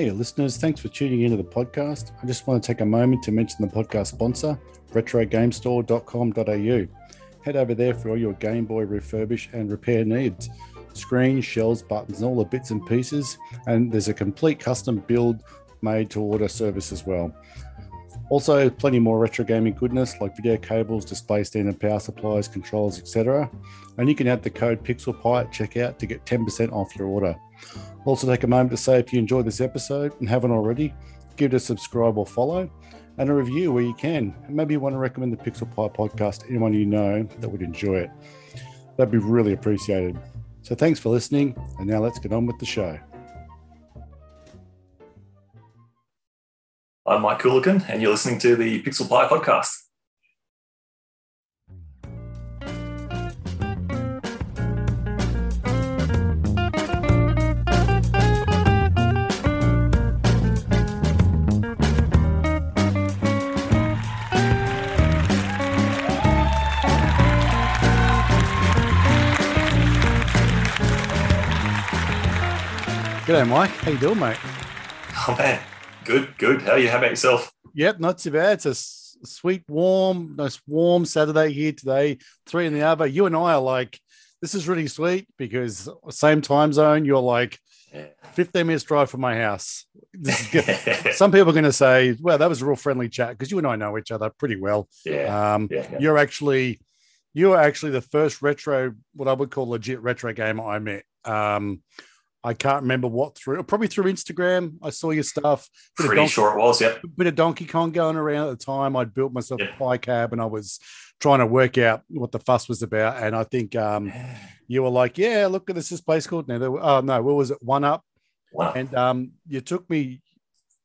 Hey, listeners, thanks for tuning into the podcast. I just want to take a moment to mention the podcast sponsor, retrogamestore.com.au. Head over there for all your Game Boy refurbish and repair needs screens, shells, buttons, all the bits and pieces. And there's a complete custom build made to order service as well. Also, plenty more retro gaming goodness like video cables, display stand and power supplies, controls, etc. And you can add the code PixelPie at checkout to get 10% off your order. Also, take a moment to say if you enjoyed this episode and haven't already, give it a subscribe or follow and a review where you can. And maybe you want to recommend the Pixel Pie podcast to anyone you know that would enjoy it. That'd be really appreciated. So thanks for listening, and now let's get on with the show. I'm Mike Coolican, and you're listening to the Pixel Pie podcast. G'day, Mike. How you doing, mate? Oh man, good, good. How are you? How about yourself? Yep, not too bad. It's a sweet, warm, nice, warm Saturday here today. Three in the hour. You and I are like, this is really sweet because same time zone. You're like, 15 minutes drive from my house. Some people are going to say, well, that was a real friendly chat because you and I know each other pretty well. Yeah. Um, yeah, yeah. You're actually, you are actually the first retro, what I would call legit retro gamer I met. Um, I can't remember what through, probably through Instagram. I saw your stuff. Pretty Donkey, sure it was, yeah. Bit of Donkey Kong going around at the time. I'd built myself a Pi cab and I was trying to work out what the fuss was about. And I think um, you were like, yeah, look at this, this place called Nether. Oh, no, what was it? One Up. Wow. And um, you took me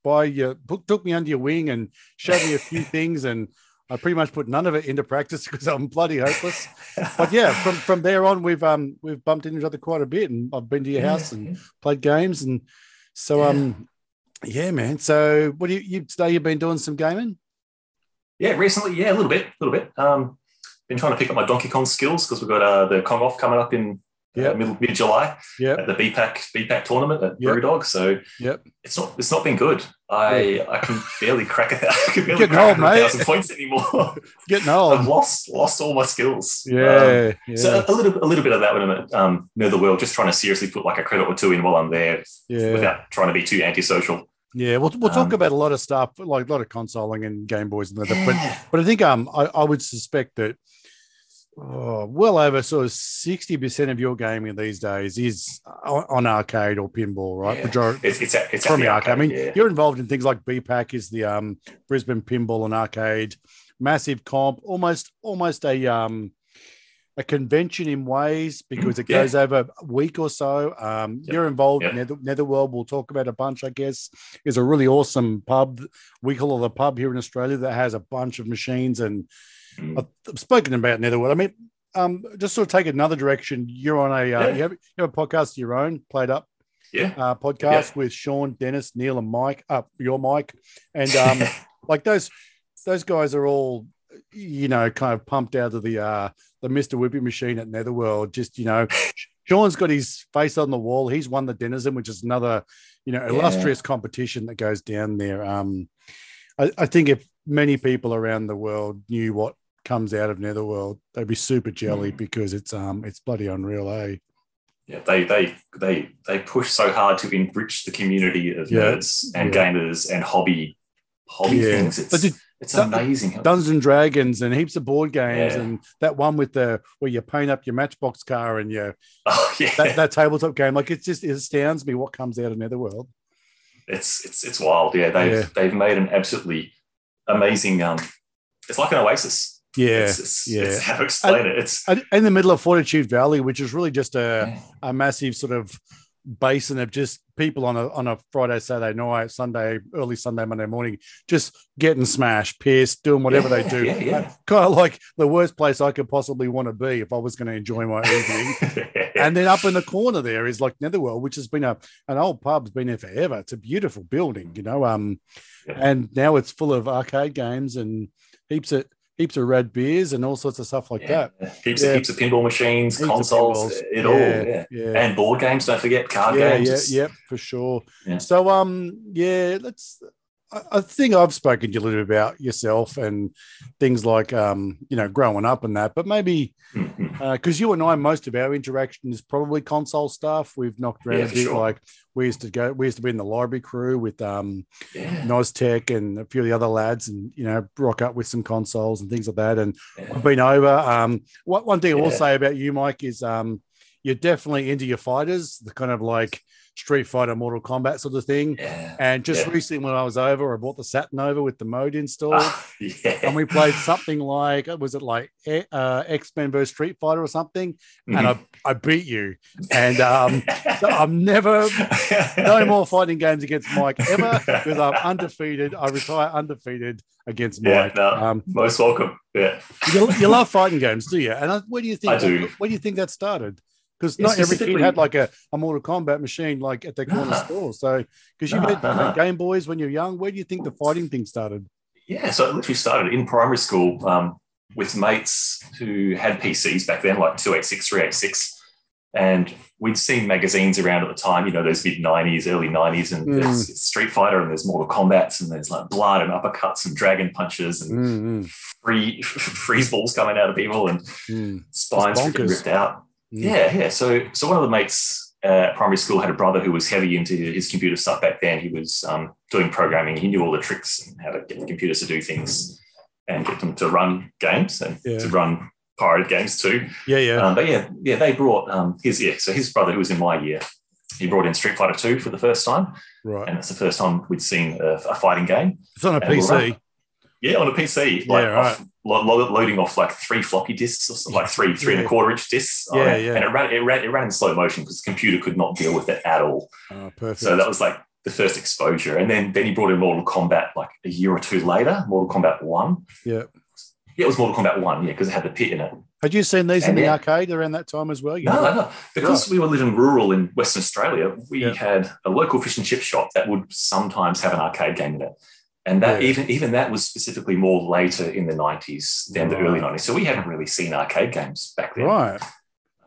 by your, book, took me under your wing and showed me a few things. And I pretty much put none of it into practice because I'm bloody hopeless. but yeah, from from there on, we've um we've bumped into each other quite a bit, and I've been to your house and played games, and so Yeah. um yeah, man. So what do you you today? You've been doing some gaming? Yeah, recently, yeah, a little bit, a little bit. Um, been trying to pick up my Donkey Kong skills because we've got uh, the Kong off coming up in Yeah. uh, mid July Yeah, at the BPAC BPAC tournament at Yep. Brewdog. So Yep. it's not it's not been good. I I can barely crack it. I can barely Getting crack old, a thousand points anymore. getting old. I've lost lost all my skills. Um, Yeah, yeah, So a little a little bit of that when I'm at um, Netherworld, just trying to seriously put like a credit or two in while I'm there, yeah, without trying to be too antisocial. yeah. We'll we'll talk Um, about a lot of stuff, like a lot of consoling and Game Boys and that. But but I think um I, I would suspect that oh, well over sort of sixty percent of your gaming these days is on, arcade or pinball, right? Yeah. Majority it's it's, it's from the the arcade. I mean, yeah. you're involved in things like BPAC is the um Brisbane Pinball and Arcade, massive comp, almost almost a um a convention in ways because it Yeah. goes over a week or so. Um, Yep. You're involved Yep. in Nether, Netherworld. We'll talk about a bunch, I guess. Is a really awesome pub. We call it a pub here in Australia that has a bunch of machines. And. I've, spoken about Netherworld. I mean, um, just sort of take another direction. You're on a uh, Yeah. you, have, you have a podcast of your own, played up yeah. uh, podcast with Sean, Dennis, Neil, and Mike. Up your Mike, and um, like those those guys are all you know kind of pumped out of the uh, the Mister Whippy machine at Netherworld. Just you know, Sean's got his face on the wall. He's won the Denizen, which is another you know Yeah. illustrious competition that goes down there. Um, I, I think if many people around the world knew what comes out of Netherworld, they'd be super jelly Mm. because it's um it's bloody unreal, eh? yeah, they they they they push so hard to enrich the community of Yeah. nerds and Yeah. gamers and hobby hobby Yeah. things. It's did- it's Dun- amazing. Dungeons and Dragons and heaps of board games and that one with the where you paint up your Matchbox car and your oh yeah, that, that tabletop game. Like it just it astounds me what comes out of Netherworld. it's it's it's wild. Yeah, they've they've made an absolutely amazing. Um, it's like an oasis. Yeah, it's, it's, yeah. It's how to explain it. It's in the middle of Fortitude Valley, which is really just a, a massive sort of basin of just people on a on a Friday, Saturday night, Sunday, early Sunday, Monday morning, just getting smashed, pissed, doing whatever they do. yeah, yeah. Kind of like the worst place I could possibly want to be if I was going to enjoy my evening. and then up in the corner there is like Netherworld, which has been a an old pub's been there forever. It's a beautiful building, you know. Um, Yeah. and now it's full of arcade games and heaps of heaps of red beers and all sorts of stuff like yeah. that. Heaps, Yeah. heaps of pinball machines, Heaps consoles, it all. Yeah. yeah. And board games, don't forget, card yeah, games. yeah, yep, for sure. Yeah. So, um, yeah, let's. I, think I've spoken to you a little bit about yourself and things like, um, you know, growing up and that, but maybe because you and I, most of our interaction is probably console stuff. We've knocked around Yeah, a bit. sure. Like we used to go, we used to be in the library crew with um, Yeah. Nostech and a few of the other lads, and you know, rock up with some consoles and things like that. And yeah. I've been over. Um, what one thing I will say about you, Mike, is um, you're definitely into your fighters, the kind of like Street Fighter, Mortal Kombat sort of thing. Yeah. And just Yeah. recently, when I was over, I bought the Saturn over with the mode installed. Ah, yeah. And we played something like was it like uh, X Men versus Street Fighter or something? And I, I beat you. And um, so I'm never no more fighting games against Mike ever because I'm undefeated. I retire undefeated against Mike. no. Um, Most welcome. Yeah. you, you love fighting games, do you? And I, where do you think I do. Where do you think that started? Because not every kid had like a, a Mortal Kombat machine like at their corner Nah. store. So because you Nah, had nah. Game Boys when you're young, where do you think the fighting thing started? Yeah, so it literally started in primary school um, with mates who had PCs back then, like 286, 386. And we'd seen magazines around at the time, you know, those mid 90s, early 90s, and Mm. there's Street Fighter and there's Mortal Kombats and there's like blood and uppercuts and dragon punches and Mm, free freeze balls coming out of people and mm, spines ripped out. Mm. Yeah, yeah. So, so one of the mates uh, at primary school had a brother who was heavy into his computer stuff back then. He was um, doing programming. He knew all the tricks and how to get the computers to do things and get them to run games and Yeah. to run pirated games too. Yeah, yeah. Um, but yeah, yeah, they brought um, his yeah. So his brother, who was in my year, he brought in Street Fighter Two for the first time, right. and it's the first time we'd seen a, a fighting game. It's on a and PC. Run- Yeah, on a PC, like Yeah, right. off, lo- lo- loading off like three floppy disks, or something, like three three and a quarter inch disks. Yeah, it. yeah. And it ran, it ran, it ran in slow motion because the computer could not deal with it at all. Oh, perfect. So that was like the first exposure. And then then he brought in Mortal Kombat like a year or two later, Mortal Kombat One. yeah. Yeah, it was Mortal Kombat One, yeah, because it had the pit in it. Had you seen these in And the arcade around that time as well? You No, had- no, no. Because we were living rural in Western Australia, we Yeah. had a local fish and chip shop that would sometimes have an arcade game in it. And that Yeah. even even that was specifically more later in the 90s than the Right. early 90s. So we hadn't really seen arcade games back then. Right.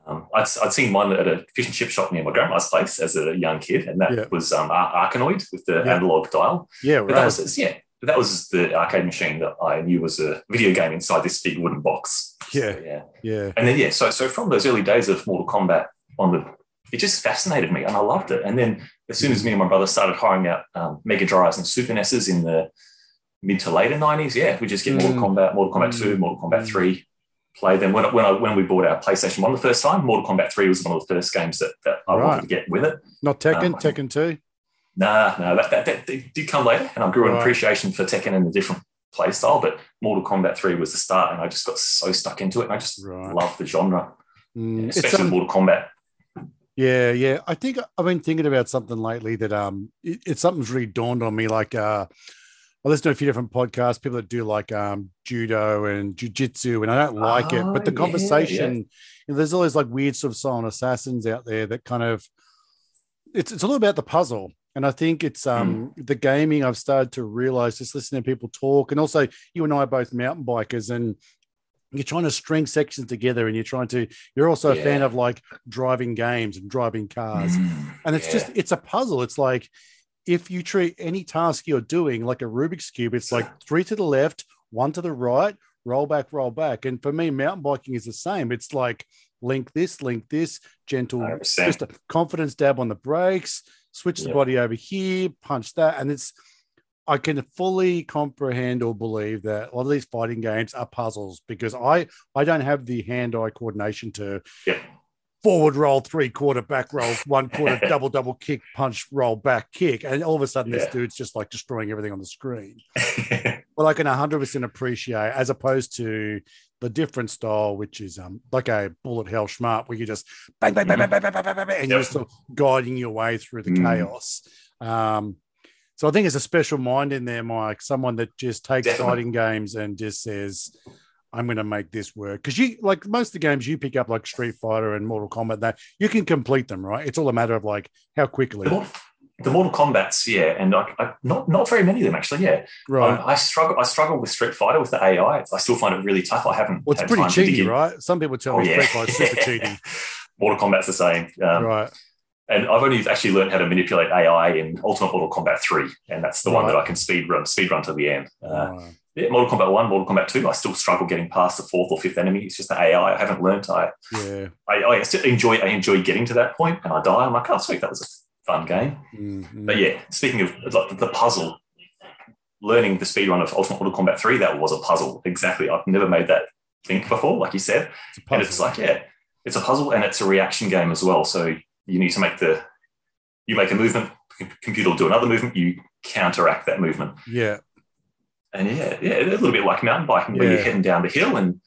Um, I'd, I'd seen one at a fish and chip shop near my grandma's place as a young kid, and that Yeah. was um, Ar- Arkanoid with the Yeah. analog dial. Yeah, But that was yeah, that was the arcade machine that I knew was a video game inside this big wooden box. Yeah. So, yeah. yeah. And then yeah, so so from those early days of Mortal Kombat on the, it just fascinated me and I loved it. And then as soon as me and my brother started hiring out um, Mega Drives and Super NESs in the mid to later nineties, yeah, we just get Mortal Mm. Kombat, Mortal Kombat Mm. Mortal Kombat Mm. Three. Play them when when I, when we bought our PlayStation One the first time. Mortal Kombat Three was one of the first games that, that I Right. wanted to get with it. Not Tekken, Um, Tekken 2. Nah, no, that, that, that did come later, and I grew an appreciation for Tekken and the different play style. But Mortal Kombat Three was the start, and I just got so stuck into it, and I just Right. love the genre, Mm, especially um, Mortal Kombat. Yeah, yeah. I think I've been thinking about something lately that um it, it's something's really dawned on me. Like uh I listen to a few different podcasts, people that do like um judo and jujitsu, and I don't like it. But the Oh, yeah, conversation, you know, there's always like weird sort of silent assassins out there that kind of it's it's all about the puzzle. And I think it's um Hmm. the gaming I've started to realize just listening to people talk, and also you and I are both mountain bikers and you're trying to string sections together and you're trying to you're also a fan of like driving games and driving cars Mm, and it's yeah. just it's a puzzle it's like if you treat any task you're doing like a rubik's cube it's like three to the left one to the right roll back roll back and for me mountain biking is the same it's like link this link this gentle 100%. just a confidence dab on the brakes switch the Yeah. body over here punch that and it's I can fully comprehend or believe that a lot of these fighting games are puzzles because I I don't have the hand-eye coordination to Yeah. forward roll, three quarter back roll, one quarter double double kick, punch, roll back kick, and all of a sudden this dude's just like destroying everything on the screen. Well, I can 100% appreciate as opposed to the different style, which is um like a bullet hell smart, where you just bang bang bang bang bang bang bang, bang, bang, and you're Yep. sort of guiding your way through the Mm. chaos. Um, so I think it's a special mind in there, Mike. Someone that just takes Definitely. fighting games and just says, "I'm going to make this work." Because you like most of the games you pick up, like Street Fighter and Mortal Kombat, that you can complete them, right? It's all a matter of like how quickly. The Mortal- the Mortal Kombat's, yeah, and I, I, not not very many of them actually. Yeah, Right. Um, I struggle. I struggle with Street Fighter with the AI. I still find it really tough. I haven't. well, it's had pretty cheaty, right? Some people tell Oh me yeah, Street Fighter's super cheaty. Mortal Kombat's the same. Um, right. And I've only actually learned how to manipulate AI in Ultimate Mortal Kombat 3, and that's the one that I can speed run, speed run to the end. Uh, Right. yeah, Mortal Kombat 1, Mortal Kombat 2, I still struggle getting past the fourth or fifth enemy. It's just the AI. I haven't learned. I, Yeah. I, I still enjoy I enjoy getting to that point, and I die. I'm like, oh, sweet, that was a fun game. Mhm. But yeah, speaking of like the puzzle, learning the speed run of Ultimate Mortal Kombat 3, that was a puzzle. Exactly. I've never made that think before, like you said. It's And it's like, yeah, it's a puzzle and it's a reaction game as well. So you need to make the, you make a movement, computer will do another movement, you counteract that movement. yeah. And yeah, yeah, a little bit like mountain biking where you're heading down the hill and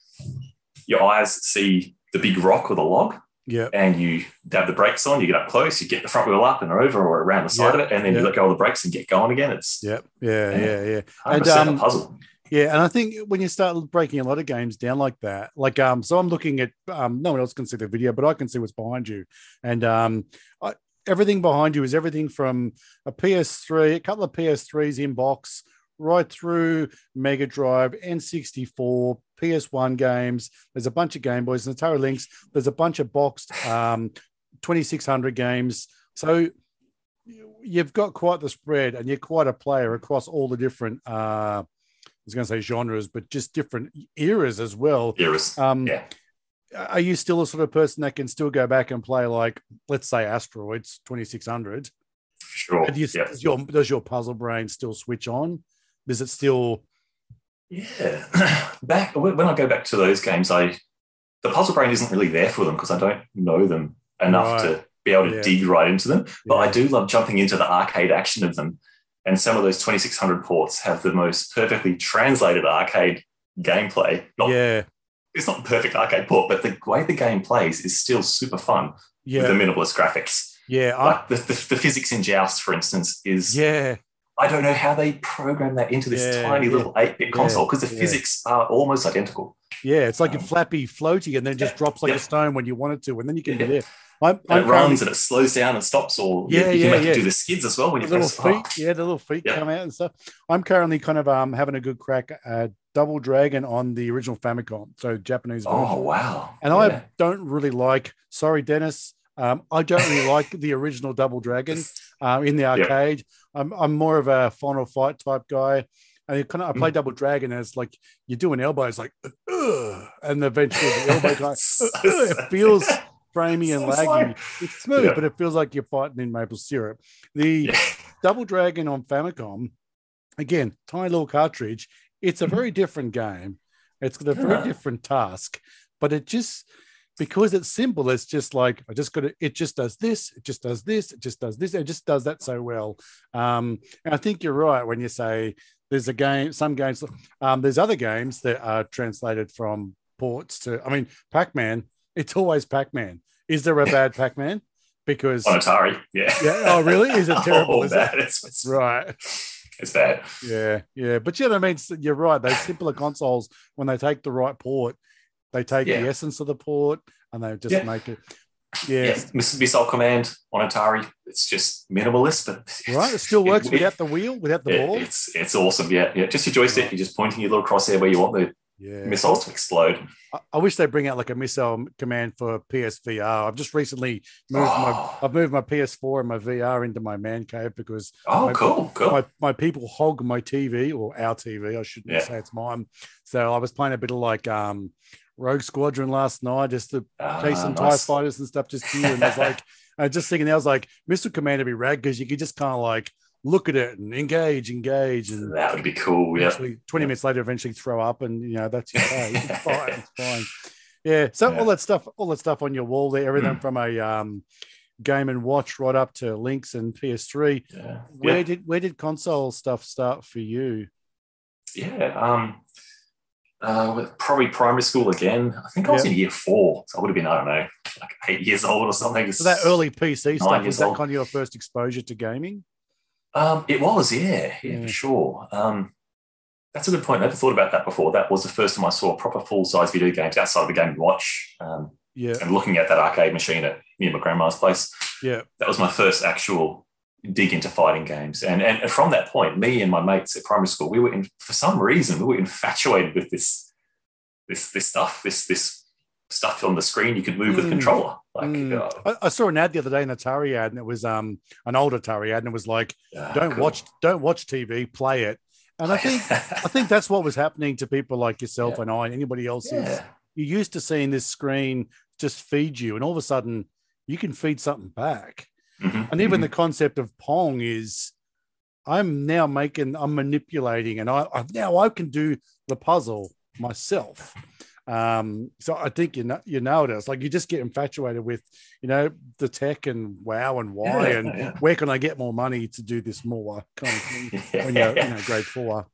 your eyes see the big rock or the log Yeah. and you dab the brakes on, you get up close, you get the front wheel up and over or around the side Yeah, of it, and then yeah. you let go of the brakes and get going again. It's Yeah. Yeah. Yeah. Yeah. Yeah. 100% And, um, a puzzle. Yeah, and I think when you start breaking a lot of games down like that, like um, so I'm looking at um, no one else can see the video, but I can see what's behind you, and um, I, everything behind you is everything from a PS3, a couple of PS3s in box, right through Mega Drive, N64, PS1 games. There's a bunch of Game Boys Atari Lynx. There's a bunch of boxed um, 2600 games. So you- you've got quite the spread, and you're quite a player across all the different. Uh, was going to say genres, but just different eras as well. Eras. Um, yeah. Are you still the sort of person that can still go back and play, like, let's say, Asteroids 2600? Sure. You, yeah. does, your, does your puzzle brain still switch on? Does it still? Yeah. Back when I go back to those games, I the puzzle brain isn't really there for them because I don't know them enough to be able to Yeah. dig right into them. But I do love jumping into the arcade action of them. And some of those 2600 ports have the most perfectly translated arcade gameplay. Not, Yeah, It's not perfect arcade port, but the way the game plays is still super fun yeah, with the minimalist graphics. yeah, I, Like the, the, the physics in Joust, for instance, is yeah, I don't know how they program that into this Yeah, tiny yeah, little 8 bit console because the physics are almost identical. yeah. It's like a Um, flappy floaty, and then just drops like a stone when you want it to, and then you can Yeah. be there. I'm, And I'm it runs and it slows down and stops, or you- Yeah, you, yeah, can make yeah. it do the skids as well when the you press. feet, oh, yeah, the little feet Yeah. come out and stuff. I'm currently kind of um having a good crack at Double Dragon on the original Famicom, so Japanese version. oh, wow. and Yeah. I don't really like. Sorry, Dennis. Um, I don't really like the original Double Dragon uh, in the arcade. I'm, I'm more of a Final Fight type guy. And kind of, I Mm. play Double Dragon, it's like you do an elbow, it's like, Ugh, and eventually the elbow guy, So it feels framey and laggy. slow. It's smooth, Yeah. but it feels like you're fighting in maple syrup. The Yeah. Double Dragon on Famicom, again, tiny little cartridge. It's a very different game. It's got a very Yeah. different task, but it just because it's simple, it's just like I just got to. It just does this. It just does this. It just does this. It just does that so well. Um, and I think you're right when you say there's a game. Some games. Um, there's other games that are translated from ports to. I mean, Pac-Man. It's always Pac-Man. Is there a bad Pac-Man? Because On Atari. Yeah. yeah. Oh, really? Is it terrible? Oh, Is bad. it? It's, it's, Right. it's bad. Yeah, yeah, but you know what I mean. You're right. Those simpler consoles, when they take the right port, they take Yeah. the essence of the port and they just Yeah. make it. Yeah. Yeah, Missile Command on Atari. It's just minimalist, but right. It still works it- without the wheel, without the it- ball. it's it's awesome. Yeah, yeah. Just your joystick. You're just pointing your little crosshair where you want the Yeah, missiles to explode. I, I wish they bring out like a missile command for PSVR. I've just recently moved my. Oh, I've moved my PS4 and my VR into my man cave because oh my- cool, cool. my, my people hog my TV or our TV. I shouldn't Yeah. say it's mine. So I was playing a bit of like um, Rogue Squadron last night, just to Ah, chasing TIE nice. fighters and stuff just here. And I was like, I was just thinking, I was like, Missile Command would be rad because you could just kind of like look at it and engage, engage, and That would be cool. Yeah. 20 Yeah. minutes later, eventually throw up, and you know, that's your day. It's fine. It's fine. Yeah. So Yeah. all that stuff, all that stuff on your wall there, everything from a um, game and watch right up to Lynx and PS3. Yeah. Where did where did console stuff start for you? yeah. Um, uh, probably primary school again. I think I was in year four, so I would have been I don't know, like eight years old or something. So that early PC stuff was that old. kind of your first exposure to gaming? Um, it was, yeah, yeah, for sure. Um, that's a good point. I never thought about that before. That was the first time I saw proper full size video games outside of the Game Watch. Um, Yeah. and looking at that arcade machine at near my grandma's place, Yeah. that was my first actual dig into fighting games. And, and from that point, me and my mates at primary school, we were in, for some reason, we were infatuated with this, this, this stuff, this, this stuff on the screen you could move with a Mm. controller. Like, Mm. uh, I, I saw an ad the other day, an Atari ad, and it was um an old Atari ad, and it was like, uh, don't cool. watch, don't watch TV, play it. And I think I think that's what was happening to people like yourself Yeah. and I and anybody else. Is yeah. you're used to seeing this screen just feed you, and all of a sudden you can feed something back. Mhm, And even mhm. the concept of Pong is, I'm now making, I'm manipulating, and I, I now I can do the puzzle myself. Um, so I think you know you nailed it. It's like you just get infatuated with, you know, the tech and wow and why Yeah, and yeah. where can I get more money to do this more kind of thing when you're you know grade four.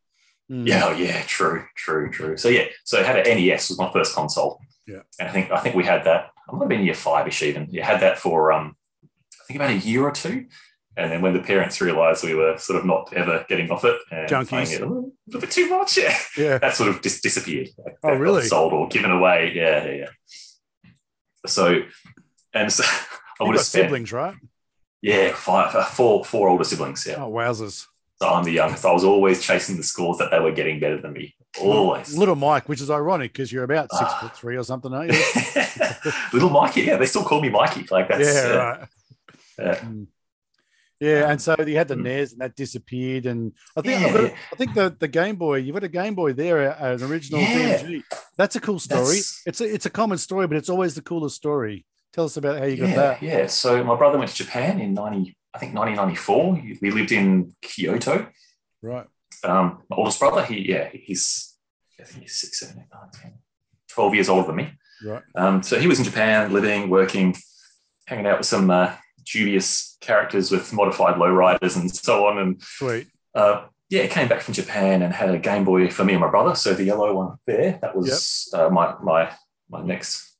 Mm. Yeah, oh, yeah, true, true, true. So yeah, so I had an NES was my first console. Yeah. and I think I think we had that. I might have been year five-ish even. You had that for um, I think about a year or two, and then when the parents realised we were sort of not ever getting off it and Junkies. playing it a little, bit too much, yeah, Yeah. that sort of just disappeared. Oh, that got really? Sold or given away? Yeah, yeah. yeah. So, and so I would have spent siblings, right? yeah five, uh, four, four older siblings. Yeah, Oh, wowzers. so I'm the youngest. I was always chasing the scores that they were getting better than me. Always. Little Mike, which is ironic because you're about six Ah. foot three or something, aren't you? Little Mikey, yeah, they still call me Mikey. Like that's yeah, uh, right. yeah. Mm. Yeah, and so you had the Mm. NES and that disappeared, and I think Yeah. Got, I think the, the Game Boy. You've got a Game Boy there, an original Yeah. DMG. That's a cool story. That's- It's a it's a common story, but it's always the coolest story. Tell us about how you got yeah, that. yeah. So my brother went to Japan in ninety, I think nineteen ninety four. We lived in Kyoto. Right. Um, my oldest brother, he yeah, he's I think he's six, seven, eight, nine, 10, 12 years older than me. Right. Um, so he was in Japan, living, working, hanging out with some uh, dubious characters with modified lowriders and so on. And Sweet. uh, yeah, came back from Japan and had a Game Boy for me and my brother. So the yellow one there, that was uh, my my my next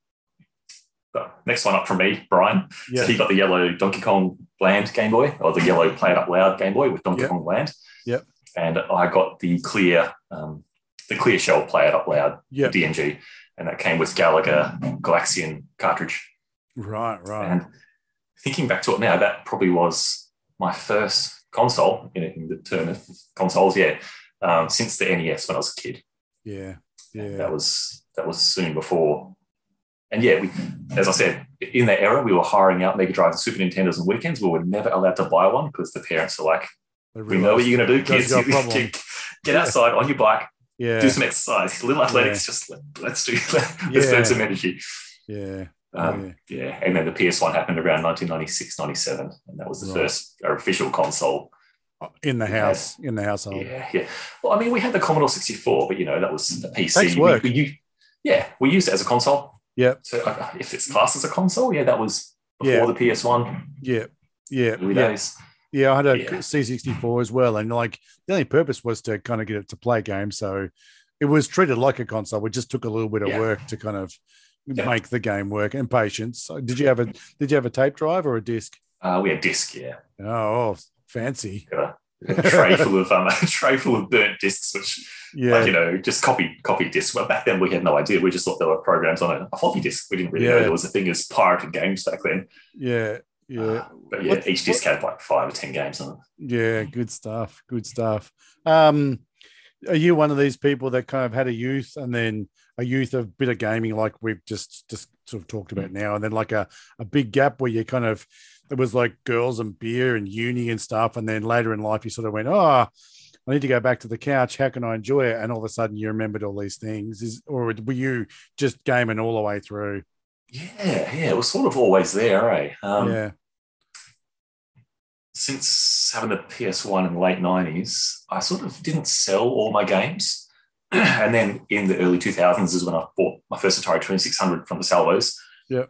uh, next one up from me, Brian. Yeah. So he got the yellow Donkey Kong Land Game Boy or the yellow Play It Up Loud Game Boy with Donkey Yep. Kong Land. Yep. And I got the clear um, the clear shell Play It Up Loud Yeah. DMG, and that came with Gallagher Galaxian cartridge. Right. Right. And thinking back to it now, that probably was my first console in, in the term of consoles. Yeah, um, since the NES when I was a kid. yeah. And Yeah. That was that was soon before. And yeah, we, as I said, in that era, we were hiring out Mega Drives and Super Nintendos on weekends. We were never allowed to buy one because the parents are like, "We know what you're going to do, kids. got a You get, get outside on your bike, Yeah. do some exercise, a little athletics. Just let, let's do let's Yeah. burn some energy." Yeah. Um, yeah. and then the PS1 happened around 1996, 97, and that was the Right. first official console. In the Yeah. house. In the household. Yeah, yeah. Well, I mean, we had the Commodore 64, but you know that was a PC. Takes work. We, u- yeah, we used it as a console. Yeah. So uh, if it's classed as a console, yeah, that was before Yeah. the PS1 Yeah. Yeah. early Yeah. days. Yeah, I had a Yeah. C64 as well, and like the only purpose was to kind of get it to play games. So it was treated like a console. It just took a little bit of Yeah. work to kind of Yeah. make the game work and patience. Did you have a Did you have a tape drive or a disc? Uh, we had disc, yeah, Oh, oh, fancy. Got a, tray full of um, a tray full of burnt discs, which Yeah, like you know just copy copy discs. Well, back then we had no idea. We just thought there were programs on a, floppy disk. We didn't really know Yeah. there was a thing as pirated games back then. yeah, yeah, Uh, but yeah, What- each disc had like five or ten games on it. yeah. Good stuff. Good stuff. Um, are you one of these people that kind of had a youth and then a youth of bit of gaming, like we've just just sort of talked about now, and then like a a big gap where you kind of it was like girls and beer and uni and stuff, and then later in life you sort of went, oh. I need to go back to the couch. How can I enjoy it? And all of a sudden, you remembered all these things. Is or were you just gaming all the way through? Yeah, yeah, it was sort of always there, eh? Um, yeah, since having the PS1 in the late 90s, I sort of didn't sell all my games. and then in the early 2000s is when I bought my first Atari 2600 from the Salvos. Yep.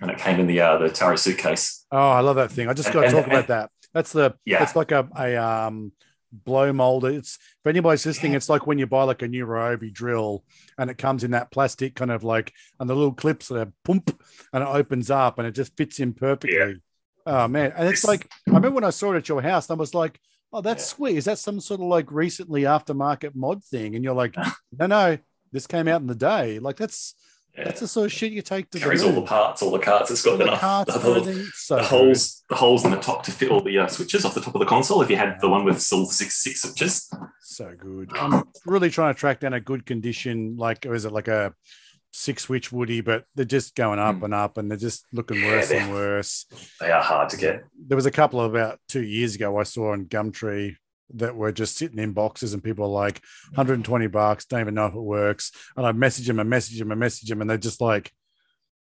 And it came in the uh, the Atari suitcase. Oh, I love that thing. I just got to talk and- about that. That's the Yeah. it's like a, a um blow molded. It's for anybody's listening, Yeah. it's like when you buy like a new Ryobi drill and it comes in that plastic kind of like and the little clips that are pump and it opens up and it just fits in perfectly. Oh man. And it's like I remember when I saw it at your house, and I was like, Oh, that's Yeah. sweet. Is that some sort of like recently aftermarket mod thing? And you're like, No, no, this came out in the day. Like that's Yeah. That's the sort of shit you take to carries the all the parts, all the carts. It's got All the enough carts, the, So the holes, the holes in the top to fit all the uh, switches off the top of the console. If you had the one with all six six switches, So good. I'm really trying to track down a good condition. Like, or is it like a six switch Woody? But they're just going up Mm. and up, and they're just looking Yeah, worse and worse. they are hard to get. There was a couple about two years ago I saw on Gumtree that were just sitting in boxes, and people are like 120 bucks, don't even know if it works. And I message them and message them and message them, and they're just like.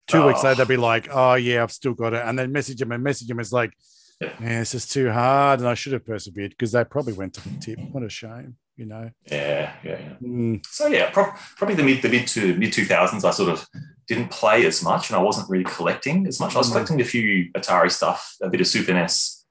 Two weeks Oh. later, they'll be like, "Oh yeah, I've still got it," and then message them and message them. It's like, Yeah. man, it's just too hard, and I should have persevered because they probably went to the tip. What a shame, you know. Yeah, yeah, yeah. Mm. So yeah, prob- probably the mid the mid to mid two thousands. I sort of didn't play as much, and I wasn't really collecting as much. I was Mm. collecting a few Atari stuff, a bit of Super NES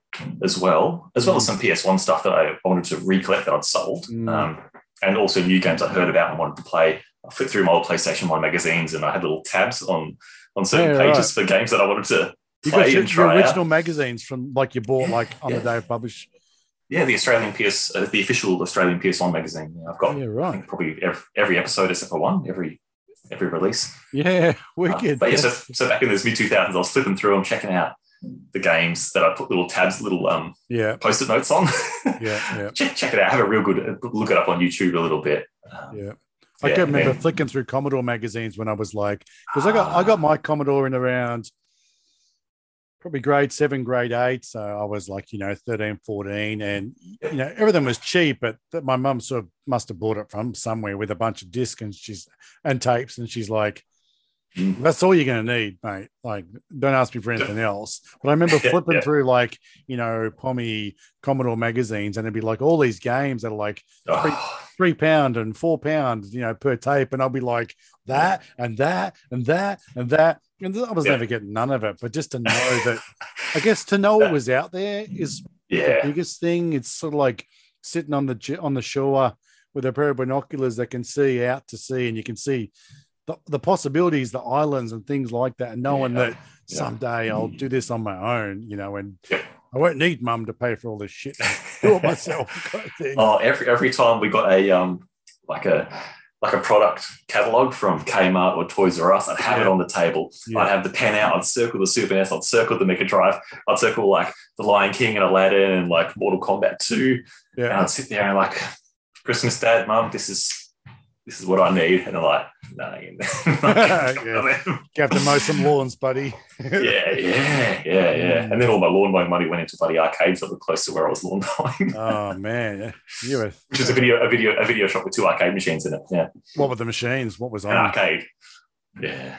as well, as well as some PS One stuff that I wanted to recollect that I'd sold, Mm. um, and also new games I heard about and wanted to play. I flipped through my old PlayStation One magazines, and I had little tabs on on certain Yeah, pages for games that I wanted to You got your, your original out. magazines from like you bought like on the day of publish. Yeah, the Australian PS, uh, the official Australian PS One magazine. Yeah, I've got Yeah, I right. think probably every, every episode except for one, every every release. Yeah, Uh, wicked. but yeah, so, so back in those mid 2000s, I was flipping through them, checking out the games that I put little tabs, little um, yeah, post-it notes on. yeah, yeah, check, check it out. Have a real good uh, look it up on YouTube a little bit. Um, yeah. I yeah, can remember flicking through Commodore magazines when I was like, because I got I got my Commodore in around probably grade seven, grade eight. So I was like, you know, 13, 14. And, you know, everything was cheap, but that my mum sort of must have bought it from somewhere with a bunch of discs and she's and tapes. And she's like, Mm. that's all you're going to need, mate. Like, don't ask me for anything else. But I remember flipping yeah. through like, you know, Pommy Commodore magazines and it'd be like all these games that are like three pound and four pound, you know, per tape. And I'll be like that and that and that and that. And I was Yeah. never getting none of it. But just to know that, I guess to know it was out there is the yeah, biggest thing. It's sort of like sitting on the on the shore with a pair of binoculars that can see out to sea, and you can see the, the possibilities, the islands and things like that, and knowing Yeah. that someday I'll do this on my own, you know, and I won't need mum to pay for all this shit. Do it myself. kind of thing. oh, every every time we got a um like a like a product catalog from Kmart or Toys R Us, I'd have it on the table. Yeah. I'd have the pen out. I'd circle the Super NES. I'd circle the Mega Drive. I'd circle like the Lion King and Aladdin and like Mortal Kombat Two. And Yeah. I'd sit there and like, Christmas, Dad, Mum, this is this is what I need. And I'm like, no, Yeah. You have to mow some lawns, buddy. yeah, yeah, yeah, yeah. Mm. And then all my lawn mowing money went into bloody arcades that were close to where I was lawn mowing. Oh man, you were. Which is a video, a video, a video shop with two arcade machines in it. Yeah, What were the machines? What was on? an arcade. Yeah,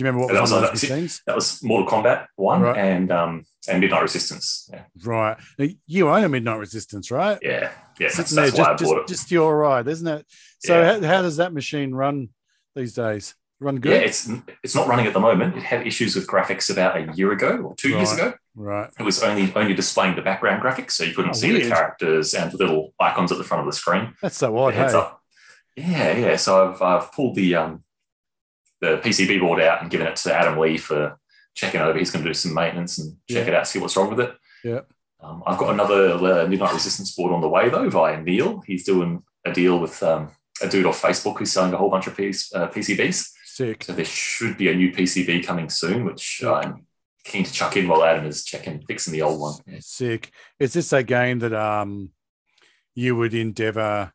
Do you remember what was that on was those machines? that was Mortal Kombat one Right. and um and Midnight Resistance. Yeah, Right. Now, You own a Midnight Resistance, right? yeah, yeah. That's, Sitting that's there, why just, just, it. just your ride, isn't it? So Yeah. how, how does that machine run these days? Run good? Yeah, it's it's not running at the moment. It had issues with graphics about a year ago or two years ago. Right. It was only only displaying the background graphics, so you couldn't Oh, see weird. the characters and the little icons at the front of the screen. That's so odd, hey? up. Yeah, yeah. So I've I've pulled the um the PCB board out and given it to Adam Lee for checking over. He's going to do some maintenance and check Yeah. it out, see what's wrong with it. Yeah. Um, I've got another uh, Midnight Resistance board on the way though via Neil. He's doing a deal with um, a dude off Facebook who's selling a whole bunch of PS, uh, PCBs. Sick. So there should be a new PCB coming soon, which Yeah. I'm keen to chuck in while Adam is checking fixing the old one. Yeah. Sick. Is this a game that um you would endeavor?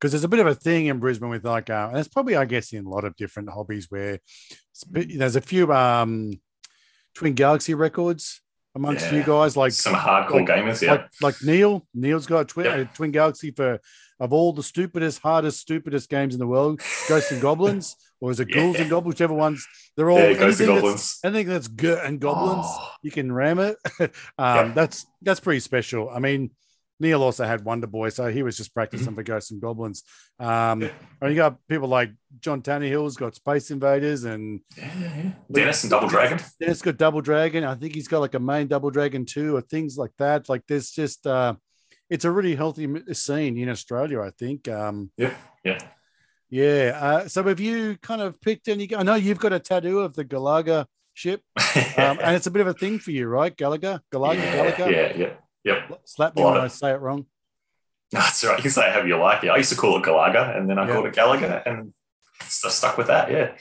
Because there's a bit of a thing in Brisbane with like, uh, and it's probably I guess in a lot of different hobbies where sp- there's a few um Twin Galaxy records amongst Yeah. you guys, like Some hardcore like- gamers, yeah. like like Neil. Neil's got a twin, Yeah. a twin Galaxy for of all the stupidest, hardest, stupidest games in the world. Ghosts and Goblins, or is it Ghouls Yeah. and Goblins? Whichever ones. They're all yeah, Ghosts and that's- Goblins. Anything that's good and goblins, Oh. you can ram it. um. That's that's pretty special. I mean, Neil also had Wonder Boy, so he was just practicing Mm-hmm. for Ghosts and Goblins. Um, Yeah. and you got people like John Tannehill's got Space Invaders, and Yeah, yeah. Dennis and Double Dragon. Dennis got Double Dragon. I think he's got like a main Double Dragon too, or things like that. Like there's just uh, it's a really healthy scene in Australia. I think. Um, Yeah, yeah. yeah. Uh, so have you kind of picked any? I know you've got a tattoo of the Galaga ship, um, and it's a bit of a thing for you, right? Galaga, Galaga, yeah, Galaga. yeah, yeah. Yep. Slap me when I say it wrong. No, That's right. You can say however you like it. I used to call it Galaga and then I Yeah. called it Gallagher and st- stuck with that. Yeah.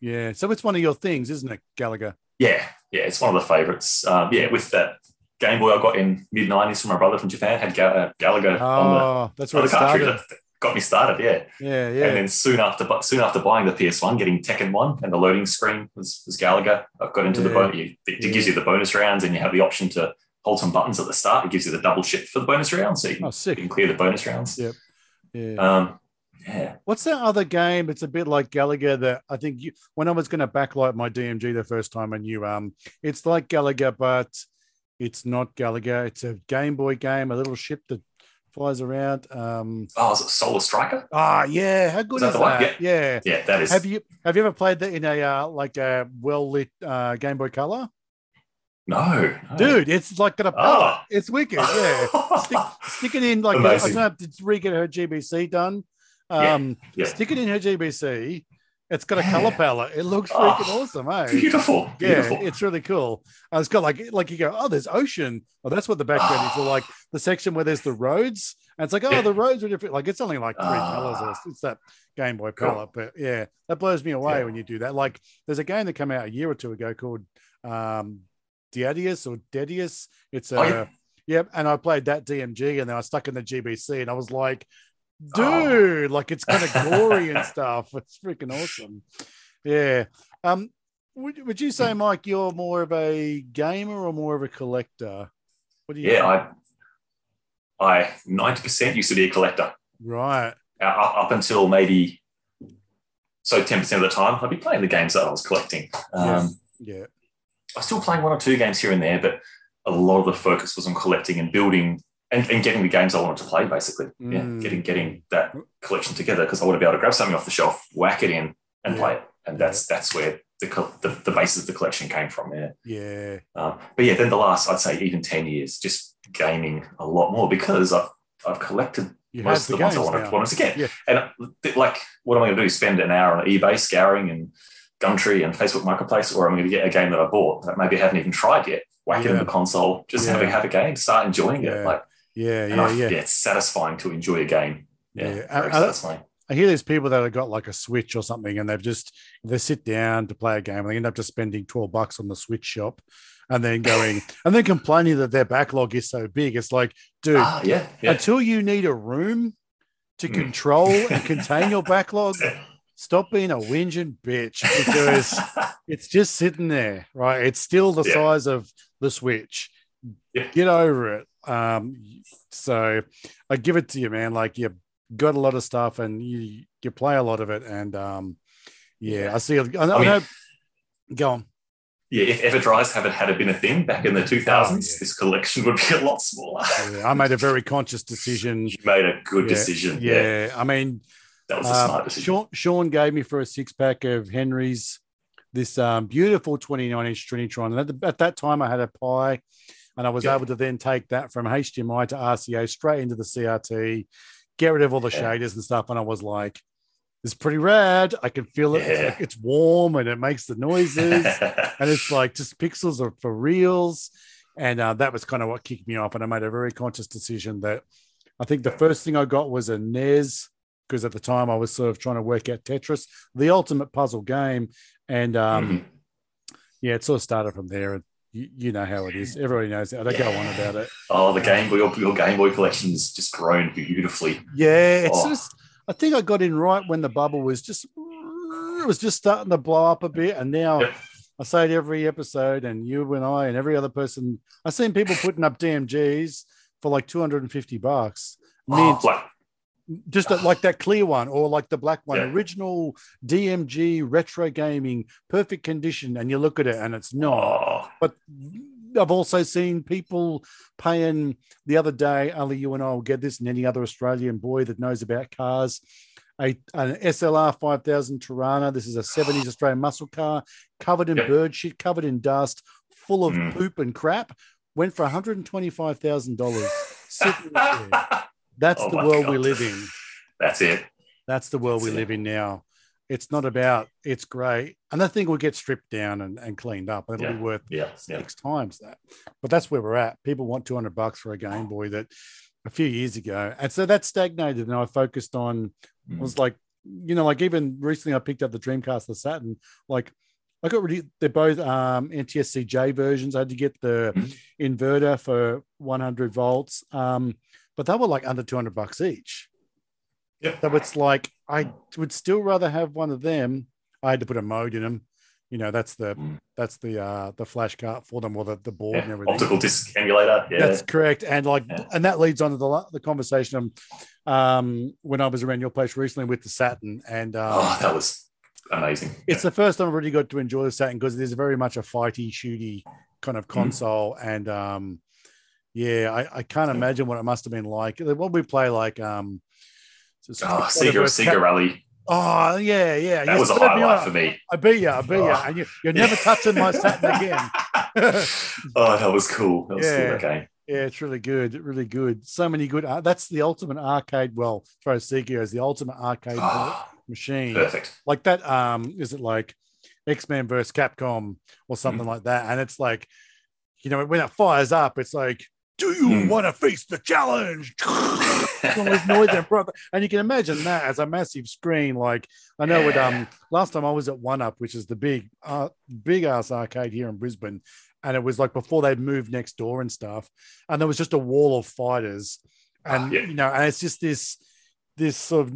Yeah. So it's one of your things, isn't it, Gallagher? Yeah, yeah, it's one of the favorites. Um, yeah, with that Game Boy I got in mid '90s from my brother from Japan had uh, Galaga Oh, on that's where on it the cartridge. started. That got me started. Yeah. Yeah, Yeah. and then soon after, soon after buying the PS1, getting Tekken One, and the loading screen was, was Galaga. I got into the Yeah. bonus. It, it Yeah. gives you the bonus rounds, and you have the option to hold some buttons at the start. It gives you the double shift for the bonus rounds, so you can, Oh, you can clear the bonus rounds. Yeah. Yeah. Um, yeah. What's that other game? It's a bit like Galaga that I think you, when I was going to backlight my DMG the first time, I knew um, it's like Galaga, but it's not Galaga. It's a Game Boy game, a little ship that flies around. Um, Oh, is it Solar Striker? ah, yeah, how good Is that is the one? that? Yeah. Yeah, that is. Have you have you ever played that in a uh, like a well lit uh, Game Boy Color, no, no. dude? It's like got a palette. Oh. It's wicked. Yeah. stick, stick it in like I don't have to re-get her GBC done. Um, yeah. stick it in her GBC. It's got a Yeah. color palette. It looks Oh, freaking awesome, eh? Beautiful, beautiful. Yeah, it's really cool. Uh, it's got like like you go, oh, there's ocean. Oh, that's what the background is. Or like the section where there's the roads, and it's like, oh, Yeah. the roads are different. Like it's only like three Ah. colors. Or it's that Game Boy Cool. palette. But yeah, that blows me away Yeah. when you do that. Like there's a game that came out a year or two ago called um Diadius or Deadeus. It's a Oh, yeah. Yep, and I played that DMG, and then I stuck in the GBC, and I was like, Oh. dude, like it's kind of gory and stuff. It's freaking awesome. Yeah. Um, would, would you say, Mike, you're more of a gamer or more of a collector? What do you? Yeah, I, I ninety percent used to be a collector. right. Uh, up, until maybe so ten percent of the time, I'd be playing the games that I was collecting. Um, Yeah. I was still playing one or two games here and there, but a lot of the focus was on collecting and building and, and getting the games I wanted to play. Basically, yeah, Mm. getting getting that collection together because I want to be able to grab something off the shelf, whack it in, and Yeah. play it. And that's that's where the, the the basis of the collection came from. Yeah. Yeah. Um, but yeah, then the last, I'd say, even 10 years, just gaming a lot more because I've, I've collected You most of the ones I wanted, wanted to get. Yeah. And uh, like, what am I going to do? Spend an hour on eBay scouring and Gumtree and Facebook Marketplace, or I'm going to get a game that I bought that maybe I haven't even tried yet? Whack it in the console, just Yeah. have, a, have a game, start enjoying Yeah. it. Like, Yeah. Yeah. I, yeah. it's satisfying to enjoy a game. Yeah, Yeah. I- I- satisfying. I hear there's people that have got like a Switch or something, and they've just they sit down to play a game, and they end up just spending twelve bucks on the Switch shop, and then going and then complaining that their backlog is so big. It's like, dude, Ah, yeah, yeah. until you need a room to Mm. control and contain your backlog, stop being a whinging bitch because it's just sitting there, right? It's still the Yeah. size of the Switch. Yeah. Get over it. Um, so I give it to you, man. Like you got a lot of stuff and you you play a lot of it, and um, yeah. I see. I, I, I mean- know. Go on. yeah, if Everdrives haven't had it been a thing back in the 2000s, Oh, yeah. this collection would be a lot smaller. Yeah, I made a very conscious decision. you made a good decision. Yeah, I mean, that was a Um, smart decision. Sean, Sean gave me for a six pack of Henry's this um, beautiful 29 inch Trinitron. And at, the, at that time, I had a Pi, and I was Yeah. able to then take that from HDMI to RCA straight into the CRT, get rid of all the Yeah. shaders and stuff. And I was like, it's pretty rad. I can feel it. It's, like, it's warm and it makes the noises. and it's like just pixels are for reals. And uh, that was kind of what kicked me off. And I made a very conscious decision that I think the first thing I got was a NES because at the time I was sort of trying to work out Tetris, the ultimate puzzle game. And um, Mhm. yeah, it sort of started from there. And you, you know how it is. Everybody knows it. I don't go on about it. Oh, the Game Boy, your, your Game Boy collection has just grown beautifully. Yeah, it's Oh. just. I think I got in right when the bubble was just it was just starting to blow up a bit, and now Yep. I say it every episode, and you and I and every other person. I've seen people putting up DMGs for like two hundred and fifty bucks, Oh, like, just like that clear one or like the black one, Yeah. original DMG retro gaming, perfect condition, and you look at it and it's not oh, but I've also seen people paying the other day. Only you and I will get this, and any other Australian boy that knows about cars. A, an SLR 5000 Torana. This is a 70s Australian muscle car, covered in Yep. bird shit, covered in dust, full of Mm. poop and crap. Went for $125,000. Sitting there. That's Oh the world we live in. That's it. That's the world we it. live in now. It's not about it's great. And that thing will get stripped down and, and cleaned up. It'll Yeah. be worth Yeah. Yeah. six times that. But that's where we're at. People want 200 bucks for a Game Boy that a few years ago. And so that stagnated. And I focused on, Mm. was like, you know, like even recently I picked up the Dreamcast, the Saturn, like I got really, they're both um, NTSC-J versions. I had to get the Mhm. inverter for 100 volts, um, but they were like under 200 bucks each. Yep. So it's like I would still rather have one of them. I had to put a mode in them. You know, that's the Mm. that's the uh the flash card for them or the, the board and everything. Optical disc emulator. Yeah. That's correct. And like, Yeah. and that leads on to the, the conversation um, when I was around your place recently with the Saturn. And um, oh, that was amazing. it's the first time I've really got to enjoy the Saturn because it is very much a fighty, shooty kind of Mm-hmm. console. And um, yeah, I, I can't imagine what it must have been like. What we play like, um, Oh, Sega, Rally. Oh yeah, yeah. That You was a highlight for me. I beat you, I beat you, Oh. and you, you're never touching my Saturn again. oh, that was cool. That was Yeah. cool. Okay. Yeah, it's really good, really good. So many good. Uh, that's the ultimate arcade. Well, as Sega is the ultimate arcade Oh, machine. perfect. Like that. Um, is it like X Men versus Capcom or something Mm. like that? And it's like, you know, when it fires up, it's like, do you Mm. want to face the challenge? Always noise and brother. And you can imagine that as a massive screen. Like I know with um last time I was at One Up, which is the big uh big ass arcade here in Brisbane, and it was like before they'd moved next door and stuff, and there was just a wall of fighters, and Ah, yeah. you know, and it's just this this sort of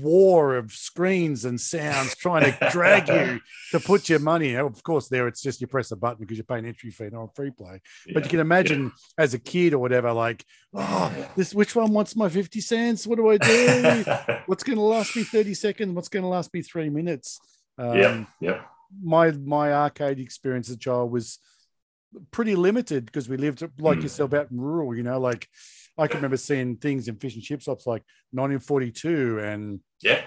war of screens and sounds trying to drag you to put your money. Of course, there it's just you press a button because you're paying entry fee not on free play. But you can imagine as a kid or whatever, like, oh, this which one wants my 50 cents? What do I do? What's going to last me 30 seconds? What's going to last me three minutes? Um, yep. Yep. My my arcade experience as a child was pretty limited because we lived like Mm. yourself out in rural. You know, like I can remember seeing things in fish and chip shops like 1942 and Yeah.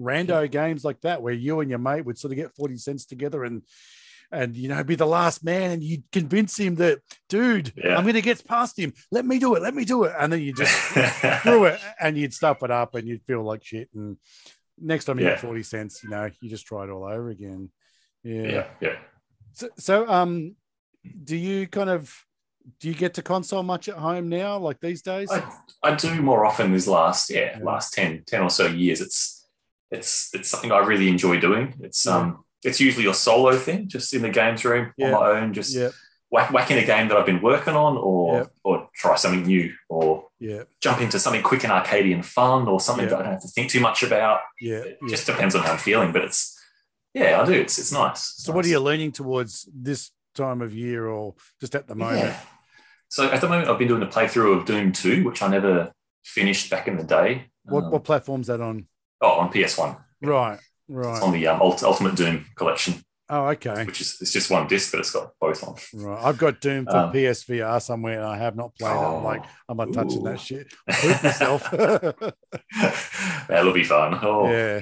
rando games like that where you and your mate would sort of get 40 cents together and and you know be the last man and you'd convince him that dude Yeah. i'm gonna get past him let me do it let me do it and then you just threw it and you'd stuff it up and you'd feel like shit and next time you Yeah. get 40 cents you know you just try it all over again yeah, yeah. Yeah. So, so um do you kind of do you get to console much at home now like these days? I, I do more often these last yeah, Yeah. last 10, 10 or so years. It's it's it's something I really enjoy doing. It's Yeah. um it's usually a solo thing just in the games room Yeah. on my own just yeah. whack, whack in a game that I've been working on or or try something new or yeah. jump into something quick and arcadian fun or something that I don't have to think too much about. Yeah. It just depends on how I'm feeling but it's yeah I do. It's it's nice. So what are you leaning towards this time of year or just at the moment Yeah. So at the moment, I've been doing a playthrough of Doom 2, which I never finished back in the day. what, Um, what platform's that on oh, on PS1. right It's right on the um, Ultimate Doom collection, oh okay which is it's just one disc, but it's got both on. right i've got doom for Um, psvr somewhere and i have not played it i'm like i'm not touching Ooh. that shit I'll poop myself That'll be fun. Oh, yeah.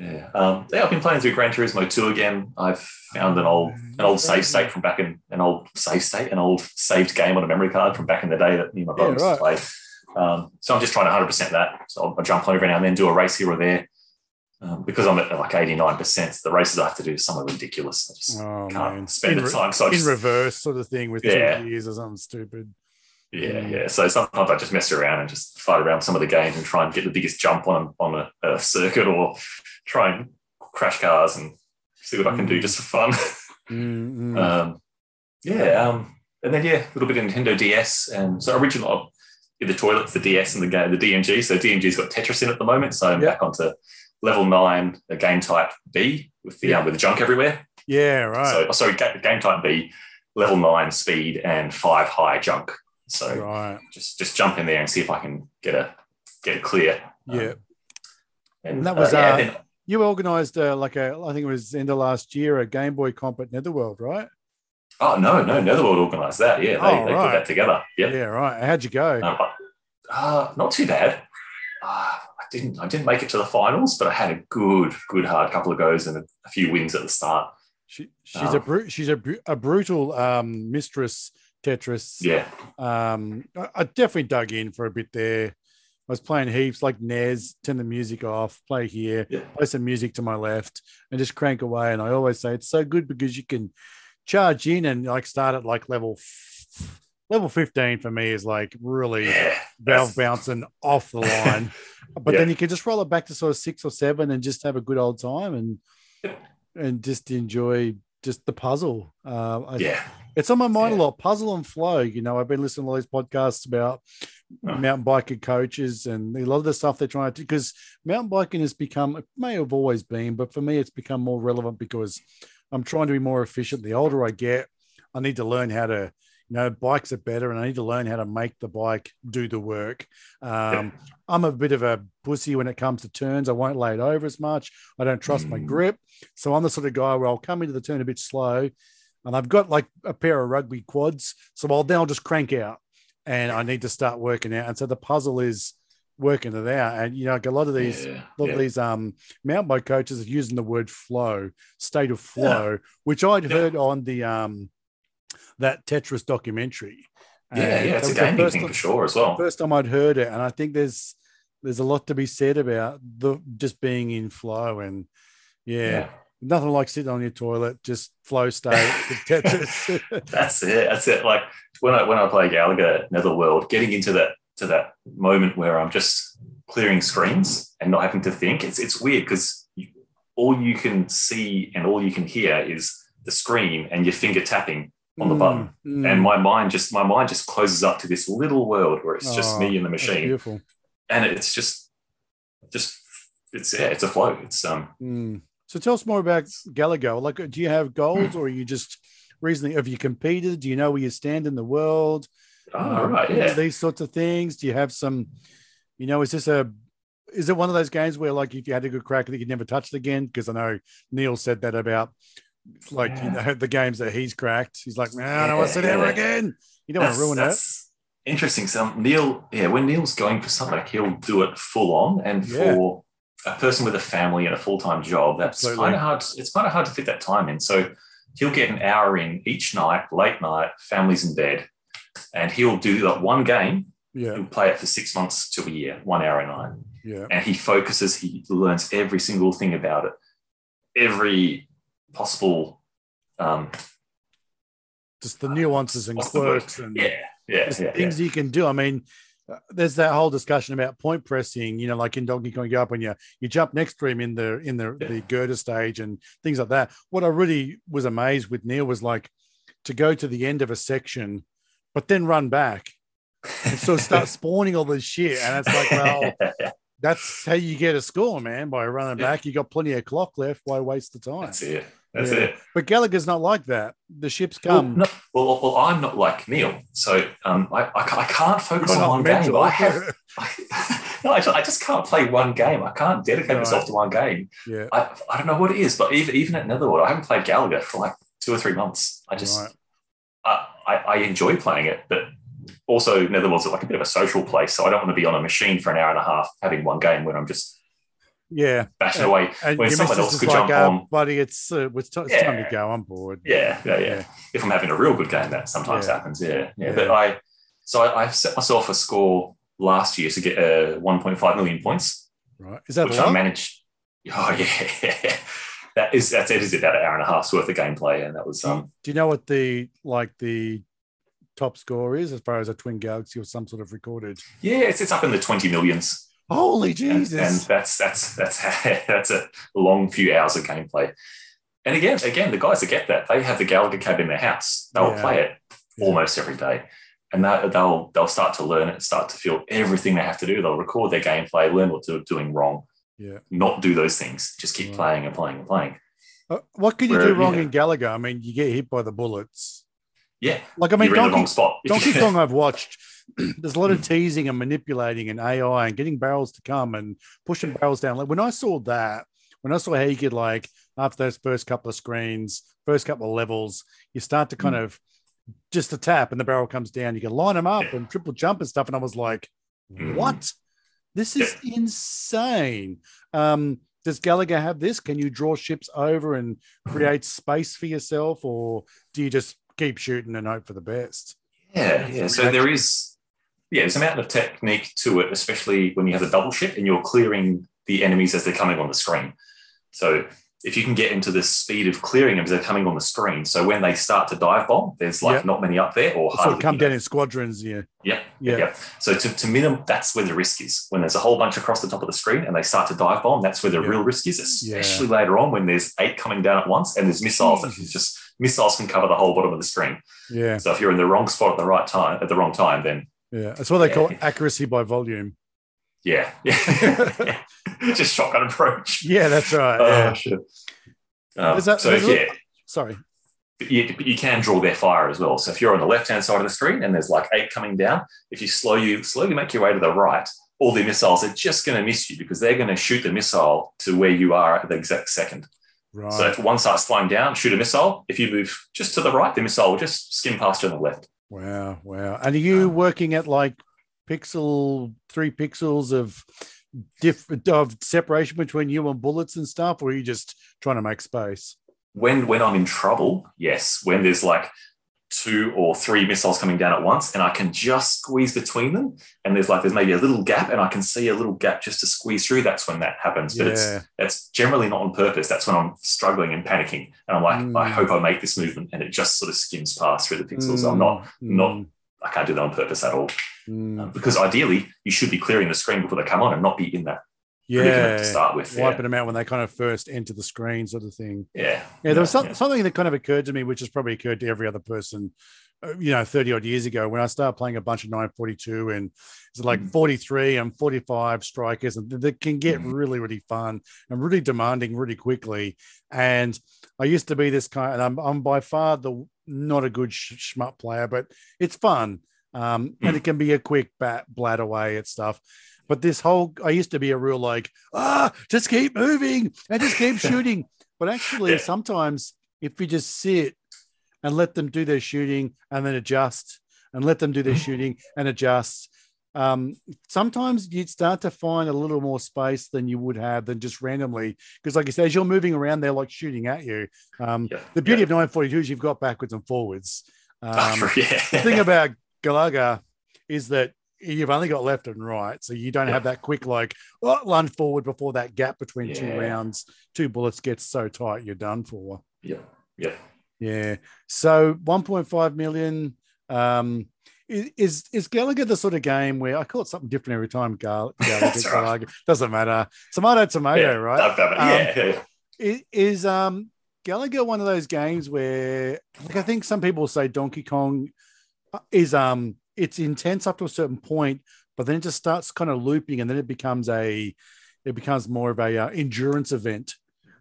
Yeah Um, yeah, I've been playing through Gran Turismo 2 again. I've found an old an old save state from back in an old save state, an old saved game on a memory card from back in the day that me and my brother Yeah, used to play. Um, so I'm just trying to 100% that. So I'll, I'll jump on every now and then, do a race here or there. Um, because I'm at like 89%, the races I have to do are somewhat ridiculous. I just oh can't man spend in, the time. So I in just, reverse sort of thing with Yeah. two gears or something stupid yeah, yeah. So sometimes I just mess around and just fight around some of the games and try and get the biggest jump on on a, a circuit or try and crash cars and see what I can do Mm. just for fun. Mm, mm. Um, yeah, um, and then yeah, a little bit of Nintendo DS, and so original in the toilets, for DS and the game, the DMG. So DMG's got Tetris in at the moment, so I'm Yeah. back onto level nine, the game type B with the Yeah. um, with the junk everywhere. yeah right So oh, sorry, ga- game type B, level nine speed and five high junk. So right just just jump in there and see if I can get a get a clear. Um, yeah and, And that was, yeah, uh, then- you organized uh, like a i think it was end of last year a game boy comp at netherworld right oh no, no, Netherworld organised that. Yeah, they, Oh, they right. put that together. Yep. yeah right how'd you go Um, uh, not too bad. Uh, I didn't. I didn't make it to the finals, but I had a good, good hard couple of goes and a, a few wins at the start. she, she's a Oh. bru- she's a, bru- a brutal um mistress tetris. Yeah, um I, I definitely dug in for a bit there. I was playing heaps like nes turn the music off play here yeah, play some music to my left and just crank away. And i always say it's so good because you can charge in and like start at like level f- level 15 for me is like really Yeah, valve bouncing off the line. but Yeah. then you can just roll it back to sort of six or seven and just have a good old time and and just enjoy just the puzzle. Uh, I, yeah, It's on my mind Yeah. a lot. Puzzle and flow. You know, I've been listening to all these podcasts about Oh. mountain biking coaches and a lot of the stuff they're trying to do because mountain biking has become it may have always been, but for me it's become more relevant because I'm trying to be more efficient. The older I get, I need to learn how to, you know, bikes are better and I need to learn how to make the bike do the work. Um, I'm a bit of a pussy when it comes to turns. I won't lay it over as much. I don't trust my Mm. grip. So I'm the sort of guy where I'll come into the turn a bit slow and I've got like a pair of rugby quads. So I'll then I'll just crank out and I need to start working out. And so the puzzle is working it out. And you know, like a lot of these yeah, a lot yeah. of these um mountain bike coaches are using the word flow, state of flow, which I'd Yeah. heard on the um that Tetris documentary. yeah, And yeah. It's a gaming first thing time- for sure as well. First time I'd heard it, and I think there's there's a lot to be said about the just being in flow and yeah, Yeah. Nothing like sitting on your toilet, just flow state. Tetris. That's it. That's it. Like when I when I play Galaga Netherworld, getting into that to that moment where I'm just clearing screens and not having to think. It's it's weird because all you can see and all you can hear is the screen and your finger tapping on the button. Mm, mm. And my mind just my mind just closes up to this little world where it's just Oh, me and the machine, beautiful. and it's just just it's yeah, it's a flow. It's um Mm. So tell us more about Galago. Like, do you have goals, or are you just recently Have you competed? Do you know where you stand in the world? oh Um, right yeah These sorts of things. Do you have some? You know, is this a? Is it one of those games where, like, if you had a good crack, that you'd never touch it again? Because I know Neil said that about, like, you know, the games that he's cracked. He's like, no, I don't want to sit Yeah, ever again. You don't want to ruin it. Interesting. So Neil, yeah, when Neil's going for something, he'll do it full on. And Yeah. for a person with a family and a full time job, that's kind of hard. It's kind of hard to fit that time in. So he'll get an hour in each night, late night, families in bed, and he'll do that one game. Yeah, He'll play it for six months to a year, one hour a night, yeah, and he focuses. He learns every single thing about it, every possible. Um, just the nuances and quirks and yeah, yeah, yeah, yeah. things you can do. I mean, there's that whole discussion about point pressing. You know, like in Donkey Kong, you go up and you you jump next to him in the in the Yeah. the girder stage and things like that. What I really was amazed with Neil was like to go to the end of a section, but then run back and so start spawning all this shit. And it's like, well, that's how you get a score, man, by running Yeah. back. You got plenty of clock left. Why waste the time? that's it. That's Yeah. it. But Gallagher's not like that. The ships Well, come. no, well, well, I'm not like Neil, so um, I, I, I can't focus You're on not one game. I have, I, no, I just, I just can't play one game. I can't dedicate Right. myself to one game. yeah. I, I don't know what it is, but even even at Netherworld, I haven't played Galaga for like two or three months. I just Right. I, I, I enjoy playing it, but also Netherworld's like a bit of a social place, so I don't want to be on a machine for an hour and a half having one game when I'm just Yeah. bashing away. And When someone else could like, jump uh, on. buddy, it's, uh, it's, t- it's time to go. I'm bored. Yeah, yeah, yeah. Yeah. If I'm having a real good game, that sometimes Yeah. happens. Yeah, yeah, Yeah. But I, so I, I set myself a score last year to get uh, 1.5 million points, Right. Is that which I managed. Oh yeah, that is that's it is about an hour and a half's worth of gameplay, and that was Do you, um do you know what the like the top score is as far as a twin galaxy or some sort of recorded? yeah, it's it's up in the 20 millions. Holy Jesus! and that's that's that's that's a long few hours of gameplay. And again, again, the guys that get that, they have the Gallagher cab in their house. They'll Yeah. play it almost every day, and that, they'll they'll start to learn it, start to feel everything they have to do. They'll record their gameplay, learn what they're doing wrong, yeah. not do those things. Just keep Right. playing and playing and playing. Uh, what could you Where- do wrong yeah. in Gallagher? I mean, you get hit by the bullets. Yeah, Like I mean, you're in the wrong Donkey. Donkey Kong I've watched. There's a lot of teasing and manipulating and AI and getting barrels to come and pushing barrels down. Like when I saw that, when I saw how you could like after those first couple of screens, first couple of levels, you start to kind Mm. of just a tap and the barrel comes down. You can line them up Yeah. and triple jump and stuff. And I was like, Mm. what? This is insane. Um, does Gallagher have this? Can you draw ships over and create space for yourself, or do you just keep shooting and hope for the best? Yeah, yeah. So there is, yeah, there's a amount of technique to it, especially when you have a double ship and you're clearing the enemies as they're coming on the screen. So if you can get into the speed of clearing them as they're coming on the screen. So when they start to dive bomb, there's like Yep. not many up there or hardly. come down in squadrons. Yeah. Yeah, Yeah. yeah. So to, to minimum, that's where the risk is. When there's a whole bunch across the top of the screen and they start to dive bomb, that's where the Yeah. real risk is, Yeah. especially later on when there's eight coming down at once and there's missiles that just missiles can cover the whole bottom of the screen. Yeah. So if you're in the wrong spot at the right time, at the wrong time, then Yeah. That's what they call accuracy by volume. yeah, yeah. just shotgun approach. Yeah, that's right. Oh, yeah. shit. Um, Is that- so yeah, Sorry. you, you can draw their fire as well. So if you're on the left hand side of the screen and there's like eight coming down, if you slow you slowly make your way to the right, all the missiles are just going to miss you because they're going to shoot the missile to where you are at the exact second. Right. So if one starts flying down, shoot a missile. If you move just to the right, the missile will just skim past you on the left. wow. Wow. And are you Um, working at like pixel, three pixels of diff of separation between you and bullets and stuff, or are you just trying to make space? When when I'm in trouble, yes. When there's like two or three missiles coming down at once, and I can just squeeze between them, and there's like there's maybe a little gap, and I can see a little gap just to squeeze through. That's when that happens. But it's Yeah. that's generally not on purpose. That's when I'm struggling and panicking, and I'm like, Mm. I hope I make this movement, and it just sort of skims past through the pixels. I'm not, Mm, not- I can't do that on purpose at all, mm, Um, because ideally you should be clearing the screen before they come on and not be in that yeah. to start with. Yeah, Wiping them out when they kind of first enter the screen, sort of thing. yeah, Yeah, there was some, yeah. something that kind of occurred to me, which has probably occurred to every other person, uh, you know, 30 odd years ago when I started playing a bunch of 942 and it's like Mm. 43 and 45 strikers, and that can get Mhm. really, really fun and really demanding really quickly. And I used to be this kind, and I'm, I'm by far the not a good sh- shmup player, but it's fun. Um, and it can be a quick bat blad away at stuff. But this whole, I used to be a real like, ah, just keep moving and just keep shooting. But actually, Yeah. sometimes if you just sit and let them do their shooting and then adjust and let them do their Mhm. shooting and adjust, um, sometimes you'd start to find a little more space than you would have than just randomly. Because, like you say, as you're moving around, they're like shooting at you. Um, Yeah, the beauty yeah. of 942 is you've got backwards and forwards. Ah, Um, yeah. the thing about Galaga is that you've only got left and right, so you don't Yeah. have that quick like oh, lunge forward before that gap between two rounds, two bullets gets so tight you're done for. yeah, yeah. Yeah. So 1.5 million. Um, is is Gallagher the sort of game where I call it something different every time? Gal- Gallagher, right. Doesn't matter. Tomato, tomato, yeah, right? I've done it. Um, yeah, yeah. Is um Gallagher one of those games where like I think some people say Donkey Kong is um it's intense up to a certain point, but then it just starts kind of looping, and then it becomes a it becomes more of a uh, endurance event.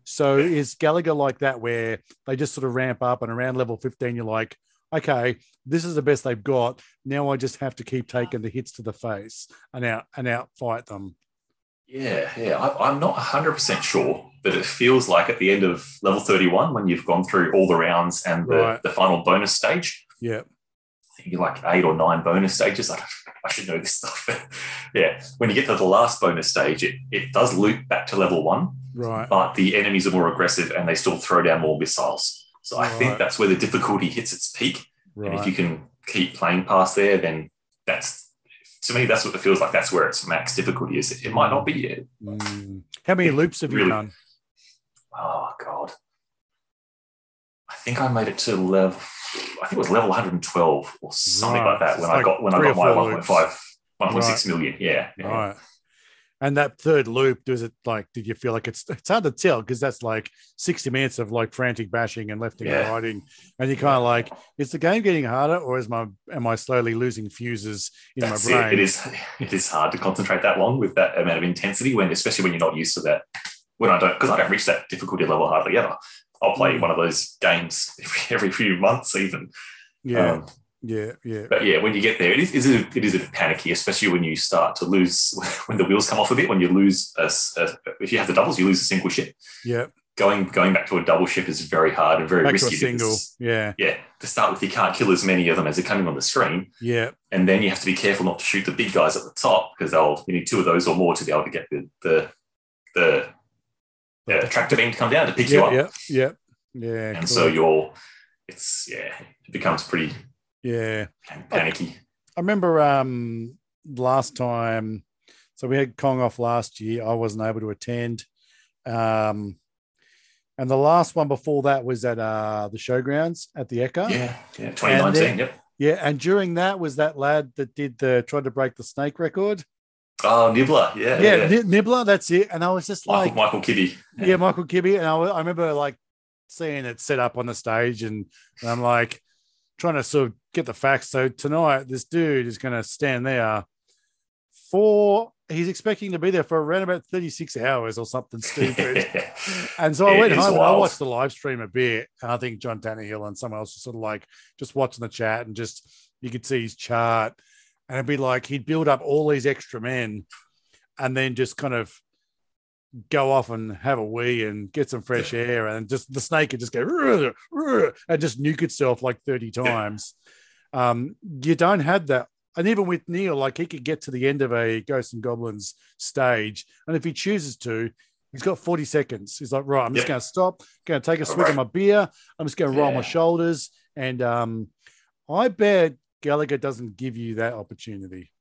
So is Gallagher like that where they just sort of ramp up and around level 15 you're like, okay, this is the best they've got. Now I just have to keep taking the hits to the face and out and out fight them. Yeah, yeah. I, I'm not 100% sure, but it feels like at the end of level 31, when you've gone through all the rounds and the, Right. the final bonus stage, Yeah. You're like eight or nine bonus stages. I, I should know this stuff. yeah. When you get to the last bonus stage, it, it does loop back to level one, Right. but the enemies are more aggressive and they still throw down more missiles. So I Right. think that's where the difficulty hits its peak. Right. And if you can keep playing past there, then that's to me, that's what it feels like. That's where its max difficulty is. It might not be yet. Mm. How many loops have you done? Oh god. I think I made it to level I think it was level 112 or something Right. like that when like I got when I got my four 1.5 loops. 1.6 million. Yeah. yeah. Right. And that third loop, does it like, did you feel like it's, it's hard to tell because that's like 60 minutes of like frantic bashing and lefting and Yeah. righting. And you're kind of like, is the game getting harder or is my, am I slowly losing fuses in That's my brain? it. It is it is hard to concentrate that long with that amount of intensity when especially when you're not used to that. When I don't because I don't reach that difficulty level hardly ever. I'll play Mm. one of those games every, every few months even. Yeah. Um, yeah. Yeah. But yeah, when you get there, it is, it is, a, it is a bit panicky, especially when you start to lose, when the wheels come off a bit, when you lose, a, a- if you have the doubles, you lose a single ship. Yeah. Going going back to a double ship is very hard and very Back to risky. a single. Yeah. yeah, to start with, you can't kill as many of them as are coming on the screen. Yeah. And then you have to be careful not to shoot the big guys at the top because they'll, you need two of those or more to be able to get the, the, the uh, tractor beam to come down to pick you up. Yeah. Yeah. Yeah. And cool. so you're, it's, yeah, it becomes pretty yeah. panicky. I remember um last time, so we had Kong off last year. I wasn't able to attend. Um, And the last one before that was at uh, the showgrounds at the Ekka. Yeah, yeah, 2019. then- yep. Yeah, and during that was that lad that did the tried to break the snake record. Oh, Nibbler. Yeah, Yeah, yeah. Nibbler, that's it. And I was just like, Michael Kibbe. yeah, Michael Kibbe. And I, I remember like seeing it set up on the stage, and, and I'm like trying to sort of get the facts. So tonight, this dude is going to stand there for. He's expecting to be there for around about 36 hours or something stupid. And so I It went home and I watched the live stream a bit. And I think John Tannehill and someone else was sort of like just watching the chat and just you could see his chart. And it'd be like he'd build up all these extra men and then just kind of go off and have a wee and get some fresh air. And just the snake would just go "Rrr, rrr," and just nuke itself like 30 times. Um, you don't have that. And even with Neil, like he could get to the end of a Ghosts and Goblins stage. And if he chooses to, He's got 40 seconds. He's like, right, I'm just Yep. going to stop, going to take a swig Right. of my beer. I'm just going to roll my shoulders. And um, I bet Gallagher doesn't give you that opportunity.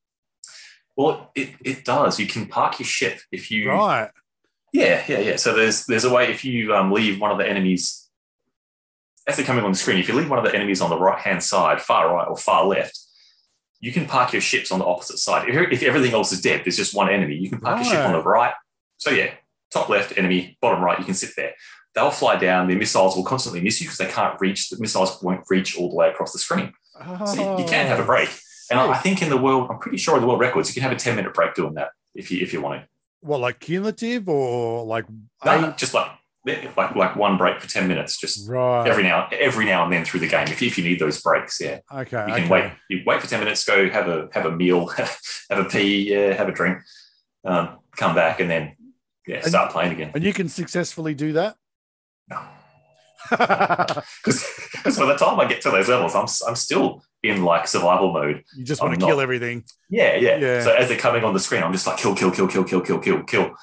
Well, it, it does. You can park your ship if you. Right. Yeah, yeah, yeah. So there's there's a way if you um, leave one of the enemies as they're coming on the screen. If you leave one of the enemies on the right hand side, far right or far left, you can park your ships on the opposite side. If, if everything else is dead, there's just one enemy. You can park your ship on the right. So yeah, top left enemy, bottom right. You can sit there. They'll fly down. Their missiles will constantly miss you because they can't reach. The missiles won't reach all the way across the screen. So you, you can have a break. And I, I think in the world, I'm pretty sure in the world records, you can have a 10 minute break doing that if you if you want to. What, like cumulative or like No, no, just like like like one break for 10 minutes, just Right. every now every now and then through the game. If you, if you need those breaks, yeah, okay. you can okay. wait. You wait for 10 minutes, go have a have a meal, have a pee, yeah, have a drink, um, come back, and then yeah, start playing again. And you can successfully do that? No. Because by the time I get to those levels, I'm, I'm still in like survival mode. You just want to kill everything. Yeah, yeah, yeah. So as they're coming on the screen, I'm just like kill, kill, kill, kill, kill, kill, kill, kill.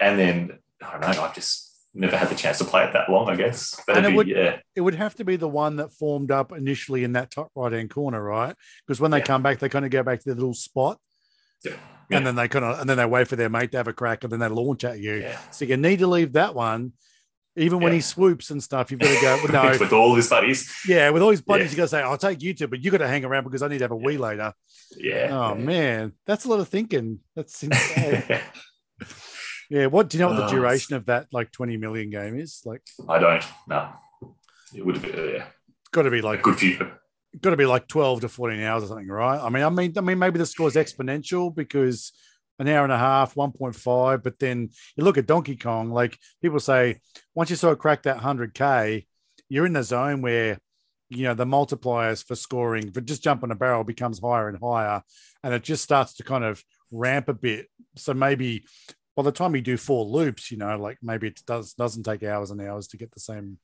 And then I don't know, I've just never had the chance to play it that long, I guess. But and it be, would, yeah. it would have to be the one that formed up initially in that top right hand corner, right? Because when they yeah. come back, they kind of go back to their little spot. Yeah. And then they kind of, and then they wait for their mate to have a crack, and then they launch at you. So you need to leave that one even when Yeah. he swoops and stuff, you've got to go. Well, no, with all his buddies. yeah, with all his buddies, Yeah. you got to say, "I'll take you two, but you got to hang around because I need to have a wee later." Yeah. Oh man, that's a lot of thinking. That's insane. yeah. What do you know? What the Oh, duration of that like twenty million game is? Like, I don't. No, it would be yeah, got to be a like good few. got to be like 12 to 14 hours or something, right? I mean, I mean, I mean, maybe the score is exponential because an hour and a half, 1.5, but then you look at Donkey Kong, like people say, once you sort of crack that 100K, you're in the zone where, you know, the multipliers for scoring, for just jumping a barrel becomes higher and higher. And it just starts to kind of ramp a bit. So maybe by the time you do four loops, you know, like maybe it does, doesn't take hours and hours to get the same.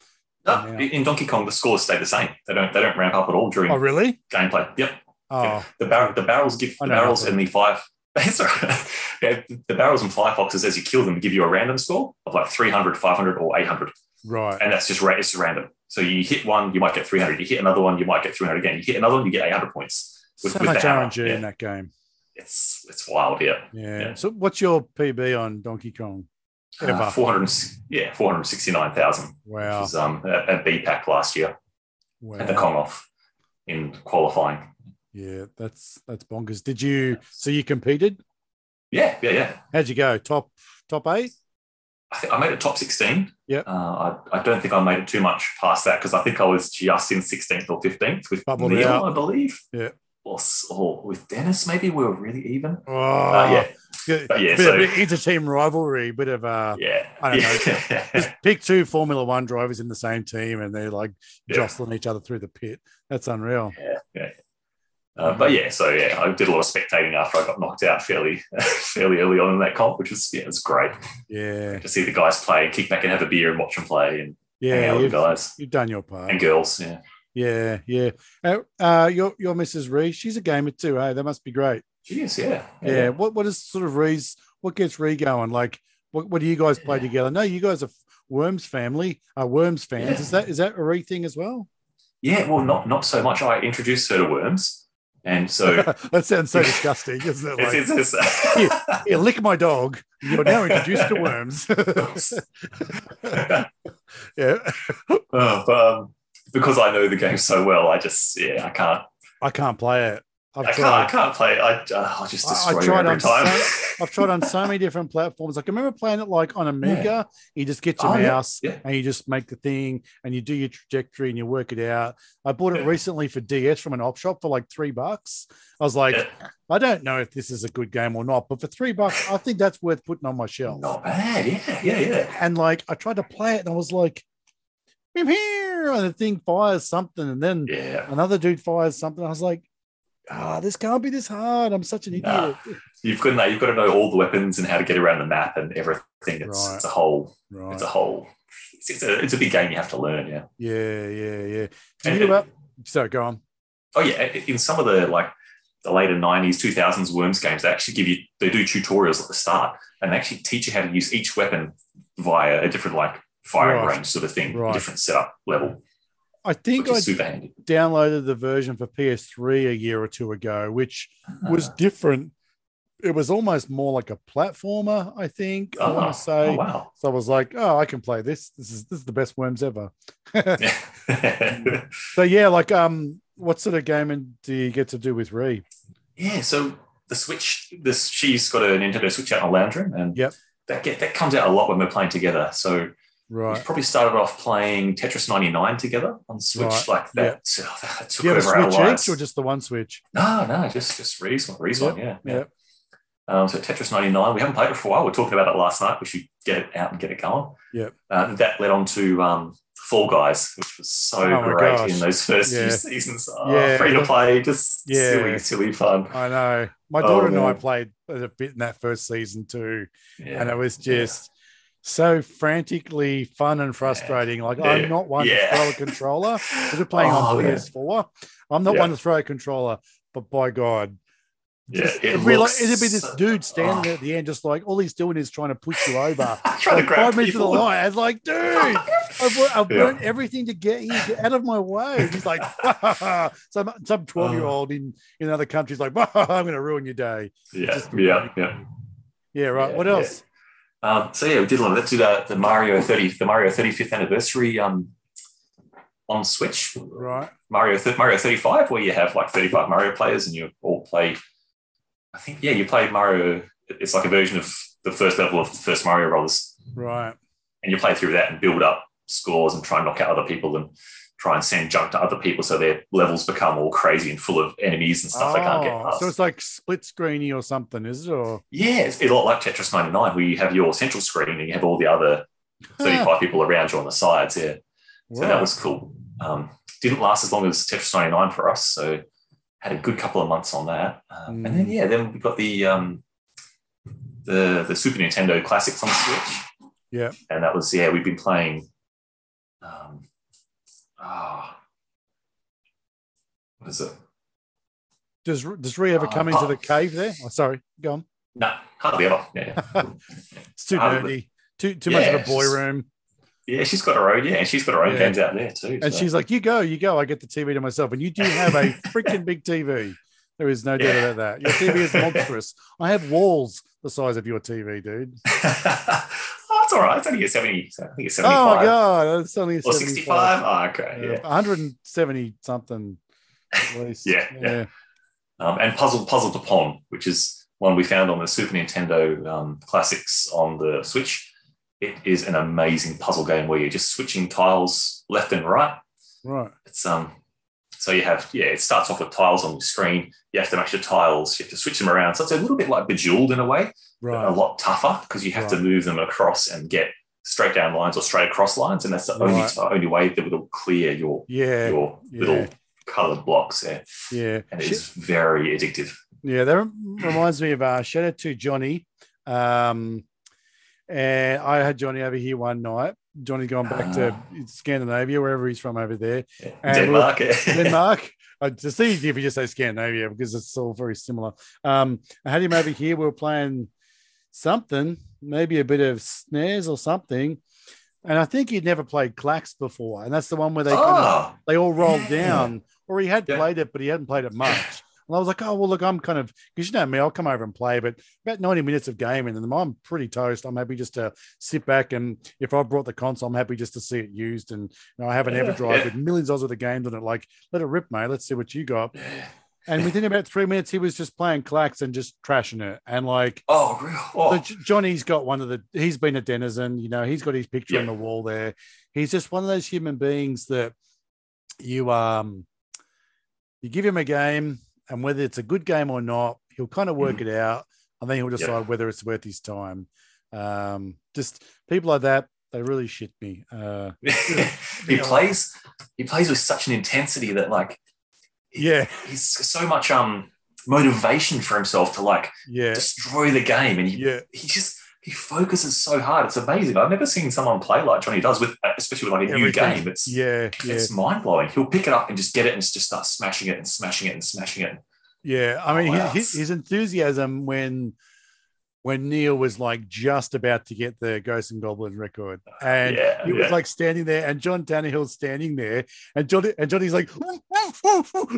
No, in Donkey Kong, the scores stay the same. They don't. They don't ramp up at all during Oh, really? gameplay. Yep. Oh, The barrel, the barrels give the barrels and the five. That's all right. Yeah, the barrels and firefoxes, as you kill them, give you a random score of like 300, 500, or 800. right. And that's just it's random. So you hit one, you might get 300. You hit another one, you might get 300 again. You hit another one, you get 800 points. with- so with much. RNG Yeah. in that game. It's it's wild, yeah. Yeah. Yeah. So what's your PB on Donkey Kong? Uh, 400, yeah, 469,000, wow. which was um, at, at BPAC last year at the wow. Kong off in qualifying. Yeah, that's that's bonkers. Did you so you competed? Yeah, yeah, yeah. How'd you go? Top top eight? I think I made it top 16. Yeah. Uh, I, I don't think I made it too much past that because I think I was just in 16th or 15th with Bubbled Neil, out. I believe. Yeah. Or, or with Dennis, maybe we were really even. Oh, Uh, yeah, good. But yeah, bit so- inter-team rivalry, bit of uh yeah. I don't know. yeah. just pick two Formula One drivers in the same team and they're like Yeah. jostling each other through the pit. That's unreal. yeah, yeah. Uh, but yeah, so yeah, I did a lot of spectating after I got knocked out fairly, fairly early on in that comp, which was yeah, it was great Yeah. to see the guys play, kick back and have a beer and watch them play, and hang Yeah. out with You've, the guys you've done your part. and girls. Yeah, Yeah, yeah. Uh, uh your your Mrs. Ree, she's a gamer too, hey? That must be great. Jeez, yeah, Yeah. What what is sort of Ree's what gets Ree going? Like what, what do you guys play Yeah. together? No, you guys are Worms family, are Worms fans. Yeah. Is that is that a Ree thing as well? Yeah, well, not not so much. I introduced her to worms, and so that sounds so disgusting, isn't it? Like, it's, it's, it's here, lick my dog. You're now introduced to worms. Yeah. Uh, but, um, because I know the game so well, I just yeah, I can't. I can't play it. I've I can't. I can't play. it. I uh, I'll just I- I destroy you tried every time. so- I've tried on so many different platforms. Like I remember playing it like on Amiga. You just get your Oh, yeah, mouse yeah. and you just make the thing and you do your trajectory and you work it out. I bought it Yeah. recently for DS from an op shop for like three bucks. I was like, Yeah. I don't know if this is a good game or not, but for three bucks, I think that's worth putting on my shelf. Not bad. Yeah, yeah, yeah. And like I tried to play it and I was like, I'm here, and the thing fires something, and then Yeah. another dude fires something. I was like, ah, this can't be this hard. I'm such an idiot. Nah. You've got to know. You've got to know all the weapons and how to get around the map and everything. It's, Right. it's a whole. Right. It's a whole. It's, it's a. It's a big game. You have to learn. Yeah. Yeah, yeah, yeah. And you about? So go on. Oh yeah. In some of the like the later '90s, 2000s Worms games, they actually give you. They do tutorials at the start, and they actually teach you how to use each weapon via a different like firing Right. range sort of thing, different setup level, I think I is super handy. downloaded the version for PS3 a year or two ago, which was Ah. different. It was almost more like a platformer, I think. I Oh, want to say. oh, wow. So I was like, oh, I can play this. This is this is the best worms ever. so yeah, like um, what sort of gaming do you get to do with Ree? Yeah, so the Switch, this she's got a Nintendo Switch out in a lounge room, and Yep. that get that comes out a lot when we're playing together. So we Right. probably started off playing Tetris 99 together on Switch, Right, like that. so that took Do you have a over our switch lives. or just the one switch? no, no, just just Ree's one, Ree's one, yeah, yeah. Yeah. Um, so Tetris 99, we haven't played it for a while. We are talking about it last night. We should get it out and get it going. Yep. Uh, that led on to um, Fall Guys, which was so Oh great in those first Yeah. few seasons. Oh, Yeah. Free to play, just Yeah. silly, silly fun. I know. My Oh, daughter and I played a bit in that first season too, Yeah. and it was just so frantically fun and frustrating. Like Yeah. I'm not one Yeah. to throw a controller. We're playing Oh, on. PS4. I'm not Yeah. one to throw a controller, but by God. Yeah, just- it it'd, be like, it'd be this dude standing oh. at the end, just like all he's doing is trying to push you over. trying to grab five minutes the line. I was like, dude, I've, I've Yeah. burnt everything to get you get out of my way. He's like, some some uh. 12 year old in, in another country's like, I'm going to ruin your day. Yeah, Just- yeah, yeah. Yeah, right. Yeah, what yeah. else? Um, so yeah, we did a lot of that. Did uh, the Mario 30, the Mario 35th anniversary um, on Switch. Right. Mario th- Mario 35, where you have like 35 Mario players and you all play. I think yeah, you play Mario. It's like a version of the first level of the first Mario Brothers, Right. and you play through that and build up scores and try and knock out other people and try and send junk to other people so their levels become all crazy and full of enemies and stuff they can't get Oh, past. so it's like split screeny or something, is it? Or Yeah, it's a lot like Tetris 99, where you have your central screen and you have all the other 35 people around you on the sides. Yeah. So that was cool. Um, didn't last as long as Tetris 99 for us. So had a good couple of months on that. Um, And then, Mm. yeah, then we got the, um, the, the Super Nintendo classics on Switch. Yeah. And that was, yeah, we've been playing. Um, ah, what is it? does does Ree ever Oh, come into oh. the cave there? Oh, sorry, go on. No, hardly ever. Yeah. it's too Ah, nerdy, too too much of a boy room. Yeah, she's got her own. Yeah, she's got her own Yeah. games out there too. And so. she's like, "You go, you go. I get the TV to myself." And you do have a freaking big TV. There is no doubt Yeah. about that. Your TV is monstrous. I have walls the size of your TV, dude. oh, it's all right. It's only a 70. I think it's 75. Oh my god, it's only a Or 65. Oh, okay. Yeah, Yeah. 170 something at least. Yeah, yeah. Um, and Puzzle Panel de Pon, which is one we found on the Super Nintendo um, classics on the Switch. It is an amazing puzzle game where you're just switching tiles left and right. Right. It's um, so you have yeah, it starts off with tiles on the screen. You have to match your tiles. You have to switch them around. So it's a little bit like Bejeweled in a way, but a lot tougher because you have to move them across and get straight down lines or straight across lines, and that's the only Right. only way that will clear your Yeah. your yeah. little coloured blocks there, Yeah. and it's very addictive. Yeah, that reminds me of uh, shout out to Johnny. Um, and I had Johnny over here one night. Johnny gone back to Ah. Scandinavia, wherever he's from over there. And Denmark. Denmark. Uh, to see if you just say Scandinavia because it's all very similar. Um, I had him over here. We were playing something, maybe a bit of SNES or something. And I think he'd never played Klax before. And that's the one where they kind of oh, they all rolled down, or he had Yeah. played it, but he hadn't played it much. And I was like, oh well, look, I'm kind of because you know me, I'll come over and play, but about 90 minutes of gaming, and I'm pretty toast. I'm happy just to sit back and if I brought the console, I'm happy just to see it used. And you know, I have an Yeah, EverDrive yeah. with millions of the games on it. Like, let it rip, mate. Let's see what you got. And within about three minutes, he was just playing Klax and just trashing it. And like, Oh, so Oh, Johnny's got one of the. He's been a denizen. You know, he's got his picture on the wall there. He's just one of those human beings that you um you give him a game, and whether it's a good game or not, he'll kind of work it out, and then he'll decide. Yeah. whether it's worth his time. Um, just people like that, they really shit me. Uh, he plays. He plays with such an intensity that like yeah, he's so much um motivation for himself to like yeah, destroy the game, and he yeah, he just he focuses so hard. It's amazing. I've never seen someone play like Johnny does with, uh, especially with like a new game. It's yeah, yeah. it's mind blowing. He'll pick it up and just get it and just start smashing it and smashing it and smashing it. Yeah, I oh, mean, Oh, wow. his, his enthusiasm when when Neil was like just about to get the Ghosts and Goblins record, and Yeah, he was yeah. like standing there, and John Tannehill's standing there, and Johnny and Johnny's like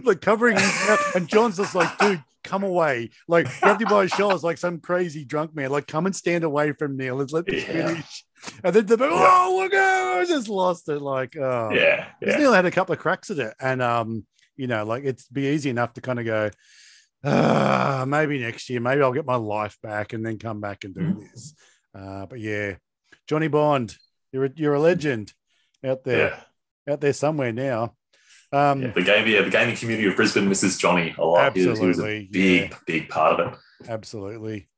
like covering his mouth, and John's just like, dude, come away, like grabbed him by his shoulders like some crazy drunk man, like come and stand away from Neil and let this Yeah. finish. And then the oh look, I just lost it, like oh yeah. Neil had a couple of cracks at it, and um, you know, like it'd be easy enough to kind of go, ah, maybe next year, maybe I'll get my life back and then come back and do Mhm. this. Uh, but yeah, Johnny Bond, you're a, you're a legend out there, Yeah. out there somewhere now. Um, Yeah, the game, yeah, the gaming community of Brisbane misses Johnny a lot. He was- he was a Absolutely, big, big part of it. absolutely.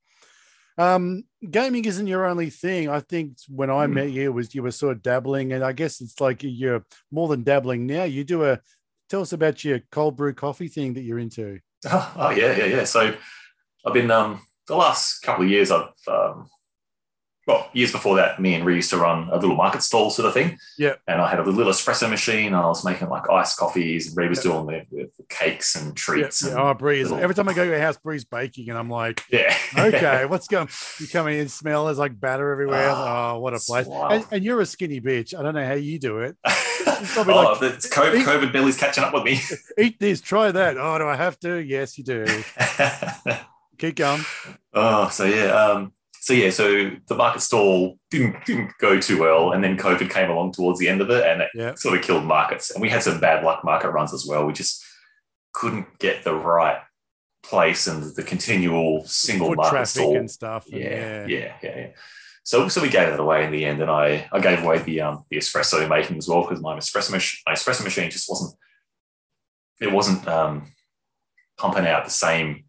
Um, gaming isn't your only thing. I think when I Mm. met you, it was you were sort of dabbling, and I guess it's like you're more than dabbling now. You do a tell us about your cold brew coffee thing that you're into. Oh, yeah, yeah, yeah. So I've been um the last couple of years I've um well, years before that, me and Ree used to run a little market stall sort of thing. Yeah. And I had a little espresso machine. And I was making like iced coffees, and Ree was doing the, the cakes and treats. yeah. and, Oh, Breeze. little- Every time I go to your house, Breeze baking, and I'm like, yeah. okay, what's going? You come in, smell there's like batter everywhere. Ah, oh, what a place! And, and you're a skinny bitch. I don't know how you do it. probably oh, like- the COVID, COVID belly's catching up with me. Eat this, try that. Oh, do I have to? Yes, you do. Keep going. Oh, so yeah, um, so yeah, so the market stall didn't didn't go too well, and then COVID came along towards the end of it, and it Yeah. sort of killed markets. And we had some bad luck market runs as well. We just couldn't get the right place and the continual single Foot market stall. and stuff. and Yeah, yeah, yeah, yeah. So, so we gave it away in the end, and I, I gave away the um the espresso making as well because my espresso mach- my espresso machine just wasn't it wasn't um pumping out the same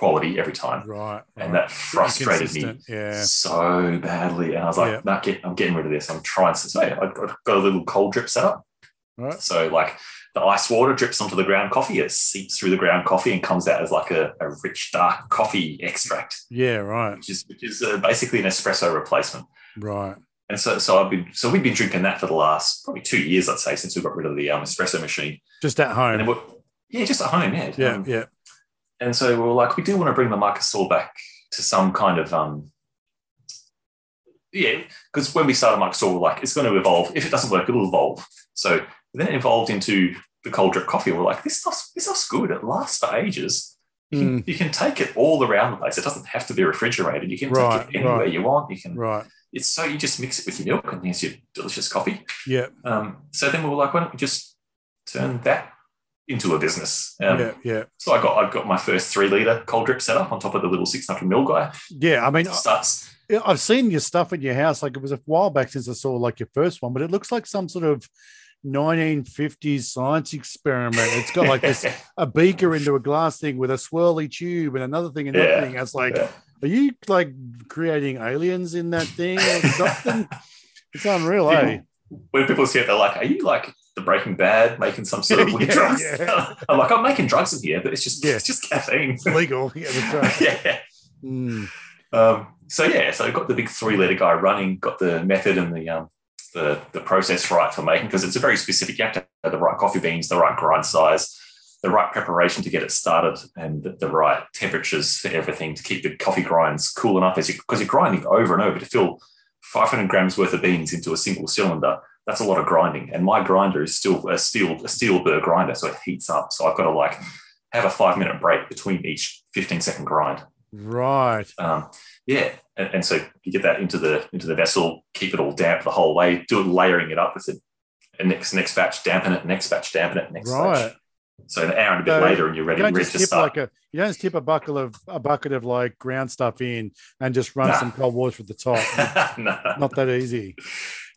quality every time Right. and right. that frustrated me Yeah. so badly. And I was like, Yeah. nah, get, I'm getting rid of this. I'm trying to. So yeah, I got, a little cold drip set up. Right. So like the ice water drips onto the ground coffee, it seeps through the ground coffee and comes out as like a, a rich dark coffee extract, Yeah. Right. which is which is uh, basically an espresso replacement. Right. And so so I've been so we've been drinking that for the last probably two years, I'd say, since we got rid of the um, espresso machine. Just at And home. then we're, yeah, just at home, yeah. Yeah. Um, yeah. And so we were like, we do want to bring the stall back to some kind of um yeah, because when we started stall, we're like, it's going to evolve. If it doesn't work, it'll evolve. So then it evolved into the cold drip coffee. We're like, this stuff's this stuff's good. It lasts for ages. You can, you can take it all around the place. It doesn't have to be refrigerated. You can Right, take it anywhere right. you want. You can. Right. It's so you just mix it with your milk and there's your delicious coffee. Yeah. Um, so then we were like, why don't we just turn that into a business? Um, yeah. Yeah. so I got I got my first three liter cold drip set up on top of the little 600 mil guy. Yeah. I mean, starts. I've seen your stuff in your house. Like it was a while back since I saw like your first one, but it looks like some sort of 1950s science experiment. It's got like this a beaker into a glass thing with a swirly tube and another thing and another Yeah. thing. I was like, Yeah. are you like creating aliens in that thing or something? it's unreal, eh? When people see it, they're like, "Are you like the Breaking Bad making some sort of weird Yeah, drugs?" yeah. I'm like, "I'm making drugs in here, but it's just Yeah. it's just caffeine." It's legal. Yeah, that's right. yeah. Mm, Um, so yeah, so got the big three letter guy running, got the method and the um, the the process right for making because it's a very specific. You have to have the right coffee beans, the right grind size, the right preparation to get it started, and the, the right temperatures for everything to keep the coffee grinds cool enough as you because you're grinding over and over to fill 500 grams worth of beans into a single cylinder. That's a lot of grinding, and my grinder is still a steel a steel burr grinder, so it heats up. So I've got to like have a five minute break between each 15 second grind. Right. Um, yeah, and, and, so you get that into the into the vessel, keep it all damp the whole way. Do it layering it up with it. And next next batch, dampen it. Next batch, dampen it. Next right. batch. So an hour and a bit so later, and you're ready, you ready to start. Like a, you don't just tip a bucket of a bucket of like ground stuff in and just run nah. some cold water at the top. no. Not that easy.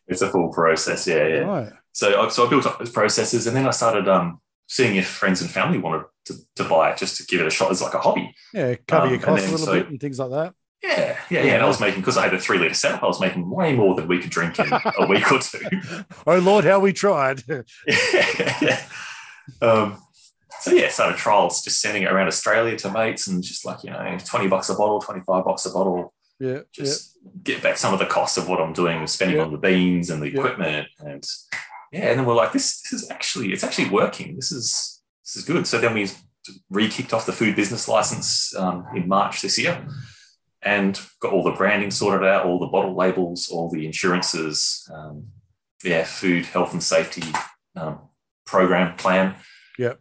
It's a full process. Yeah, yeah. Right. So, so I built up those processes, and then I started um, seeing if friends and family wanted to, to buy it, just to give it a shot as like a hobby. Yeah, cover um, your costs a little so, bit and things like that. Yeah, yeah, yeah. And I was making because I had a three liter setup. I was making way more than we could drink in a week or two. oh Lord, how we tried! yeah, yeah. Um, so yeah, started trials, just sending it around Australia to mates, and just like you know, twenty bucks a bottle, twenty five bucks a bottle. Yeah, just yeah. Get back some of the cost of what I'm doing, spending yeah. on the beans and the yeah. equipment, and yeah, and then we're like, this, this is actually, it's actually working. This is, this is good. So then we re-kicked off the food business license um, in March this year and got all the branding sorted out, all the bottle labels, all the insurances, um, yeah, food health and safety um, program plan. Yep.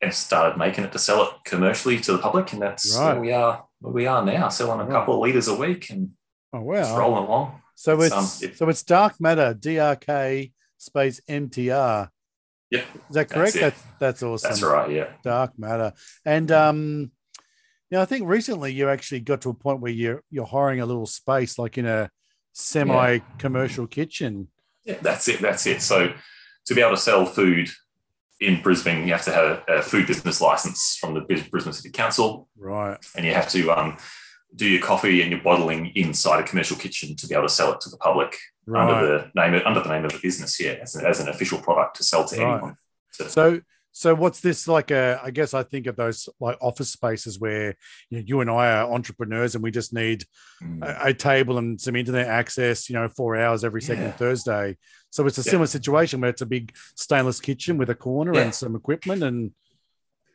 And started making it to sell it commercially to the public, and that's right. where we are. Where we are now, selling a couple of liters a week, and oh wow, rolling along. So it's, it's um, so it's dark matter, DRK space MTR. Yeah, is that correct? That's, that's, that's awesome. That's right. Yeah, dark matter, and um, I think recently you actually got to a point where you're you're hiring a little space, like in a semi-commercial yeah. kitchen. Yeah, that's it. That's it. So to be able to sell food in Brisbane, you have to have a, a food business license from the Brisbane City Council, right? And you have to um, do your coffee and your bottling inside a commercial kitchen to be able to sell it to the public right. under the name of, under the name of the business. Yeah, as an, as an official product to sell to right. anyone. So, so so what's this like a I guess I think of those like office spaces where you, know, you and I are entrepreneurs and we just need mm. a, a, table and some internet access, you know, four hours every second yeah. Thursday. So it's a yeah. similar situation where it's a big stainless kitchen with a corner yeah. and some equipment and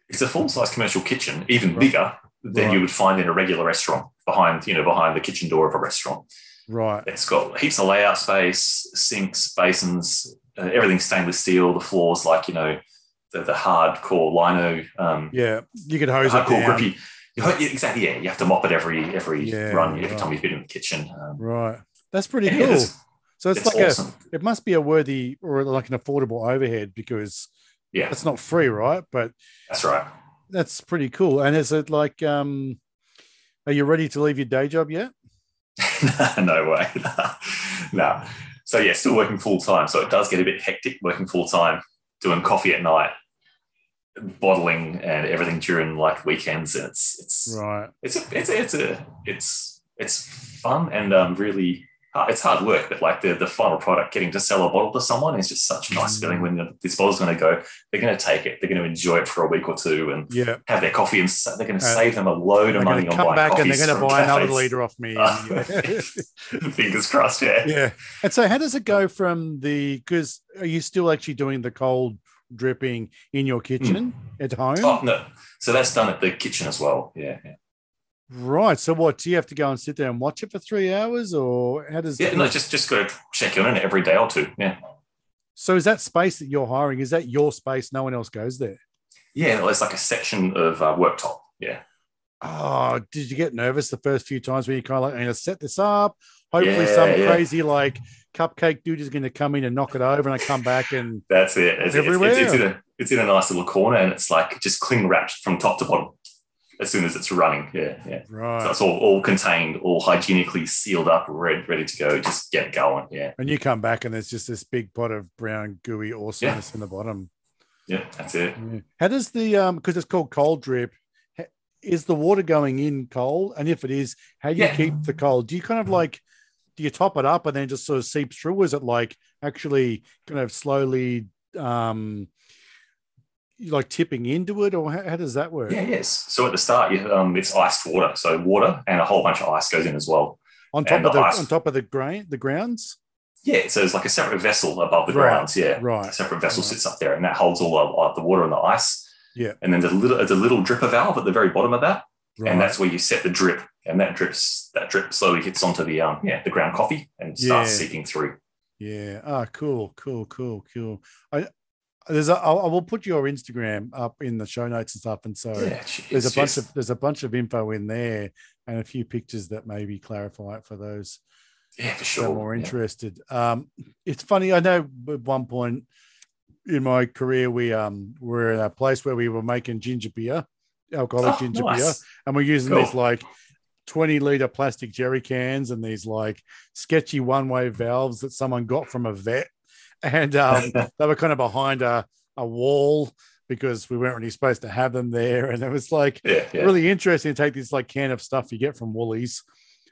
it's a full size commercial kitchen, even right. bigger than right. you would find in a regular restaurant behind, you know, behind the kitchen door of a restaurant. Right. It's got heaps of layout space, sinks, basins, uh, everything stainless steel. The floors like, you know, the, the hardcore lino. Um, yeah, you can hose it down. grippy. Exactly. Yeah, you have to mop it every every yeah, run every right. time you've been in the kitchen. Um, right. That's pretty cool. Yeah, so it's, it's like awesome. a. It must be a worthy or like an affordable overhead because yeah, it's not free, right? But that's right. That's pretty cool. And is it like, um, are you ready to leave your day job yet? no way. no. So yeah, still working full time. So it does get a bit hectic working full time, doing coffee at night, bottling and everything during like weekends. And it's it's right. It's a, it's a, it's a it's it's fun and um really it's hard work, but like the the final product, getting to sell a bottle to someone is just such a nice mm. feeling when this bottle's going to go. They're going to take it. They're going to enjoy it for a week or two and yeah. have their coffee, and they're going to uh, save them a load of money on come back and they're going to buy another liter off me. Fingers crossed, yeah. Yeah. And so, how does it go from the? Because are you still actually doing the cold dripping in your kitchen mm. at home? Oh no, so that's done at the kitchen as well. Yeah. yeah. Right. So what do you have to go and sit there and watch it for three hours, or how does? Yeah, no, just just go check in on it every day or two. Yeah. So is that space that you're hiring? Is that your space? No one else goes there. Yeah, it's like a section of uh, worktop. Yeah. Oh, did you get nervous the first few times when you kind of like, I'm going to set this up? Hopefully, yeah, some yeah. crazy like cupcake dude is going to come in and knock it over, and I come back and that's it. It's, everywhere. It's, it's, in a it's in a nice little corner, and it's like just cling wrapped from top to bottom as soon as it's running. Yeah, yeah. Right. So it's all, all contained, all hygienically sealed up, ready, ready to go. Just get going. Yeah. And you come back and there's just this big pot of brown gooey awesomeness yeah. in the bottom. Yeah, that's it. Yeah. How does the um because it's called cold drip? Is the water going in cold? And if it is, how do you yeah. keep the cold? Do you kind of like do you top it up and then just sort of seeps through? Or is it like actually kind of slowly um like tipping into it, or how, how, does that work? Yeah, yes. So at the start, you, um, it's iced water, so water and a whole bunch of ice goes in as well. On top and of the, the ice, on top of the grain, the grounds. Yeah, so it's like a separate vessel above the right. grounds. Yeah, right. A separate vessel right. sits up there, and that holds all of the water and the ice. Yeah, and then there's a little, there's a little dripper valve at the very bottom of that, right. and that's where you set the drip, and that drips, that drip slowly hits onto the um, yeah, the ground coffee and starts yeah. seeping through. Yeah. Ah, cool, cool, cool, cool. I there's a I I will put your Instagram up in the show notes and stuff, and so Yeah, there's a bunch of there's a bunch of info in there and a few pictures that maybe clarify it for those yeah, for that sure. are more yeah. interested. Um, it's funny. I know at one point in my career, we um were in a place where we were making ginger beer, alcoholic Oh, ginger beer, and we're using Cool. these like 20 liter plastic jerry cans and these like sketchy one way valves that someone got from a vet. And um, they were kind of behind a, a wall because we weren't really supposed to have them there. And it was like yeah, yeah. really interesting to take this like can of stuff you get from Woolies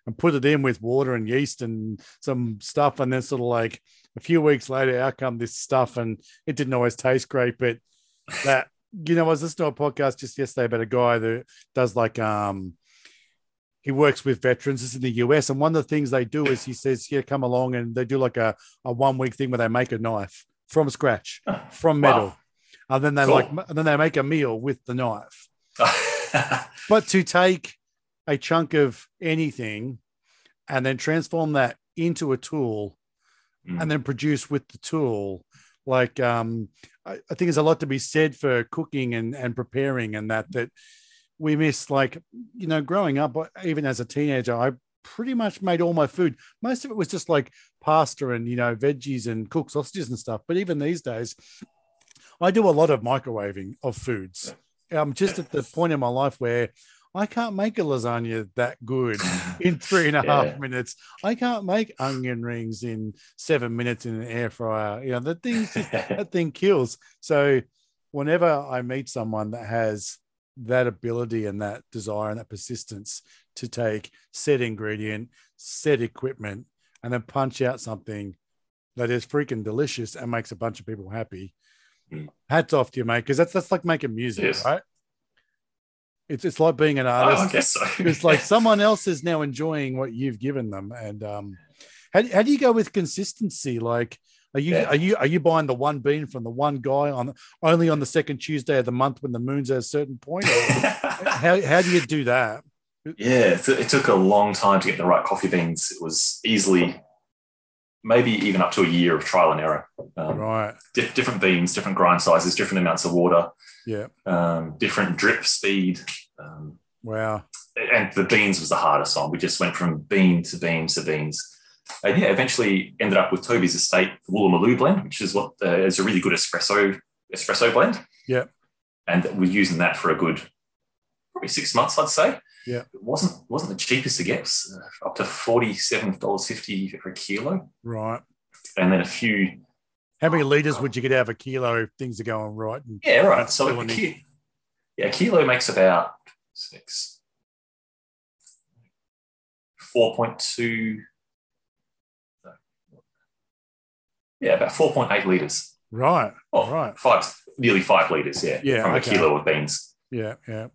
and put it in with water and yeast and some stuff. And then sort of like a few weeks later, out come this stuff. And it didn't always taste great, but that, you know, I was listening to a podcast just yesterday about a guy that does like, um, he works with veterans. This is in the US. And one of the things they do is he says, Here, come along and they do like a, a one week thing where they make a knife from scratch, from metal. And then they Cool. like, and then they make a meal with the knife. But to take a chunk of anything and then transform that into a tool Mm. and then produce with the tool, like um, I, I think there's a lot to be said for cooking and, and preparing and that that we miss. Like you know, growing up, uh, even as a teenager, I pretty much made all my food. Most of it was just like pasta and you know veggies and cooked sausages and stuff. But even these days, I do a lot of microwaving of foods. I'm just at the point in my life where I can't make a lasagna that good in three and a half Yeah. minutes. I can't make onion rings in seven minutes in an air fryer. You know, the thing that thing kills. So whenever I meet someone that has that ability and that desire and that persistence to take said ingredient, said equipment, and then punch out something that is freaking delicious and makes a bunch of people happy. Mm. Hats off to you, mate, because that's that's like making music, Yes. right? It's it's like being an Oh, artist I guess so. it's like someone else is now enjoying what you've given them and um how, how do you go with consistency like are you Yeah. are you are you buying the one bean from the one guy on only on the second tuesday of the month when the moon's at a certain point how, how do you do that Yeah, it, it took a long time to get the right coffee beans. It was easily, maybe even up to a year of trial and error. Um, right di- different beans, different grind sizes, different amounts of water, yeah um, different drip speed. Um, wow and the beans was the hardest one. We just went from bean to bean to beans. And yeah, eventually ended up with Toby's Estate Woolloomooloo blend, which is what uh, is a really good espresso espresso blend. Yeah. And we're using that for a good probably six months, I'd say. Yeah. It wasn't wasn't the cheapest to get. Uh, up to forty seven dollars fifty for a kilo, right and then a few. how many liters would you get out of a kilo if things are going right and Yeah, right. So a ki- yeah, a kilo makes about six. 4.2 yeah about 4.8 liters right oh Right. five nearly five liters yeah, Yeah, from okay. a kilo of beans yeah yeah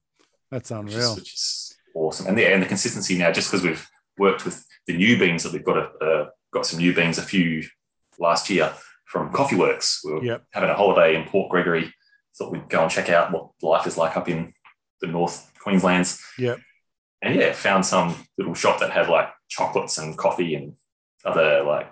that's which is, unreal which is awesome and the, and the consistency now just because we've worked with the new beans that we've got a, uh, got some new beans a few last year from coffee works we were Yep. having a holiday in port gregory thought we'd go and check out what life is like up in the north queenslands Yep. and yeah found some little shop that had like chocolates and coffee and other like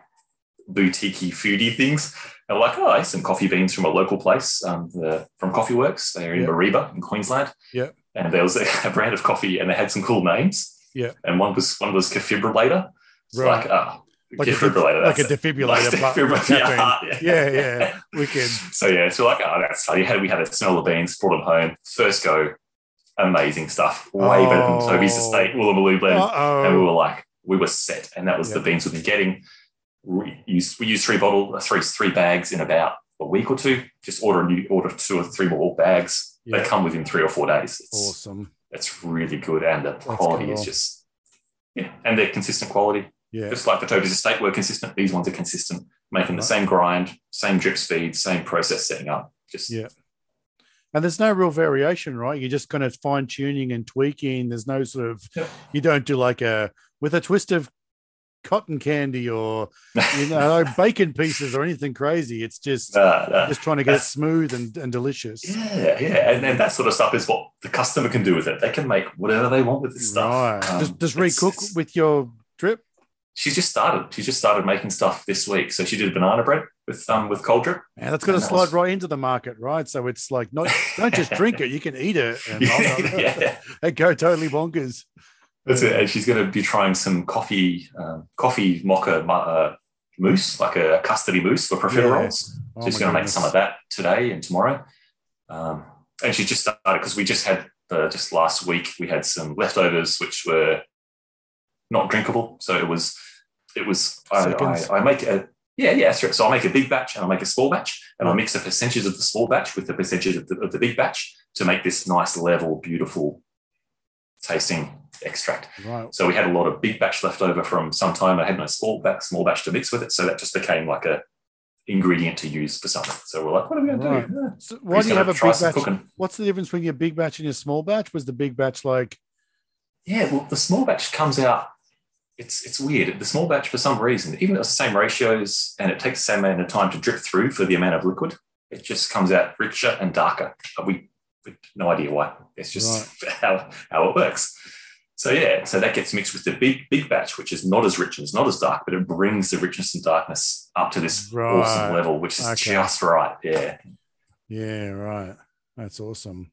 boutique foodie things and we're like oh here's some coffee beans from a local place um, the, from coffee works they're in Yep. Mareeba in queensland Yep. and there was a, a brand of coffee and they had some cool names Yep. and one was one was defibrillator it's Right. like oh like a, defibrillator like a defibrillator but with Defibrillator, caffeine. yeah. yeah yeah wicked So yeah, so like, oh, that's funny. Had we had a smell the beans, brought them home, first go, amazing stuff, way better than Toby's Oh. Estate Woolloomooloo blend, and we were like, we were set, and that was the beans we've been getting. We use three bottle, uh, three three bags in about a week or two. Just order a new order two or three more bags. Yeah. They come within three or four days. It's awesome it's really good, and the quality is just yeah, and they're consistent quality. yeah Just like the Toby's Estate were consistent, these ones are consistent, making the same grind, same drip speed, same process setting up. Just Yeah. And there's no real variation, right? You're just kind of fine tuning and tweaking. There's no sort of, Yeah. you don't do like a, with a twist of cotton candy or, you know, bacon pieces or anything crazy. It's just, Uh, uh, just trying to get it smooth and, and delicious. yeah, yeah, and then that sort of stuff is what the customer can do with it. They can make whatever they want with this stuff. Right. Um, does, does recook it's- with your drip? she's just started. She just started making stuff this week. So she did banana bread with um with cold drip. And that's going to slide was... right into the market, right? So it's like not don't just drink it, you can eat it and, yeah. and go totally bonkers. That's it. And she's going to be trying some coffee um, coffee mocha uh, mousse, like a custody mousse for profiteroles. Yeah. Oh she's going to make some of that today and tomorrow. Um, and she just started because we just had uh, just last week we had some leftovers which were not drinkable. So it was it was I, I, I, make a yeah yeah right. so I'll make a big batch and I'll make a small batch and I'll mix the percentage of the small batch with the percentage of the, of the big batch to make this nice level beautiful tasting extract. Right. So we had a lot of big batch left over from some time. I had no small batch small batch to mix with it, so that just became like a ingredient to use for something. So we're like, what are we going right. to do? So why do you have a big batch? Cooking. What's the difference between your big batch and your small batch? Was the big batch like? Yeah, well, the small batch comes out it's it's weird. The small batch, for some reason, even though it's the same ratios and it takes the same amount of time to drip through for the amount of liquid, it just comes out richer and darker. We, we no idea why. It's just right. how, how it works. So yeah, so that gets mixed with the big big batch, which is not as rich and it's not as dark, but it brings the richness and darkness up to this right. awesome level, which is okay. just right. Yeah. Yeah, right. That's awesome.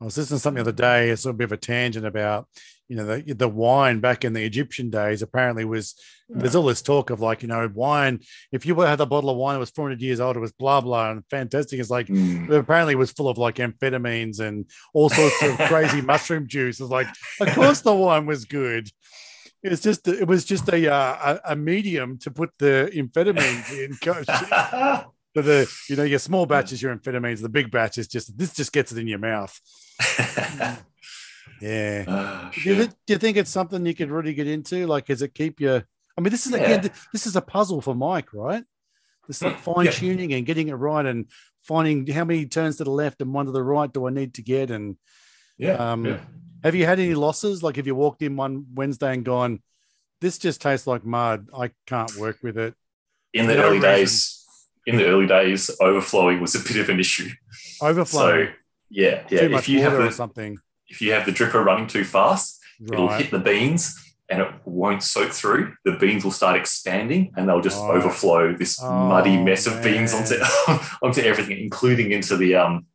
I was listening to something the other day. It's a bit of a tangent about, you know, the, the wine back in the Egyptian days apparently was, there's all this talk of like, you know, wine, if you had a bottle of wine that was 400 years old, it was blah, blah, and fantastic. It's like, mm. apparently it was full of like amphetamines and all sorts of crazy mushroom juice. It's like, of course the wine was good. It's just, it was just a, uh, a, medium to put the amphetamines in. But the you know your small batches, your amphetamines, the big batches just this just gets it in your mouth. yeah. Uh, do, you, do, you, think it's something you could really get into? Like, does it keep you? I mean, this is yeah. again, this is a puzzle for Mike, right? It's like fine tuning yeah. and getting it right and finding how many turns to the left and one to the right do I need to get and yeah. Um, yeah. Have you had any losses? Like, have you walked in one Wednesday and gone, "This just tastes like mud. I can't work with it." In the early days, in the early days, overflowing was a bit of an issue. Overflowing. So yeah, yeah. Too if you have the, something, if you have the dripper running too fast, right. it'll hit the beans and it won't soak through. The beans will start expanding and they'll just oh. overflow this oh, muddy mess of man. beans onto onto everything, including into the um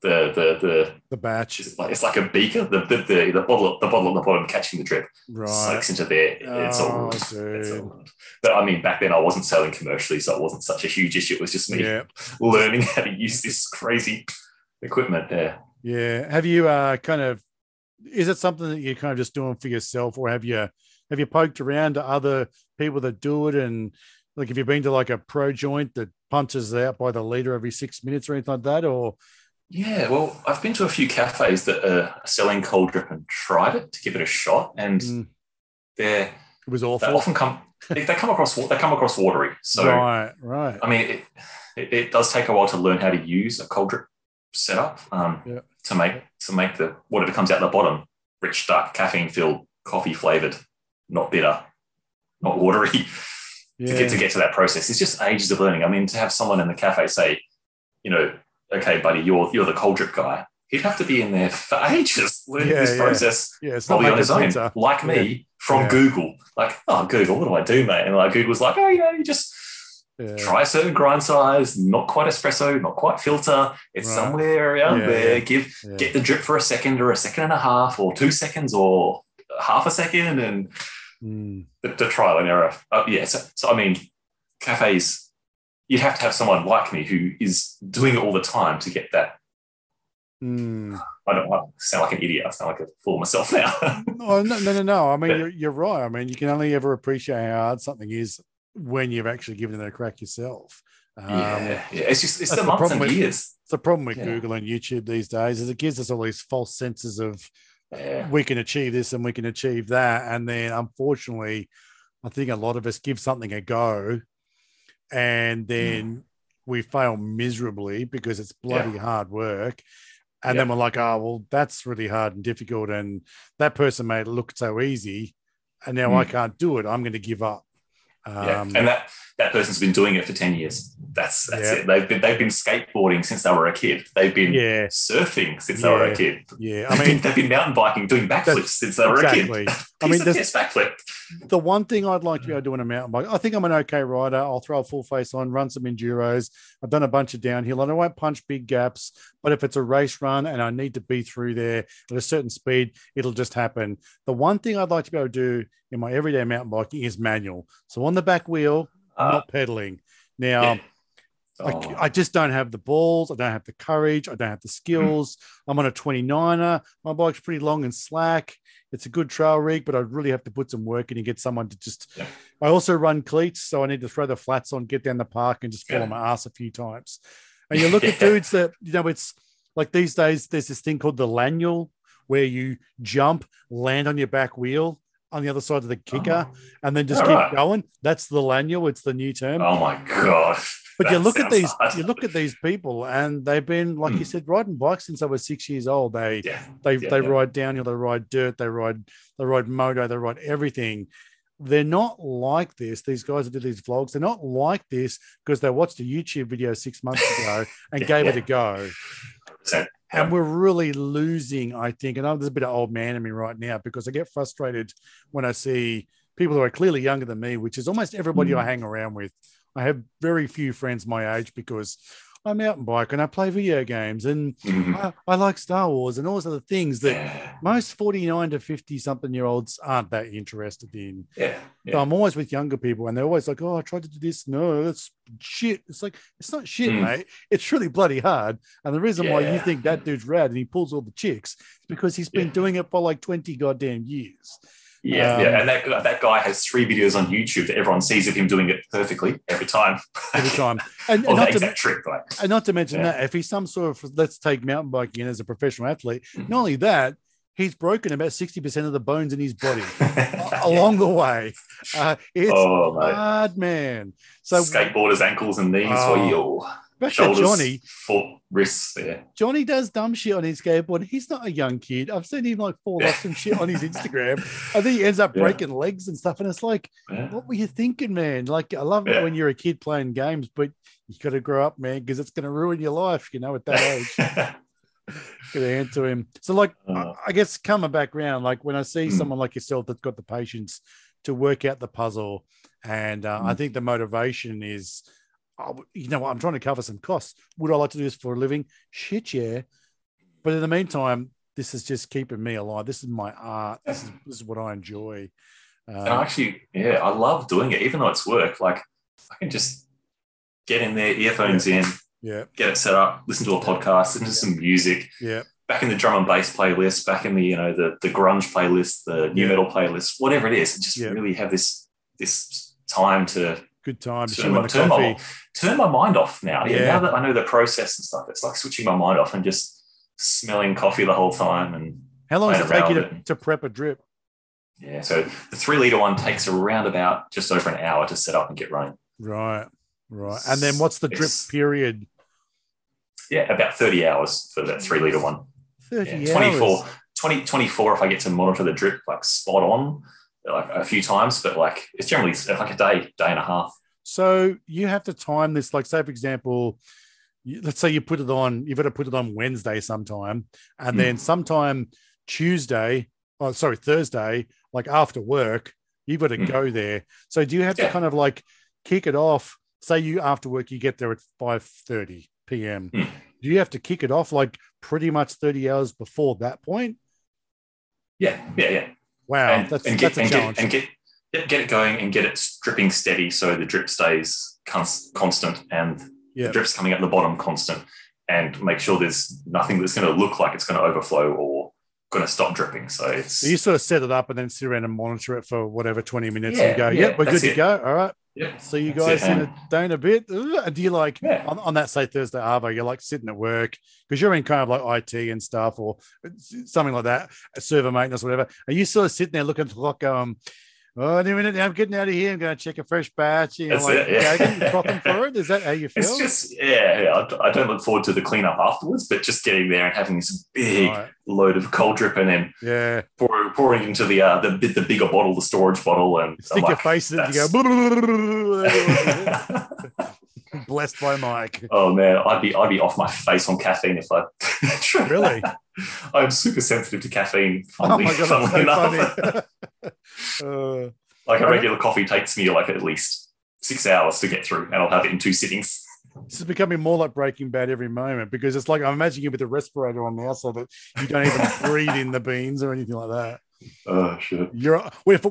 the the the the batch. It's like, it's like a beaker. The, the the the bottle the bottle at the bottom catching the drip right. soaks into there. It's all, it's all But I mean, back then I wasn't selling commercially, so it wasn't such a huge issue. It was just me learning how to use this crazy equipment. Yeah. Yeah. Have you uh kind of is it something that you're kind of just doing for yourself, or have you have you poked around to other people that do it and like have you been to like a pro joint that punches out by the leader every six minutes or anything like that or yeah, well, I've been to a few cafes that are selling cold drip and tried it to give it a shot, and mm. they're it was awful. They often come they, they, come across they come across watery. So right, right. I mean, it, it, it, does take a while to learn how to use a cold drip setup um, yeah. To make to make the water that comes out the bottom rich, dark, caffeine filled, coffee flavored, not bitter, not watery. Yeah. to get to get to that process, it's just ages of learning. I mean, to have someone in the cafe say, you know, okay, buddy, you're you're the cold drip guy. He'd have to be in there for ages learning yeah, this yeah. process, yeah, probably on his own, like me from Google. Like, oh, Google, what do I do, mate? And like Google's like, oh, you know, you just try a certain grind size, not quite espresso, not quite filter. It's right. somewhere around there. Give get the drip for a second or a second and a half or two seconds or half a second, and mm. the, the, trial and error. Uh, yeah, so, so I mean, cafes you'd have to have someone like me who is doing it all the time to get that. Mm. I don't I sound like an idiot. I sound like a fool myself now. no, no, no, no. I mean, you're, you're right. I mean, you can only ever appreciate how hard something is when you've actually given it a crack yourself. Um, yeah, yeah. It's just it's the, the months and with, years. It's the problem with yeah. Google and YouTube these days is it gives us all these false senses of yeah. we can achieve this and we can achieve that, and then unfortunately, I think a lot of us give something a go and then mm. we fail miserably because it's bloody hard work. And then we're like, oh, well, that's really hard and difficult. And that person made it look so easy. And now mm. I can't do it. I'm going to give up. Um, yeah. And that, that person's been doing it for 10 years. That's that's yeah. it. They've been they've been skateboarding since they were a kid. They've been yeah. surfing since yeah. they were a kid. Yeah, I mean they've been mountain biking, doing backflips since they were exactly. a kid. I mean, there's- backflip. the one thing I'd like to be able to do on a mountain bike, I think I'm an okay rider. I'll throw a full face on, run some enduros. I've done a bunch of downhill and I won't punch big gaps. But if it's a race run and I need to be through there at a certain speed, it'll just happen. The one thing I'd like to be able to do in my everyday mountain biking is manual. So on the back wheel, Uh, not pedaling. Now, yeah. I, Oh. I just don't have the balls. I don't have the courage. I don't have the skills. I'm on a 29er. My bike's pretty long and slack. It's a good trail rig, but I'd really have to put some work in and get someone to just. Yeah. I also run cleats, so I need to throw the flats on, get down the park, and just fall Yeah. on my ass a few times. And you look at dudes that you know, it's like these days. There's this thing called the lanyal, where you jump, land on your back wheel on the other side of the kicker, and then just All keep right. going. That's the lanyard. It's the new term. Oh my god! But you look at these, hard. you look at these people, and they've been, like you Mm. said, riding bikes since they were six years old. They Yeah, they yeah, they yeah. ride downhill, they ride dirt, they ride they ride moto, they ride everything. They're not like this. These guys that do these vlogs, they're not like this because they watched a YouTube video six months ago and gave it a go. So, And we're really losing, I think. And I know there's a bit of old man in me right now because I get frustrated when I see people who are clearly younger than me, which is almost everybody I Mm. hang around with. I have very few friends my age because I mountain bike and I play video games and mhm. I, I like Star Wars and all those other things that yeah, most 49 to 50 something year olds aren't that interested in. yeah, So. I'm always with younger people and they're always like, oh, I tried to do this. No, that's shit. It's like, it's not shit, Mm. mate. It's really bloody hard. And the reason why you think that dude's rad and he pulls all the chicks is because he's been Yeah. doing it for like 20 goddamn years. Yeah, Um, yeah, and that guy- that guy has three videos on YouTube that everyone sees of him doing it perfectly every time. Every time. And, and that not, to, exact trick, like and not to mention Yeah. that if he's some sort of, let's take mountain biking as a professional athlete, Mhm. not only that, he's broken about 60% of the bones in his body along the way. Uh, it's oh, hard, man. So skateboarders' ankles and knees, Oh. or your back shoulders, Johnny. foot, wrists. Yeah, Johnny does dumb shit on his skateboard. He's not a young kid. I've seen him like fall off some shit on his Instagram. I think he ends up Yeah. breaking legs and stuff. And it's like, yeah. what were you thinking, man? Like, I love it when you're a kid playing games, but you got to grow up, man, because it's going to ruin your life, you know, at that age. Get a hand to him. So, like, I- Uh. I guess coming back around, like when I see Mm. someone like yourself that's got the patience to work out the puzzle, and uh, I Mm. think the motivation is, oh, you know, what, I'm trying to cover some costs. Would I like to do this for a living? Shit, yeah. But in the meantime, this is just keeping me alive. This is my art. This is, this is what I enjoy. and Um, actually, yeah, I love doing it, even though it's work. Like, I can just get in there, earphones in, yeah, get it set up, listen to a podcast, listen to some music. yeah, Back in the drum and bass playlist, back in the you know the the grunge playlist, the new Yeah. metal playlist, whatever it is, just Yeah. really have this this time to good time. turn my, turn, my, turn my mind off now. Yeah, Yeah. now that I know the process and stuff, it's like switching my mind off and just smelling coffee the whole time. And How long does it take you to, to prep a drip? yeah, so the three liter one takes around about just over an hour to set up and get running. Right, right. And then what's the drip It's- period? Yeah, about 30 hours for that three liter one. 30 Yeah, 24, hours. 20, 24 if I get to monitor the drip like spot on like a few times, but like it's generally like a day, day and a half. So you have to time this, like, say, for example, let's say you put it on, you've got to put it on Wednesday sometime, and Hmm. then sometime Tuesday, oh, sorry, Thursday, like after work, you've got to Hmm. go there. So do you have to kind of like kick it off? Say you after work, you get there at 5 30 p.m. Hmm. Do you have to kick it off like pretty much 30 hours before that point? Yeah, yeah, yeah. Wow, and, that's, and get, that's a and challenge. get, and get, get, get it going and get it dripping steady so the drip stays cons- constant and Yeah. the drip's coming out the bottom constant and make sure there's nothing that's going to look like it's going to overflow or going to stop dripping. So it's So you sort of set it up and then sit around and monitor it for whatever 20 minutes Yeah, and go, yeah, yep, we're good that's to go. All right. Yeah, See you That's guys it, in man. a day in a bit. And do you like yeah. on, on that say Thursday Arvo, you're like sitting at work because you're in kind of like IT and stuff or something like that, server maintenance, whatever. Are you sort of sitting there looking at the clock going, Oh, any minute I'm getting out of here. I'm going to check a fresh batch. You know, like, it, yeah. okay, getting frothing for it. Is that how you feel? It's just yeah, yeah. I, I don't look forward to the cleanup afterwards, but just getting there and having this big Right. load of cold drip and then Yeah. pour, pouring into the uh, the the bigger bottle, the storage bottle, and Stick I'm your like, face in it and you go, blessed by Mike. oh man, I'd be I'd be off my face on caffeine if I Really? I'm super sensitive to caffeine. Oh Funnily, my God, that's so funny. Uh, Like a regular coffee takes me like at least six hours to get through, and I'll have it in two sittings. this is becoming more like Breaking Bad every moment because it's like I'm imagining you with a respirator on now so that you don't even breathe in the beans or anything like that. Oh shit! You're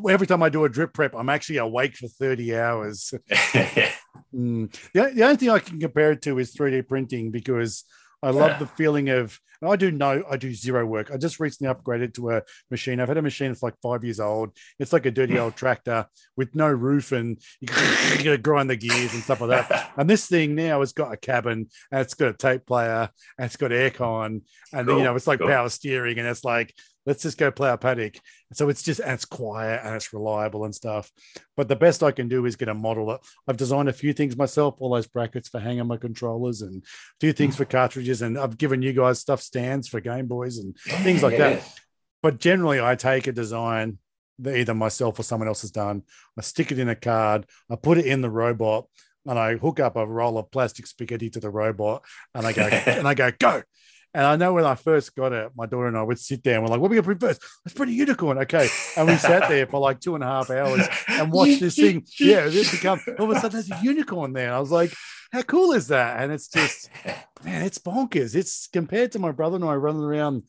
every time I do a drip prep, I'm actually awake for 30 hours. Mm. The, the only thing I can compare it to is 3D printing because I love Yeah. the feeling of, and I do know I do zero work. I just recently upgraded to a machine. I've had a machine that's like five years old. It's like a dirty old tractor with no roof and you gotta grind the gears and stuff like that. And this thing now has got a cabin and it's got a tape player and it's got aircon and Cool, you know it's like cool. power steering and it's like let's just go play a paddock. So it's just it's quiet and it's reliable and stuff. But the best I can do is get a model. that- I've designed a few things myself, all those brackets for hanging my controllers and a few things mm. for cartridges, and I've given you guys stuff stands for Game Boys and things like that. But generally, I take a design that either myself or someone else has done. I stick it in a card. I put it in the robot, and I hook up a roll of plastic spaghetti to the robot, and I go and I go go. And I know when I first got it, my daughter and I would sit down. we're like, "What are we gonna print first? Let's print a unicorn, okay?" And we sat there for like two and a half hours and watched this thing. Yeah, it become all of a sudden there's a unicorn there. I was like, "How cool is that?" And it's just man, it's bonkers. It's compared to my brother and I running around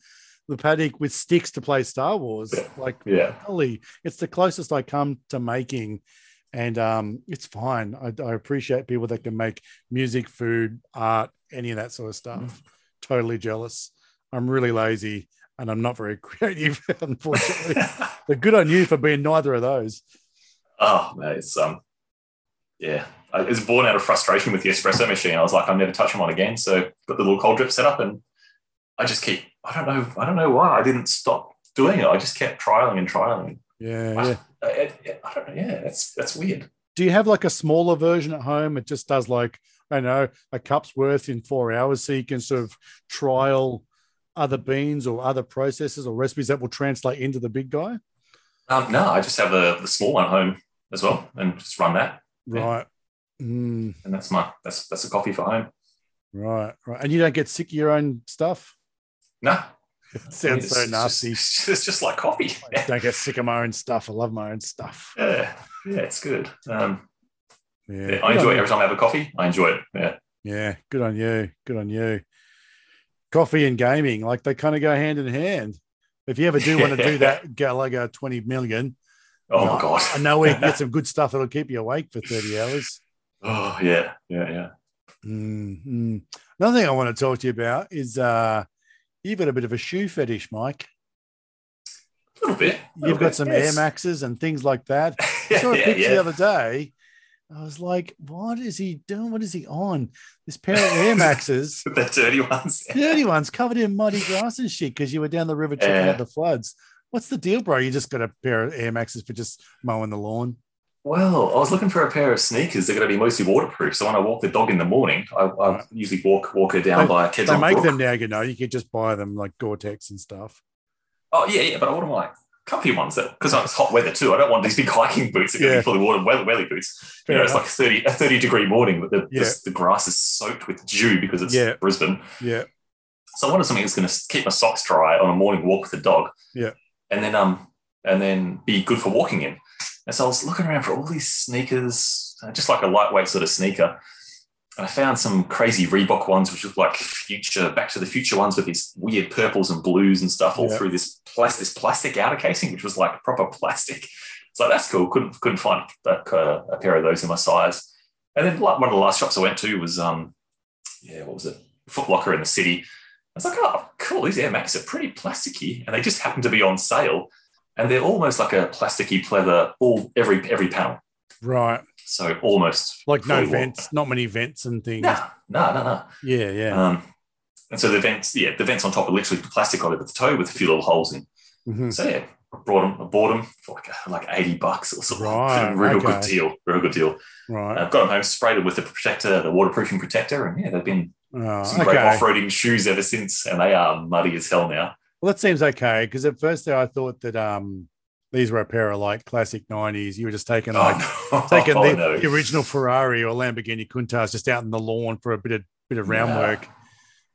the paddock with sticks to play Star Wars. Like, yeah, golly, it's the closest I come to making, and um, it's fine. I, I appreciate people that can make music, food, art, any of that sort of stuff. Totally jealous. I'm really lazy and I'm not very creative, unfortunately. but good on you for being neither of those. oh man, it's um, yeah. I- was born out of frustration with the espresso machine. I was like, I'm never touching one again. So got the little cold drip set up, and I just keep. I don't know. I don't know why I didn't stop doing it. I just kept trialing and trialing. Yeah, yeah. I, I- I don't know. Yeah, that's that's weird. Do you have like a smaller version at home? It just does like I know a cup's worth in four hours, so you can sort of trial other beans or other processes or recipes that will translate into the big guy. Um, no, I just have the, the small one home as well, and just run that, Yeah. Right. Mm, and that's my that's that's a coffee for home. right. Right. And you don't get sick of your own stuff. No, It sounds it's so nasty. It's just, it's just like coffee. I don't get sick of my own stuff. I love my own stuff. Yeah, yeah, it's good. Um, Yeah. yeah, I enjoy it every time I have a coffee. I enjoy it. Yeah, Yeah. Good on you. Good on you. Coffee and gaming, like they kind of go hand in hand. If you ever do want to do that, Gallagher 20 million, Oh my god. I know we can get some good stuff that'll keep you awake for 30 hours. Oh yeah, yeah, yeah. Mm-hmm. Another thing I want to talk to you about is uh, you've got a bit of a shoe fetish, Mike. A little bit. a little You've got bit, some yes. Air Maxes and things like that. I saw a yeah, picture yeah. the other day. I was like, what is he doing? What is he on? This pair of Air Maxes, the dirty ones. dirty ones covered in muddy grass and shit because you were down the river checking Yeah. out the floods. What's the deal, bro? You just got a pair of Air Maxes for just mowing the lawn. Well, I was looking for a pair of sneakers. They're going to be mostly waterproof. So when I walk the dog in the morning, I, I usually walk walk her down by a They make Brook. them now, you know. You could just buy them like Gore-Tex and stuff. Oh yeah, yeah, but I want like comfy ones that because it's hot weather too. I don't want these big hiking boots that are going Yeah. to be fully water welly, welly boots. Fair you know, it's enough. like thirty a thirty degree morning, but the, Yeah. the, the grass is soaked with dew because it's Yeah. Brisbane. Yeah. So I wanted something that's going to keep my socks dry on a morning walk with the dog. Yeah. and then um and then be good for walking in. And so I was looking around for all these sneakers, uh, just like a lightweight sort of sneaker. And I found some crazy Reebok ones, which look like future, Back to the Future ones with these weird purples and blues and stuff all Yeah. through this, plas- this plastic outer casing, which was like proper plastic. So that's cool. Couldn't couldn't find that, uh, a pair of those in my size. And then like, one of the last shops I went to was um, yeah, what was it? Foot Locker in the city. I was like, oh, cool. These Air Max are pretty plasticky, and they just happen to be on sale. And they're almost like a plasticky pleather, all every every panel. Right. So almost Like no vents, not many vents and things. No, no, no, no. Yeah, yeah. Um, and so the vents, yeah, the vents on top are literally plastic on it with the toe with a few little holes in. Mhm. So yeah, I brought them, I bought them for like, like 80 bucks or something. Right, Real okay. good deal. Real good deal. Right. I've got them home, sprayed them with the protector, the waterproofing protector, and yeah, they've been Oh, some great off-roading shoes ever since, and they are muddy as hell now. Well, that seems okay because at first there I thought that um these were a pair of like classic nineties. You were just taking oh, like oh, no. taking Oh, the, no. the original Ferrari or Lamborghini Countach just out in the lawn for a bit of bit of round Nah. work.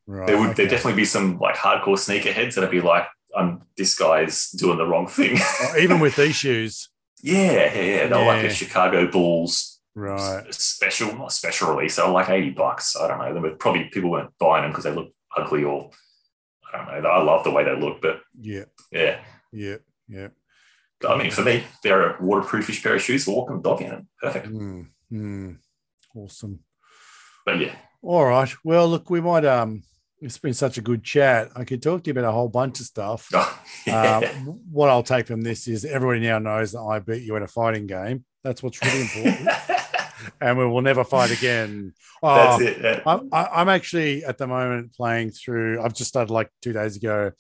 Right. There would okay. there definitely be some like hardcore sneaker sneakerheads that'd be like, "I'm this guy's doing the wrong thing. Oh, even with these shoes. Yeah, yeah, yeah. They're like a Chicago Bulls Right. special, not special release. They were like 80 bucks. I don't know. They were probably people weren't buying them because they look ugly or I don't know. I love the way they look, but Yeah. yeah. Yeah. Yeah. I mean, for me, they're a waterproofish pair of shoes for walking the dog in them. Perfect. Mm, mm. Awesome. But yeah, All right. Well, look, we might um it's been such a good chat. I could talk to you about a whole bunch of stuff. Oh, Um, yeah. what I'll take from this is everybody now knows that I beat you in a fighting game. That's what's really important. and we will never fight again. Oh, That's it. yeah. I'm, I- I'm actually at the moment playing through, I've just started like two days ago,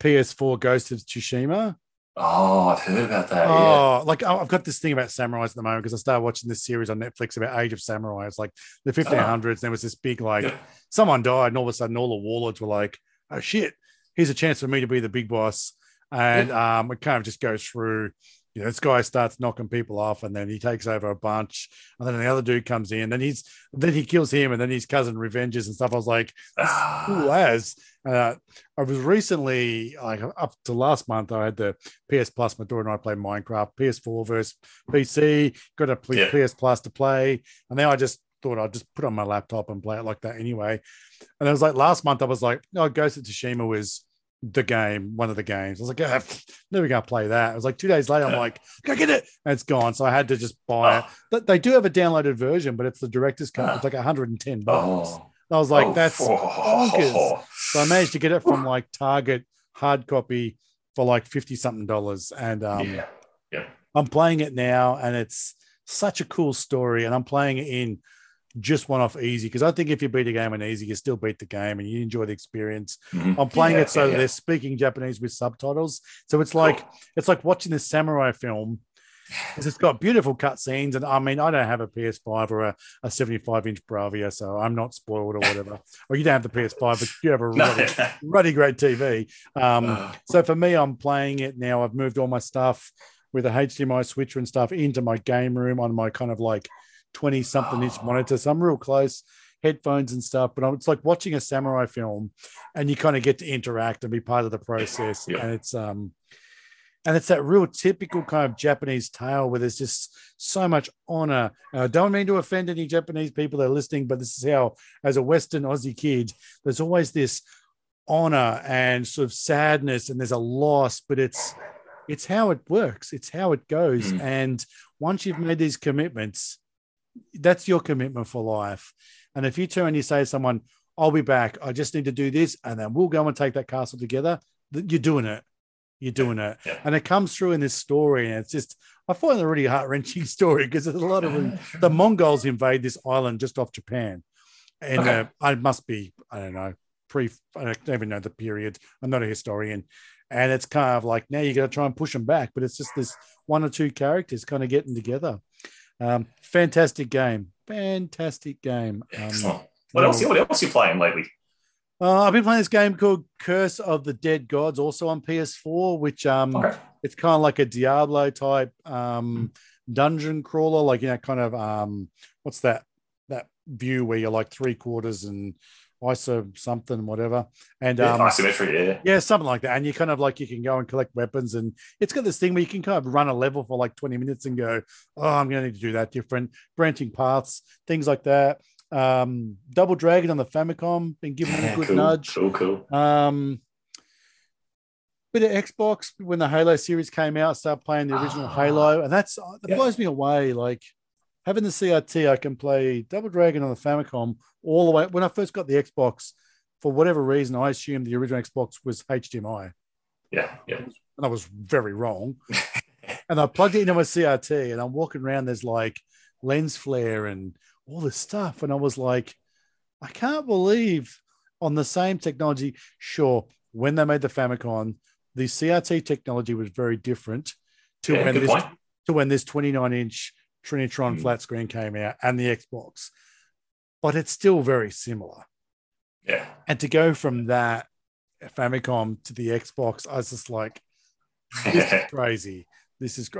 PS4 Ghost of Tsushima. Oh, I've heard about that. yeah. Oh, like I- I've got this thing about samurais at the moment because I started watching this series on Netflix about Age of Samurai. It's like the 1500s. There was this big, like, Yeah. someone died, and all of a sudden, all the warlords were like, oh shit, here's a chance for me to be the big boss. And um, it kind of just goes through, you know, this guy starts knocking people off, and then he takes over a bunch, and then the other dude comes in, then he's then he kills him, and then his cousin revenges and stuff. I was like, Ah, cool as. Uh, I was recently, like up to last month, I had the PS Plus. My daughter and I played Minecraft, PS4 versus PC. Got a Yeah. PS Plus to play, and then I just thought I'd just put on my laptop and play it like that anyway. And it was like last month, I was like, no, Ghost of Tsushima was the game, one of the games. I was like, ah, never gonna play that. It was like two days later, I'm like, go get it, and it's gone. So I had to just buy it. oh, But they do have a downloaded version, but it's the director's cut. It's like 110 bucks. oh, I was like, oh, that's oh, bonkers. So I managed to get it from like Target hard copy for like 50 something dollars. And um, yeah. I'm playing it now and it's such a cool story. And I'm playing it in just one off easy because I think if you beat a game on easy, you still beat the game and you enjoy the experience. Mhm. I'm playing Yeah, it so yeah, yeah. they're speaking Japanese with subtitles. So it's like Cool. it's like watching this samurai film. 'cause It's got beautiful cutscenes, and I mean, I don't have a PS5 or a, a 75 inch Bravia, so I'm not spoiled or whatever. or you don't have the PS5, but you have a No. really, really great TV. Um, Uh, so for me, I'm playing it now. I've moved all my stuff with a HDMI switcher and stuff into my game room on my kind of like 20 something inch Oh. monitor. So I'm real close, headphones and stuff. But it's like watching a samurai film, and you kind of get to interact and be part of the process. Yeah. And it's um, and it's that real typical kind of Japanese tale where there's just so much honor. And I don't mean to offend any Japanese people that are listening, but this is how, as a Western Aussie kid, there's always this honor and sort of sadness and there's a loss but it's it's how it works it's how it goes Mm. and once you've made these commitments that's your commitment for life and if you turn and you say to someone i'll be back i just need to do this and then we'll go and take that castle together you're doing it you're doing it Yeah. and it comes through in this story and it's just i find it a really heart-wrenching story because there's a lot of the mongols invade this island just off japan and Okay. uh, i must be i don't know pre I don't even know the period. I'm not a historian. And it's kind of like now you got to try and push them back, but it's just this one or two characters kind of getting together. Um, fantastic game, fantastic game. Um, Excellent. What else? What else you playing lately? uh, I've been playing this game called Curse of the Dead Gods, also on PS4, which um, Okay. it's kind of like a Diablo type um, dungeon crawler, like you know, kind of um, what's that that view where you're like three quarters and ISO something, whatever, and Yeah, um, isometry. Yeah. yeah, something like that. And you kind of like you can go and collect weapons, and it's got this thing where you can kind of run a level for like 20 minutes and go, oh, I'm going to need to do that. Different branching paths, things like that. Um, Double Dragon on the Famicom, been given Yeah, a good cool, nudge. Cool. Cool. Um, bit of Xbox when the Halo series came out, started playing the original Ah. Halo, and that's that Yeah. blows me away. Like having the CRT, I can play Double Dragon on the Famicom all the way. When I first got the Xbox, for whatever reason, I assumed the original Xbox was HDMI, Yeah. Yeah. and I was very wrong. and I plugged it into my CRT, and I'm walking around. There's like lens flare and all this stuff, and I was like, I can't believe on the same technology. Sure, when they made the Famicom, the CRT technology was very different to Yeah, when this point. to when this 29 inch Trinitron Mm. flat screen came out and the Xbox, but it's still very similar. Yeah. And to go from that Famicom to the Xbox, I was just like, this is crazy. This is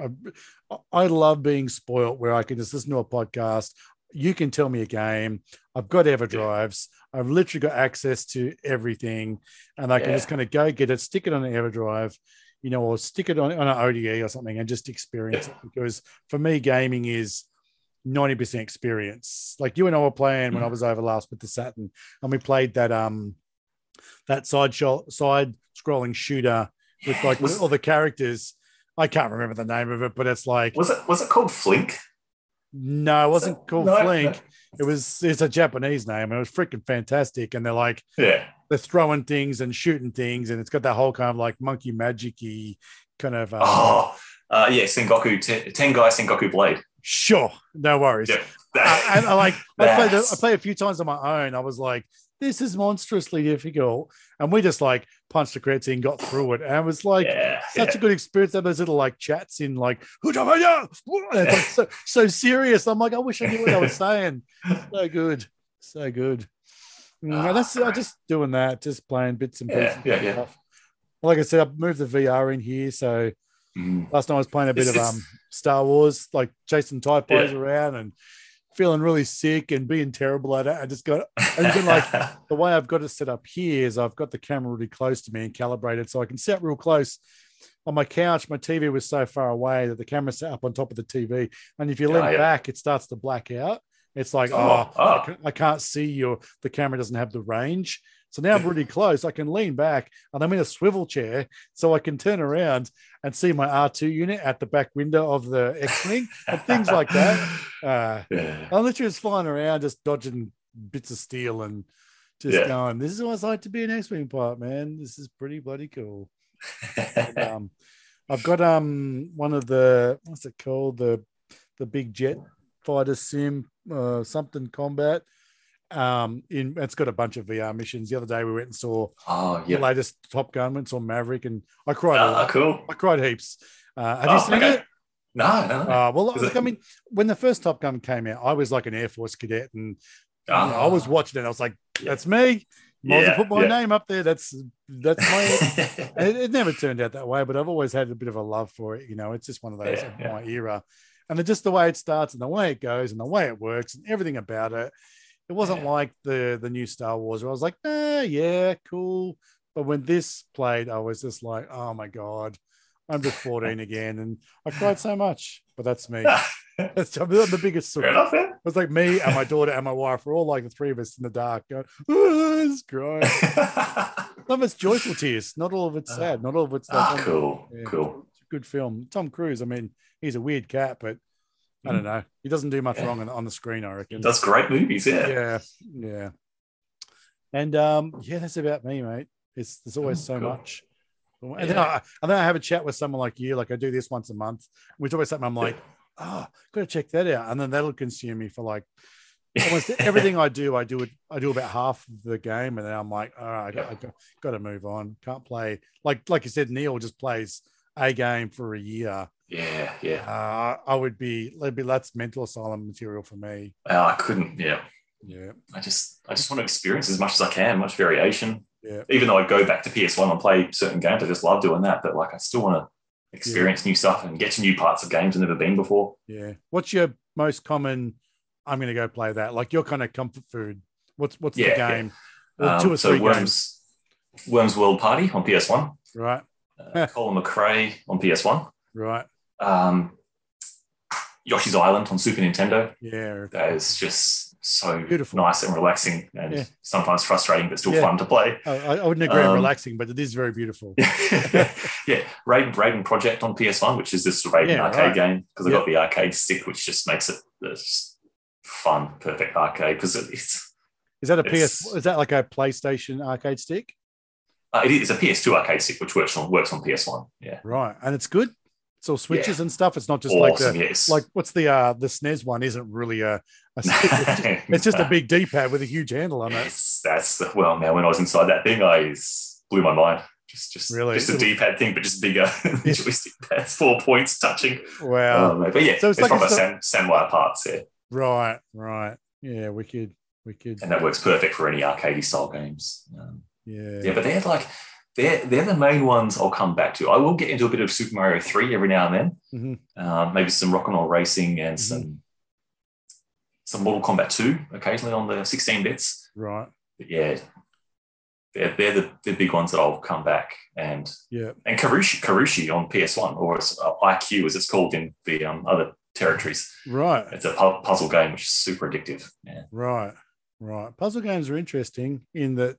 I love being spoiled where I can just listen to a podcast. You can tell me a game. I've got EverDrives. I've literally got access to everything, and I can Yeah. just kind of go get it, stick it on an EverDrive. You know, or stick it on, on an ODE or something and just experience it. Because for me, gaming is 90% experience. Like you and I were playing when I was over last with the Saturn, and we played that um that side shot side scrolling shooter with like Was- all the characters. I can't remember the name of it, but it's like Was it was it called Flink? no, it wasn't called No, Flink. It was it's a Japanese name, it was freaking fantastic. And they're like Yeah. They're throwing things and shooting things, and it's got that whole kind of like monkey magic-y kind of um, Oh, uh, yeah, Sengoku, Ten- Tengai Sengoku Blade. sure, no worries. Yeah. Uh, and I like I played, I played a few times on my own. I was like, this is monstrously difficult, and we just like punched the crits in, got through it, and it was like yeah, such yeah. a good experience. That those little like chats in like! And like so so serious. I'm like, I wish I knew what I was saying. So good, so good. Mm, Ah, that's I'm just doing that, just playing bits and pieces. yeah, yeah. stuff. Like I said, I moved the VR in here, so Mm. last night I was playing a bit It's- of um Star Wars, like chasing TIE fighters Yeah. around and feeling really sick and being terrible at it. I just got and then like the way I've got it set up here is I've got the camera really close to me and calibrated so I can sit real close. On my couch, my TV was so far away that the camera's set up on top of the TV. And if you lean Oh, yeah. back, it starts to black out. It's like, Oh, oh. I, ca- I can't see your the camera doesn't have the range. So now I'm really close. I can lean back and I'm in a swivel chair so I can turn around and see my R2 unit at the back window of the X-Wing and things like that. Uh, Yeah. I'm literally just flying around, just dodging bits of steel and just Yeah. going, this is what it's like to be an X-Wing pilot, man. This is pretty bloody cool. And, um, I've got um one of the what's it called the the big jet fighter sim uh, something combat. Um, in it's got a bunch of VR missions. The other day we went and saw oh, the latest Top Gun, went and saw Maverick, and I cried. a lot. cool. I cried heaps. Uh, have Oh, you seen okay. it? No, no. Uh, well, Is like, it- I mean, when the first Top Gun came out, I was like an Air Force cadet, and you know, I was Ah. watching it. I was like, Yeah. "That's me." Might as well Yeah, put my yeah. name up there. That's that's my. It, it never turned out that way, but I've always had a bit of a love for it. You know, it's just one of those Yeah, of yeah. my era, and then just the way it starts and the way it goes and the way it works and everything about it. It wasn't Yeah. like the the new Star Wars where I was like, ah, yeah, cool. But when this played, I was just like, oh my god, I'm just 14 again, and I cried so much. But that's me. That's the biggest. Fair enough, yeah. It was like me and my daughter and my wife were all like the three of us in the dark going, oh, it's crying. Some of it's joyful tears, not all of it's sad, not all of it's like, ah, oh, cool, yeah. cool. it's a good film. Tom Cruise, I mean, he's a weird cat, but I don't know. He doesn't do much Mm. Yeah. wrong on, on the screen, I reckon. That's great movies, yeah. yeah, yeah. And um, yeah, that's about me, mate. It's there's always Oh, so much. And then, I, and then I have a chat with someone like you, like I do this once a month. We always something. I'm like, oh, got to check that out, and then that'll consume me for like almost everything I do. I do it. I do about half of the game, and then I'm like, all right, I got, got to move on. Can't play like like you said. Neil just plays a game for a year. Yeah, yeah. Uh, I would be, that'd be that's mental asylum material for me. Uh, I couldn't, yeah. Yeah, I just I just want to experience as much as I can, much variation. yeah, Even though I go back to PS1 and play certain games, I just love doing that. But like I still want to experience new stuff and get to new parts of games I've never been before. yeah. What's your most common? I'm going to go play that. Like your kind of comfort food. What's what's Yeah, the yeah. game? Or Um, two or so three games, Worms Worms World Party on PS1. right? Uh, Colin McRae on PS1. Right. Um, Yoshi's Island on Super Nintendo. Yeah. That is just so Beautiful. nice and relaxing and Yeah. sometimes frustrating, but still Yeah. fun to play. I, I wouldn't agree on Um, relaxing, but it is very beautiful. yeah, Raiden, Raiden Project on PS1, which is this Raiden Yeah, arcade right. game because I got the arcade stick, which just makes it uh, just fun, perfect arcade because it, it's Is that a PS? Is that like a PlayStation arcade stick? uh, it is a PS2 arcade stick, which works on works on PS1. Yeah, Right, and it's good. Switches and stuff. It's not just like the yes, like what's the uh the SNES one? Isn't really a, a stick. It's just, it's just a big D pad with a huge handle on it. Yes, that's the, well, man. When I was inside that thing, I blew my mind. Just, just, Really? just a D-pad thing, but just bigger. joystick pads, four points touching. Wow. Um, but yeah, So it's, it's like proper it's Sam, Sanwa parts, yeah, Right, right. Yeah, wicked, wicked. and that works perfect for any arcade style games. Um, Yeah. Yeah, but they're like they're they're the main ones I'll come back to. I will get into a bit of Super Mario Three every now and then. Mhm. Um, maybe some Rock and Roll Racing and Mhm. some some Mortal Kombat Two occasionally on the 16 bits. Right. But yeah, they're, they're the, the big ones that I'll come back and Yeah. and Kurushi Kurushi on PS1 or it's uh, IQ as it's called in the um, other territories. Right. It's a pu- puzzle game which is super addictive. Yeah, Right. Right. Puzzle games are interesting in that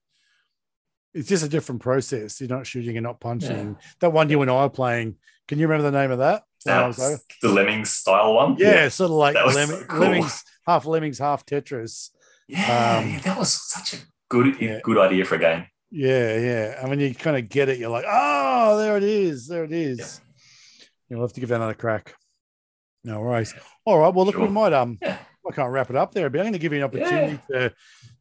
it's just a different process. You're not shooting and not punching. That one you and I are playing. Can you remember the name of that? That was the Lemmings style one. Yeah, sort of like That was Lemming- so cool. Lemmings, half Lemmings, half Tetris. yeah, Um, yeah, that was such a good Yeah. good idea for a game. Yeah, yeah. And when you kind of get it, you're like, oh, there it is. There it is. You'll have to give that another crack. No worries. All right. Well, look, we might um Yeah. I can't wrap it up there, but I'm going to give you an opportunity to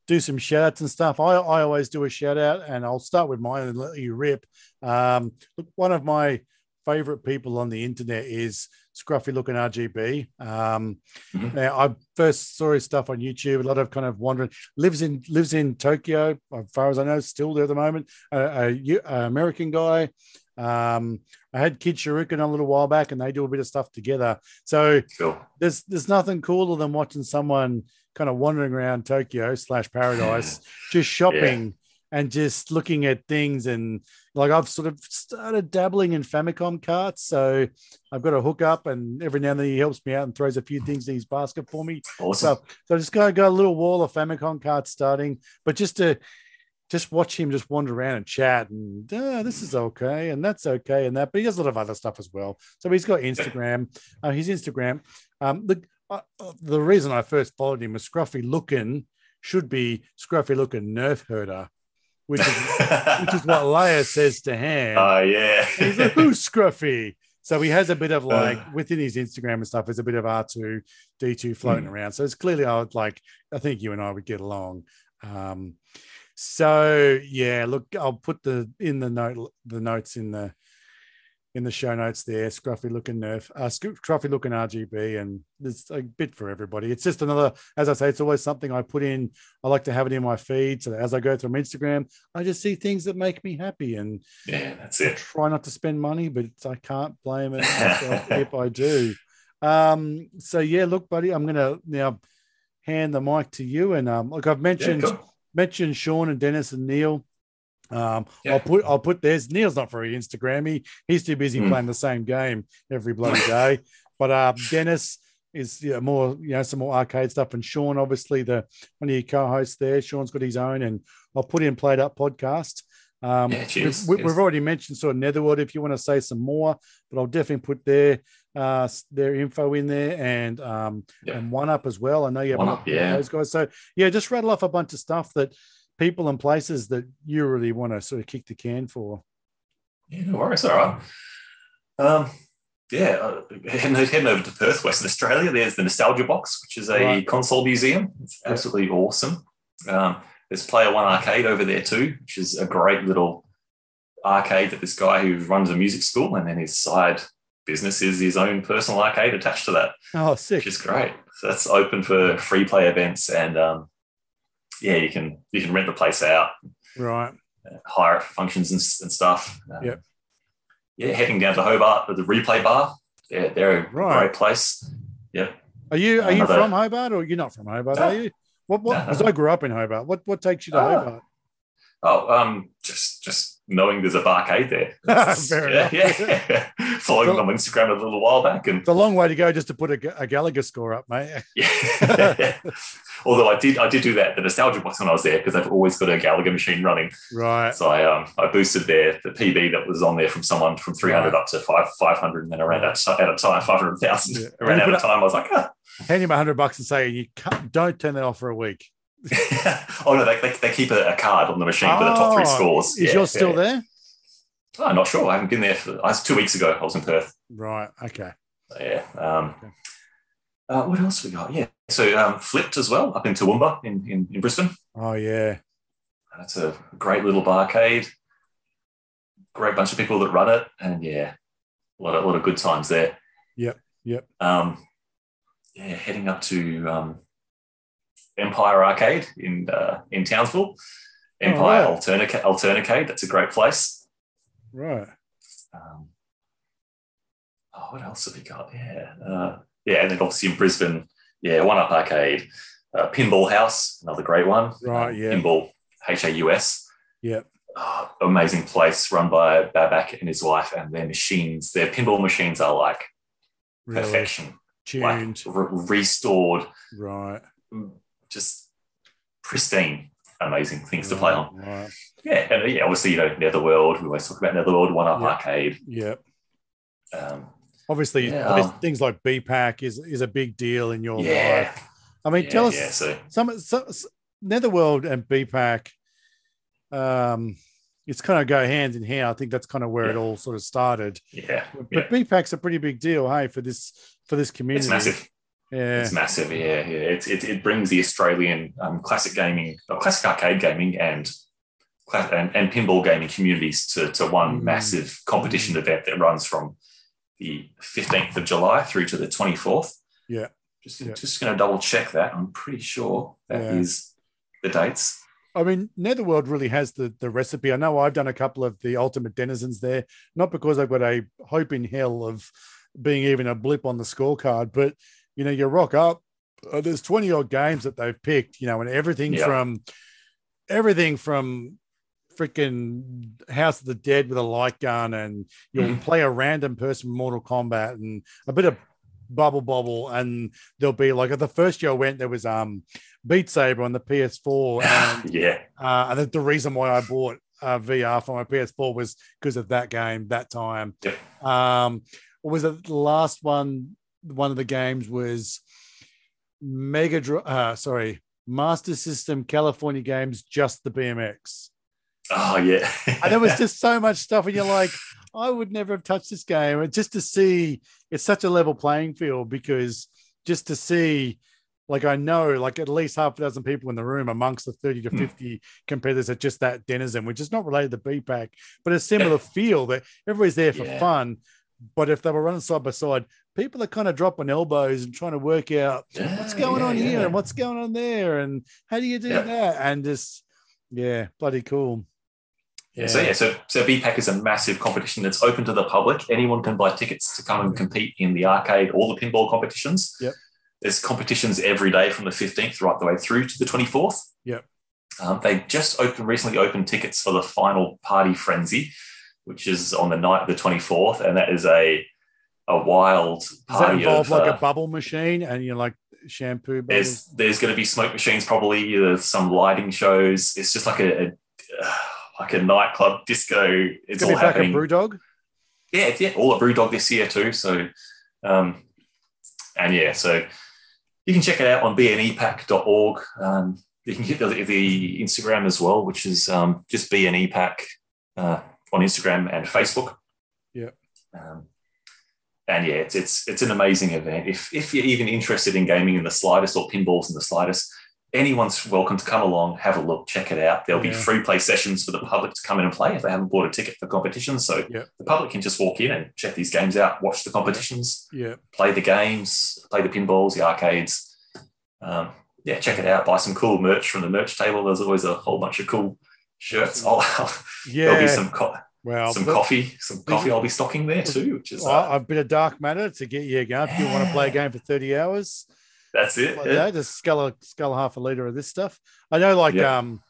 do some shout outs and stuff. I, I always do a shout out and I'll start with mine and let you rip. Um, look, one of my favorite people on the internet is Scruffy Looking RGB. Um, Mhm. Now, I first saw his stuff on YouTube. A lot of kind of wandering. Lives in lives in Tokyo, as far as I know, still there at the moment. A, a American guy. Um, I had Kid Shuriken a little while back, and they do a bit of stuff together. So Cool. there's there's nothing cooler than watching someone kind of wandering around Tokyo slash paradise, just shopping and just looking at things. And like I've sort of started dabbling in Famicom carts, so I've got a hook up, and every now and then he helps me out and throws a few things in his basket for me. Awesome. So, so I just got got a little wall of Famicom carts starting, but just to just watch him just wander around and chat and "Ah, this is okay and that's okay and that. But he does a lot of other stuff as well. So he's got Instagram. Uh, his Instagram. Um, the uh, uh, the reason I first followed him was Scruffy looking should be Scruffy looking Nerf herder, which is which is what Leia says to Han. Oh yeah. He's like, who's Scruffy? So he has a bit of like Uh. within his Instagram and stuff, there's a bit of R2, D2 floating Hmm. around. So it's clearly I would like, I think you and I would get along. Um, so yeah, look, I'll put the in the note the notes in the in the show notes there. Scruffy looking nerf, uh, scruffy looking RGB, and there's a bit for everybody. It's just another, as I say, it's always something I put in. I like to have it in my feed so that as I go through my Instagram, I just see things that make me happy and yeah, that's I it. try not to spend money, but I can't blame it if I do. Um, so yeah, look, buddy, I'm gonna now hand the mic to you. And um, look, I've Yeah, mentioned mentioned Sean and Dennis and Neil. Um, Yeah. I'll put I'll put theirs. Neil's not very Instagrammy. He's too busy Mm. playing the same game every bloody day. but uh, Dennis is yeah, more you know some more arcade stuff, and Sean obviously the one of your co-hosts there. Sean's got his own, and I'll put in played up podcast. Um, Yeah, cheers, we've, we- we've already mentioned sort of Netherworld. If you want to say some more, but I'll definitely put their uh, their info in there and um, Yeah. and one up as well. I know you have One Up, yeah. those guys. So yeah, just rattle off a bunch of stuff that people and places that you really want to sort of kick the can for. Yeah, no worries. All right. Um, yeah, uh, heading, over to Perth, Western Australia. There's the Nostalgia Box, which is a Right. console museum. It's absolutely awesome. Um, there's Player One Arcade over there too, which is a great little arcade that this guy who runs a music school, and then his side business is his own personal arcade attached to that, Oh, sick! which is great. So that's open for free play events, and um, yeah, you can you can rent the place out Right. hire it for functions and, and stuff. Um, Yep. Yeah, heading down to Hobart, with the replay bar. Yeah, they're a Right. great place. Yeah. Are you are you from Hobart or you're not from Hobart? No. Are you? What? What? Because no. I grew up in Hobart. What? What takes you to Ah. Hobart? Oh, um, just just knowing there's a barcade there. Fair yeah, yeah. Following them on Instagram a little while back, and It's a long way to go just to put a, a Galaga score up, mate. yeah. Although I did I did do that the nostalgia box when I was there because they've always got a Galaga machine running. Right. So I um I boosted their the PB that was on there from someone from 300 up to five 500 and then I ran out, out of time 500,000. Yeah. I ran out of time. I was like, ah. Hand him a hundred bucks and say you can't, don't turn that off for a week. oh no, they, they, they keep a, a card on the machine for the top three scores. Is Yeah, yours still yeah. there? Oh, I'm not sure. I haven't been there for. I was two weeks ago. I was in Perth. Right. Okay. So, yeah. Um, Okay. uh, what else we got? Yeah. So um, flipped as well up in Toowoomba in, in, in Brisbane. Oh yeah. That's a great little barcade. Great bunch of people that run it, and yeah, a lot of, a lot of good times there. Yep, yep. Um, yeah, heading up to um, Empire Arcade in uh, in Townsville. Empire right. Alternica- Alternicade. That's a great place. Right. Um, oh, what else have we got? Yeah, uh, yeah, and then obviously in Brisbane, yeah, One Up Arcade, uh, Pinball Haus, another great one. Right, Um, yeah. Pinball H A U S. Yep. Oh, amazing place run by Babak and his wife, and their machines, their pinball machines are like Really perfection, tuned. like re- restored, right. Just pristine, amazing things to play on. Right. Yeah, and yeah, obviously, you know, Netherworld. We always talk about Netherworld, One Up Yeah. Arcade. Yep. Um, Obviously, Yeah. obviously things like BPAC is is a big deal in your yeah, life. I mean, yeah, tell us Yeah, so some, some Netherworld and BPAC. Um, it's kind of go hand in hand. I think that's kind of where it all sort of started. yeah, But yeah. BPAC's a pretty big deal, hey, for this for this community. it's massive. Yeah, It's massive. Yeah, yeah. It, it, it brings the Australian um, classic gaming, or classic arcade gaming, and and, and pinball gaming communities to, to one Mm. massive competition event that runs from the 15th of July through to the 24th. Yeah. Just, Yeah. just going to double check that. I'm pretty sure that is Yeah. the dates. I mean, Netherworld really has the the recipe. I know I've done a couple of the ultimate denizens there, not because I've got a hope in hell of being even a blip on the scorecard, but you know, you rock up. Uh, there's 20 odd games that they've picked, you know, and everything Yeah. from everything from freaking House of the Dead with a light gun, and you'll Mhm. play a random person Mortal Kombat and a bit of Bubble Bobble, and there'll be like the first year I went, there was um Beat Saber on the PS4, and yeah. uh, and the, the reason why I bought uh, VR for my PS4 was because of that game that time. Um, was it? The last one, one of the games was Mega. Dri- Uh, sorry, Master System California Games, just the BMX. Oh, yeah. And there was just so much stuff, and you're like, I would never have touched this game. And just to see, it's such a level playing field because just to see, like, I know, like, at least half a dozen people in the room amongst the 30 to Hmm. 50 competitors at just that denizen, which is not related to BPAC, but a similar feel that everybody's there for Yeah. fun. But if they were running side by side, people are kind of dropping elbows and trying to work out what's going yeah, on here and what's going on there and how do you do Yeah. that? And just, yeah, bloody cool. Yeah, so yeah, so so BPAC is a massive competition that's open to the public. Anyone can buy tickets to come and compete in the arcade or the pinball competitions. Yep. There's competitions every day from the 15th right the way through to the 24th. Yep. Um, they just opened recently opened tickets for the final party frenzy, which is on the night of the 24th, and that is a a wild Does that party involve of, like uh, a bubble machine and you know, like shampoo there's bubbles? there's going to be smoke machines, probably there's some lighting shows. It's just like a, a like a nightclub disco. It's It's all gonna be back happening. a BrewDog. yeah, yeah, all at Brewdog this year too. So, um, and yeah, so you can check it out on bnepack.org. Um, you can hit the, the Instagram as well, which is um, just bnepack uh, on Instagram and Facebook. Yeah. Um, and yeah, it's, it's it's an amazing event. If if you're even interested in gaming in the slightest or pinballs in the slightest, anyone's welcome to come along, have a look, check it out. There'll be free play sessions for the public to come in and play if they haven't bought a ticket for competitions. So Yep. the public can just walk in and check these games out, watch the competitions, Yeah. play the games, play the pinballs, the arcades. Um, yeah, check it out. Buy some cool merch from the merch table. There's always a whole bunch of cool shirts. I'll, there'll Yeah. be some co- well, some coffee, some coffee. I'll be stocking there too, which is well, uh, a bit of dark matter to get you going. If you want to play a game for 30 hours, that's it. like yeah. that, just scull a, scull half a liter of this stuff. I know, like, Yeah. um,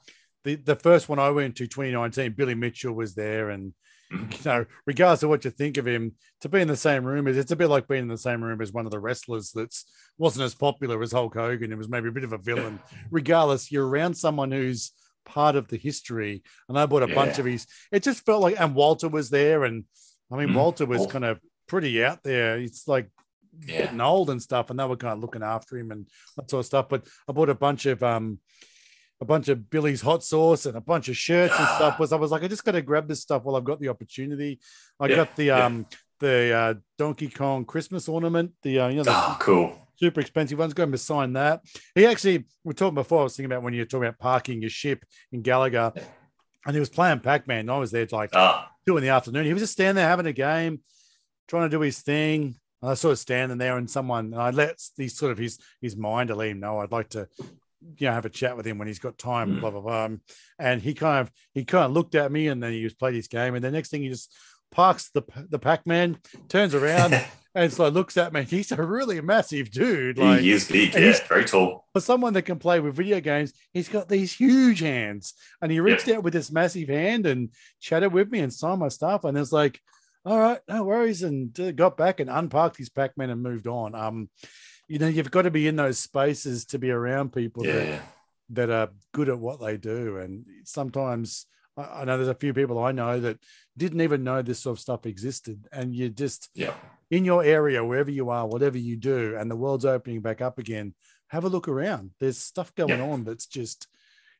the, the first one I went to 2019, Billy Mitchell was there. And, Mhm. you know, regardless of what you think of him, to be in the same room, is it's a bit like being in the same room as one of the wrestlers that's wasn't as popular as Hulk Hogan. It was maybe a bit of a villain. Regardless, you're around someone who's part of the history. And I bought a bunch of his, it just felt like, and Walter was there. And I mean, Mhm. Walter was kind of pretty out there. It's like, Yeah. getting old and stuff, and they were kind of looking after him and that sort of stuff. But I bought a bunch of um a bunch of Billy's hot sauce and a bunch of shirts and stuff. Was I was like, I just got to grab this stuff while I've got the opportunity. I Yeah, got the yeah. um the uh, Donkey Kong Christmas ornament, the uh, you know the Oh, cool. Super expensive ones. Go and sign that. He actually, we were talking before. I was thinking about when you were talking about parking your ship in Galaga, and he was playing Pac Man. I was there like Ah, two in the afternoon. He was just standing there having a game, trying to do his thing. And I sort of standing there, and someone, and I let these sort of his his mind to let him know I'd like to, you know, have a chat with him when he's got time. Mm. Blah blah blah. And he kind of he kind of looked at me, and then he just played his game, and the next thing he just parks the the Pac-Man, turns around and so looks at me. He's a really massive dude. Like he is big, yeah, he's- very tall. for someone that can play with video games, he's got these huge hands. And he reached out with this massive hand and chatted with me and signed my stuff. And it's like, all right, no worries. And uh, got back and unparked his Pac-Man and moved on. Um, you know, you've got to be in those spaces to be around people that Yeah, that are good at what they do. And sometimes I, I know there's a few people I know that didn't even know this sort of stuff existed. And you just yeah, in your area, wherever you are, whatever you do, and the world's opening back up again, have a look around. There's stuff going Yeah. on that's just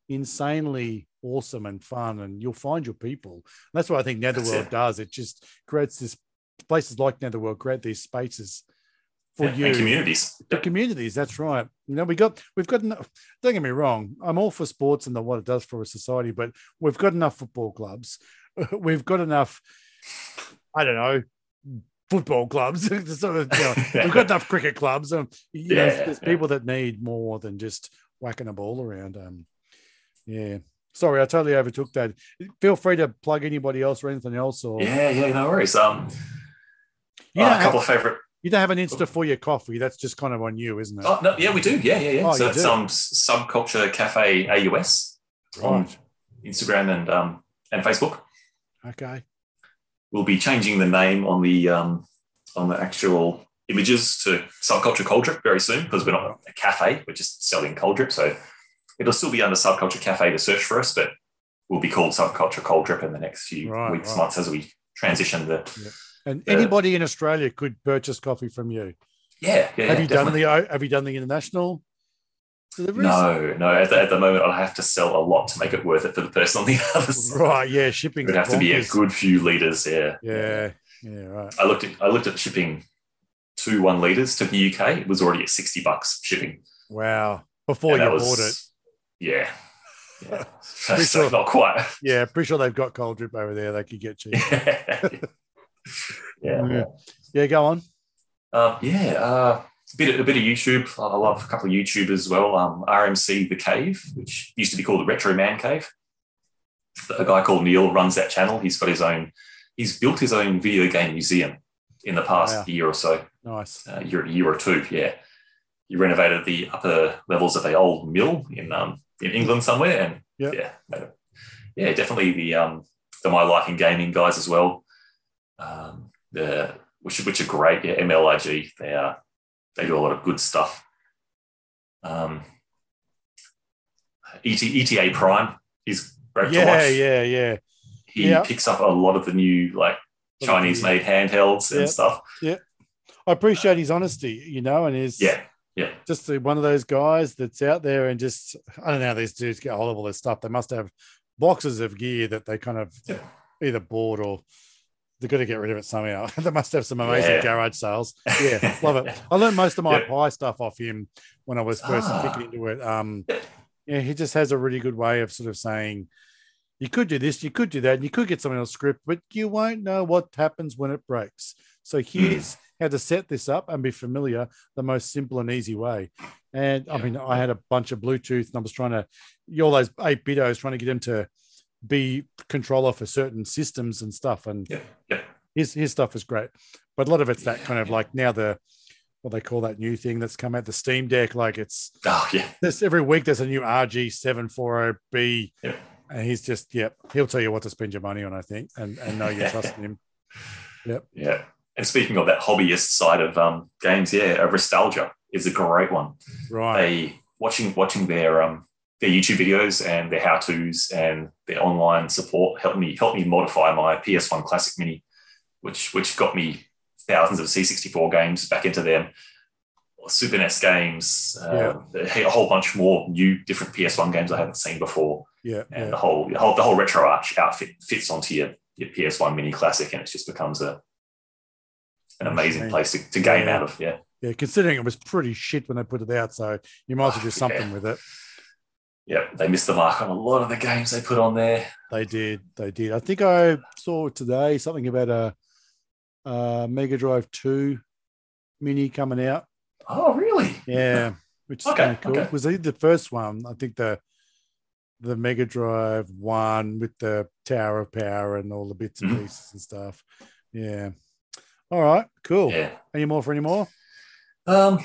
insanely awesome and fun, and you'll find your people. That's what I think Netherworld it. does. It just creates this places like Netherworld create these spaces for yeah. you and communities. the Yep. communities that's right you know we got we've got enough don't get me wrong i'm all for sports and the, what it does for a society but we've got enough football clubs we've got enough i don't know football clubs sort of, you know, we've got enough cricket clubs um, you know, Yeah, there's yeah. people that need more than just whacking a ball around um yeah sorry i totally overtook that feel free to plug anybody else or anything else or Yeah, yeah, no worries. Um, you, uh, a have, couple of favorite. you don't have an insta for your coffee that's just kind of on you isn't it Oh no, yeah, we do. Yeah, yeah, yeah. Oh, so it's um subculture cafe AUS on right Instagram and um and Facebook. okay We'll be changing the name on the um on the actual images to subculture cold drip very soon because we're not a cafe, we're just selling cold drip. So it'll still be under subculture cafe to search for us, but we'll be called subculture cold drip in the next few Right, weeks, right. months as we transition the And Uh, anybody in Australia could purchase coffee from you. yeah, yeah. have yeah, you done the Have you done the international No, no. At the, at the moment, I have to sell a lot to make it worth it for the person on the other side. Right. Yeah. Shipping. It would have to be a good few liters. Yeah. Yeah. Yeah. Right. I looked at I looked at shipping two one liters to the UK. It was already at sixty bucks shipping. Wow. Before And you was- bought it. Yeah. Yeah. Pretty so sure- not quite. Yeah. Pretty sure they've got cold drip over there. They could get cheap. yeah. Yeah. Yeah. Go on. Um, yeah, uh, a bit of, a bit of YouTube. I love a couple of YouTubers as well. Um, RMC The Cave, which used to be called the Retro Man Cave. A guy called Neil runs that channel. He's got his own. He's built his own video game museum in the past Wow. year or so, Nice. uh, year, year or two. Yeah, he renovated the upper levels of the old mill in um, in England somewhere, and Yep. yeah, yeah, definitely the um, the My Life in Gaming guys as well. Um, the which which are great. Yeah, MLIG. They are they do a lot of good stuff. Um, ET, ETA Prime is great to Yeah. watch. Yeah. Yeah. He Yeah. picks up a lot of the new like Chinese made handhelds and stuff. Yeah. I appreciate his honesty. You know, and his Yeah, yeah, just one of those guys that's out there and just I don't know how these dudes get hold of all this stuff. They must have boxes of gear that they kind of Yeah. either bought or they've got to get rid of it somehow. they must have some amazing Yeah. garage sales. Yeah, love it. I learned most of my Yeah. Pi stuff off him when I was first Ah. kicking into it. Um, Yeah. he just has a really good way of sort of saying, you could do this, you could do that, and you could get something else script, but you won't know what happens when it breaks. So here's how to set this up and be familiar the most simple and easy way. And I mean, I had a bunch of Bluetooth and I was trying to, all those eight bitos, trying to get him to be controller for certain systems and stuff. And Yeah, yeah. his his stuff is great. But a lot of it's that Yeah, kind of yeah. like now the what they call that new thing that's come out, the Steam Deck. Like it's Oh yeah, this every week there's a new RG740B. Yeah. And he's just, yep, he'll tell you what to spend your money on, I think, and, and know you're trusting him. Yep. Yeah. And speaking of that hobbyist side of um, games, yeah, Nostalgia is a great one. Right. They watching watching their um their YouTube videos and their how tos and their online support helped me helped me modify my PS1 Classic Mini, which which got me thousands of C64 games back into them. Super NES games, uh, a whole bunch more new different PS1 games I haven't seen before, Yeah. and yeah. the whole the whole the whole RetroArch outfit fits onto your your PS1 Mini Classic, and it just becomes a an amazing place to, to game Yeah. out of. Yeah, Yeah. Considering it was pretty shit when they put it out. So you might as well do something with it. Yeah, they missed the mark on a lot of the games they put on there. They did. They did. I think I saw today something about a, a Mega Drive 2 mini coming out. Oh, really? Yeah. Which is Okay, kind of cool. okay. It was either the first one. I think the the Mega Drive one with the Tower of Power and all the bits and Mhm. pieces and stuff. Yeah. All right. Cool. Yeah. Any more for any more? Um,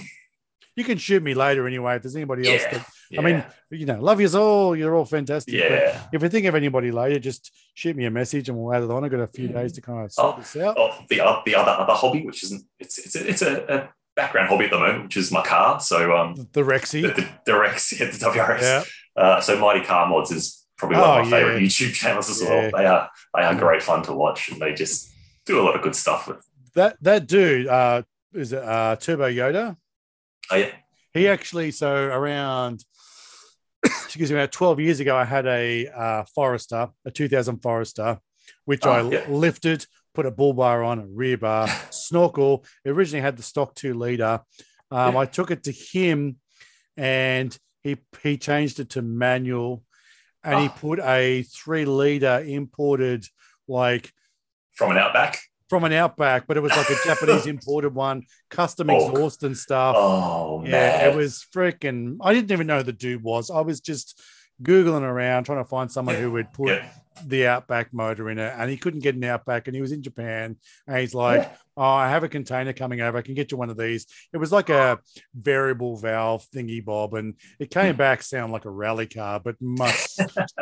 You can shoot me later anyway. If there's anybody else yeah. that yeah. I mean, you know, love yous all. You're all fantastic. yeah. If you think of anybody later, just shoot me a message and we'll add it on. I've got a few days to kind of sort Oh, this out. Oh, the other, the other other hobby, which isn't it's it's a, it's a, a background hobby at the moment, which is my car. So um, The Rexy. the, the, the Rex, yeah, the WRX. yeah. Uh, so Mighty Car Mods is probably one Oh, of my favorite. YouTube channels as Yeah. well. They are they are great fun to watch, and they just do a lot of good stuff with. That that dude, uh, is it uh Turbo Yoda? Oh yeah, He actually so around excuse me, about 12 years ago, I had a uh, Forester, a 2000 Forester, which Oh, I yeah. lifted, put a bull bar on, a rear bar, snorkel. It originally had the stock two liter. Um, Yeah. I took it to him and he he changed it to manual and he Oh. put a three liter imported like from an Outback. From an outback, but it was like a Japanese imported one, custom Oh. exhaust and stuff. Oh Yeah, man, it was freaking. I didn't even know who the dude was. I was just googling around trying to find someone who would put Yeah. the Outback motor in it, and he couldn't get an Outback, and he was in Japan, and he's like, Yeah. "Oh, I have a container coming over. I can get you one of these." It was like a variable valve thingy bob, and it came Hmm. back sound like a rally car, but much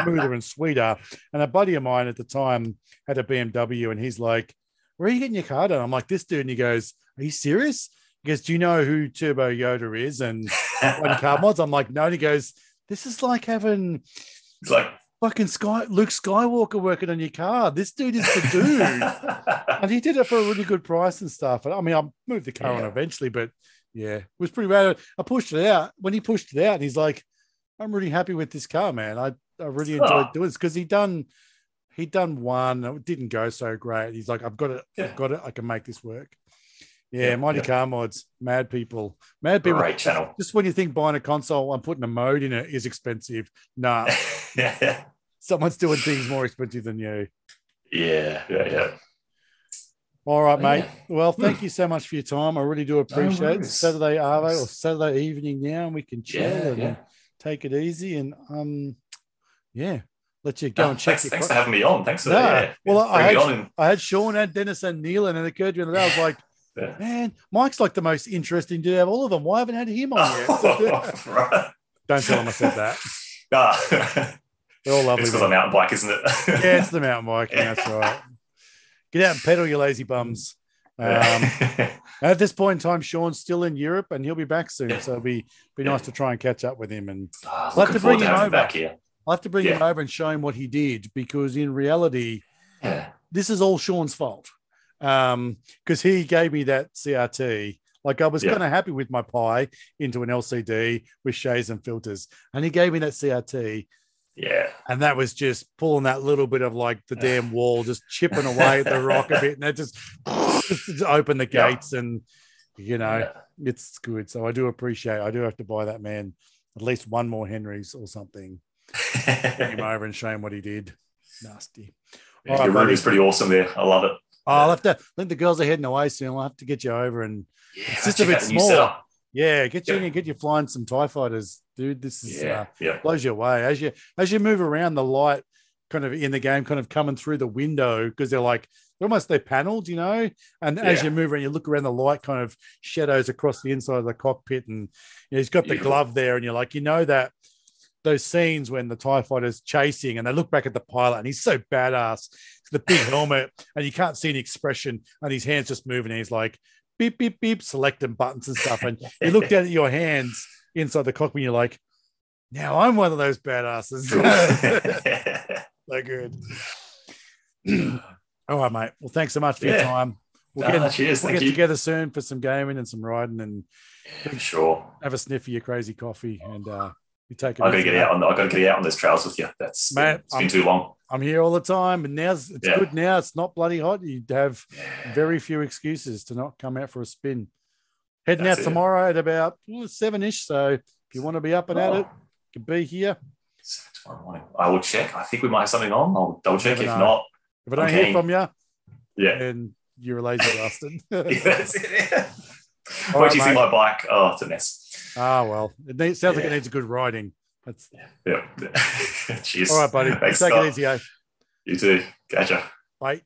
smoother and sweeter. And a buddy of mine at the time had a BMW, and he's like, "Where are you getting your car done?" I'm like, "This dude," and he goes, "Are you serious?" He goes, "Do you know who Turbo Yoda is?" And car mods. I'm like, no. And he goes, this is like having it's like fucking Sky Luke Skywalker working on your car. This dude is the dude. and he did it for a really good price and stuff. And I mean, I moved the car on eventually, but yeah, it was pretty rad. I pushed it out. When he pushed it out, and he's like, I'm really happy with this car, man. I, I really oh. enjoyed Oh. doing this because he done he done one. It didn't go so great. He's like, I've got it, Yeah. I've got it, I can make this work. Yeah, Yeah, Mighty yeah. Car Mods, mad people. Mad people great channel. just when you think buying a console and putting a mode in it is expensive, nah, yeah, someone's doing things more expensive than you. yeah, yeah, yeah. All right, Oh, mate. yeah. Hmm. Well, thank you so much for your time. I really do appreciate it. worries. Saturday Arvo or Saturday evening now, and we can chill Yeah, and yeah. take it easy and um, yeah, let you go No, and check thanks, thanks for having me on. Thanks for No, yeah, well, yeah, I had- And, I had Sean and Dennis and Neil, and it occurred to me that I was like, Yeah. man, Mike's like the most interesting dude out of all of them. Why haven't I had him on yet? right. Don't tell him I said that. Ah. They're all lovely. it's because. I'm mountain bike, isn't it? yeah, it's the mountain biking. That's right. Get out and pedal, you lazy bums. Um, at this point in time, Sean's still in Europe and he'll be back soon. Yeah. So it'll be be nice to try and catch up with him. And Ah, have looking to bring him over. back here. I'll have to bring him over and show him what he did because in reality, this is all Sean's fault. Um, because he gave me that CRT. Like I was Yeah. kind of happy with my Pi into an LCD with shades and filters, and he gave me that CRT, Yeah. and that was just pulling that little bit of like the damn wall, just chipping away at the rock a bit, and that just, just open the Yeah. gates, and you know Yeah. it's good. So I do appreciate. I do have to buy that man at least one more Henrys or something. Bring him over and show him what he did. Nasty. Yeah, right, your room buddy. is pretty awesome there. I love it. Oh, I'll have to. I think the girls are heading away soon. I'll have to get you over and Yeah, It's just a bit out the new small. yeah, get you in Yeah. and get you flying some Tie Fighters, dude. This is Yeah. uh, Yeah. blows you away as you as you move around. The light kind of in the game, kind of coming through the window because they're like they're almost they're paneled, you know. And as you move around, you look around, the light kind of shadows across the inside of the cockpit, and you know, he's got the glove there, and you're like, you know that those scenes when the TIE fighter's chasing and they look back at the pilot and he's so badass, the big helmet, and you can't see any expression, and his hands just moving, and he's like beep, beep, beep, selecting buttons and stuff. And you look down at your hands inside the cockpit, and you're like, now I'm one of those badasses. so good. All right, mate. Well, thanks so much for your time. We'll get, cheers. we'll get together soon for some gaming and some riding and Yeah, sure. have a sniff of your crazy coffee and uh, you take it. I gotta get out on. I gotta get out on those trails with you. That's Mate, it's been I'm- too long. I'm here all the time, and now's it's Yeah. good now. It's not bloody hot. You'd have Yeah. very few excuses to not come out for a spin. Heading That's out it. tomorrow at about oh, seven ish. So if you want to be up and at it, Oh, you can be here. tomorrow morning. I will check. I think we might have something on. I'll double check. If know. not, If I don't hear from you, yeah. then you're a lazy bastard. yeah that's it. Yeah. Right, do you see my bike? Oh, it's a mess. Ah, well, it needs, sounds like it needs a good riding. That's Yeah. Cheers. All right, buddy. Thanks, Take it easy, eh? You too. Gotcha. Bye.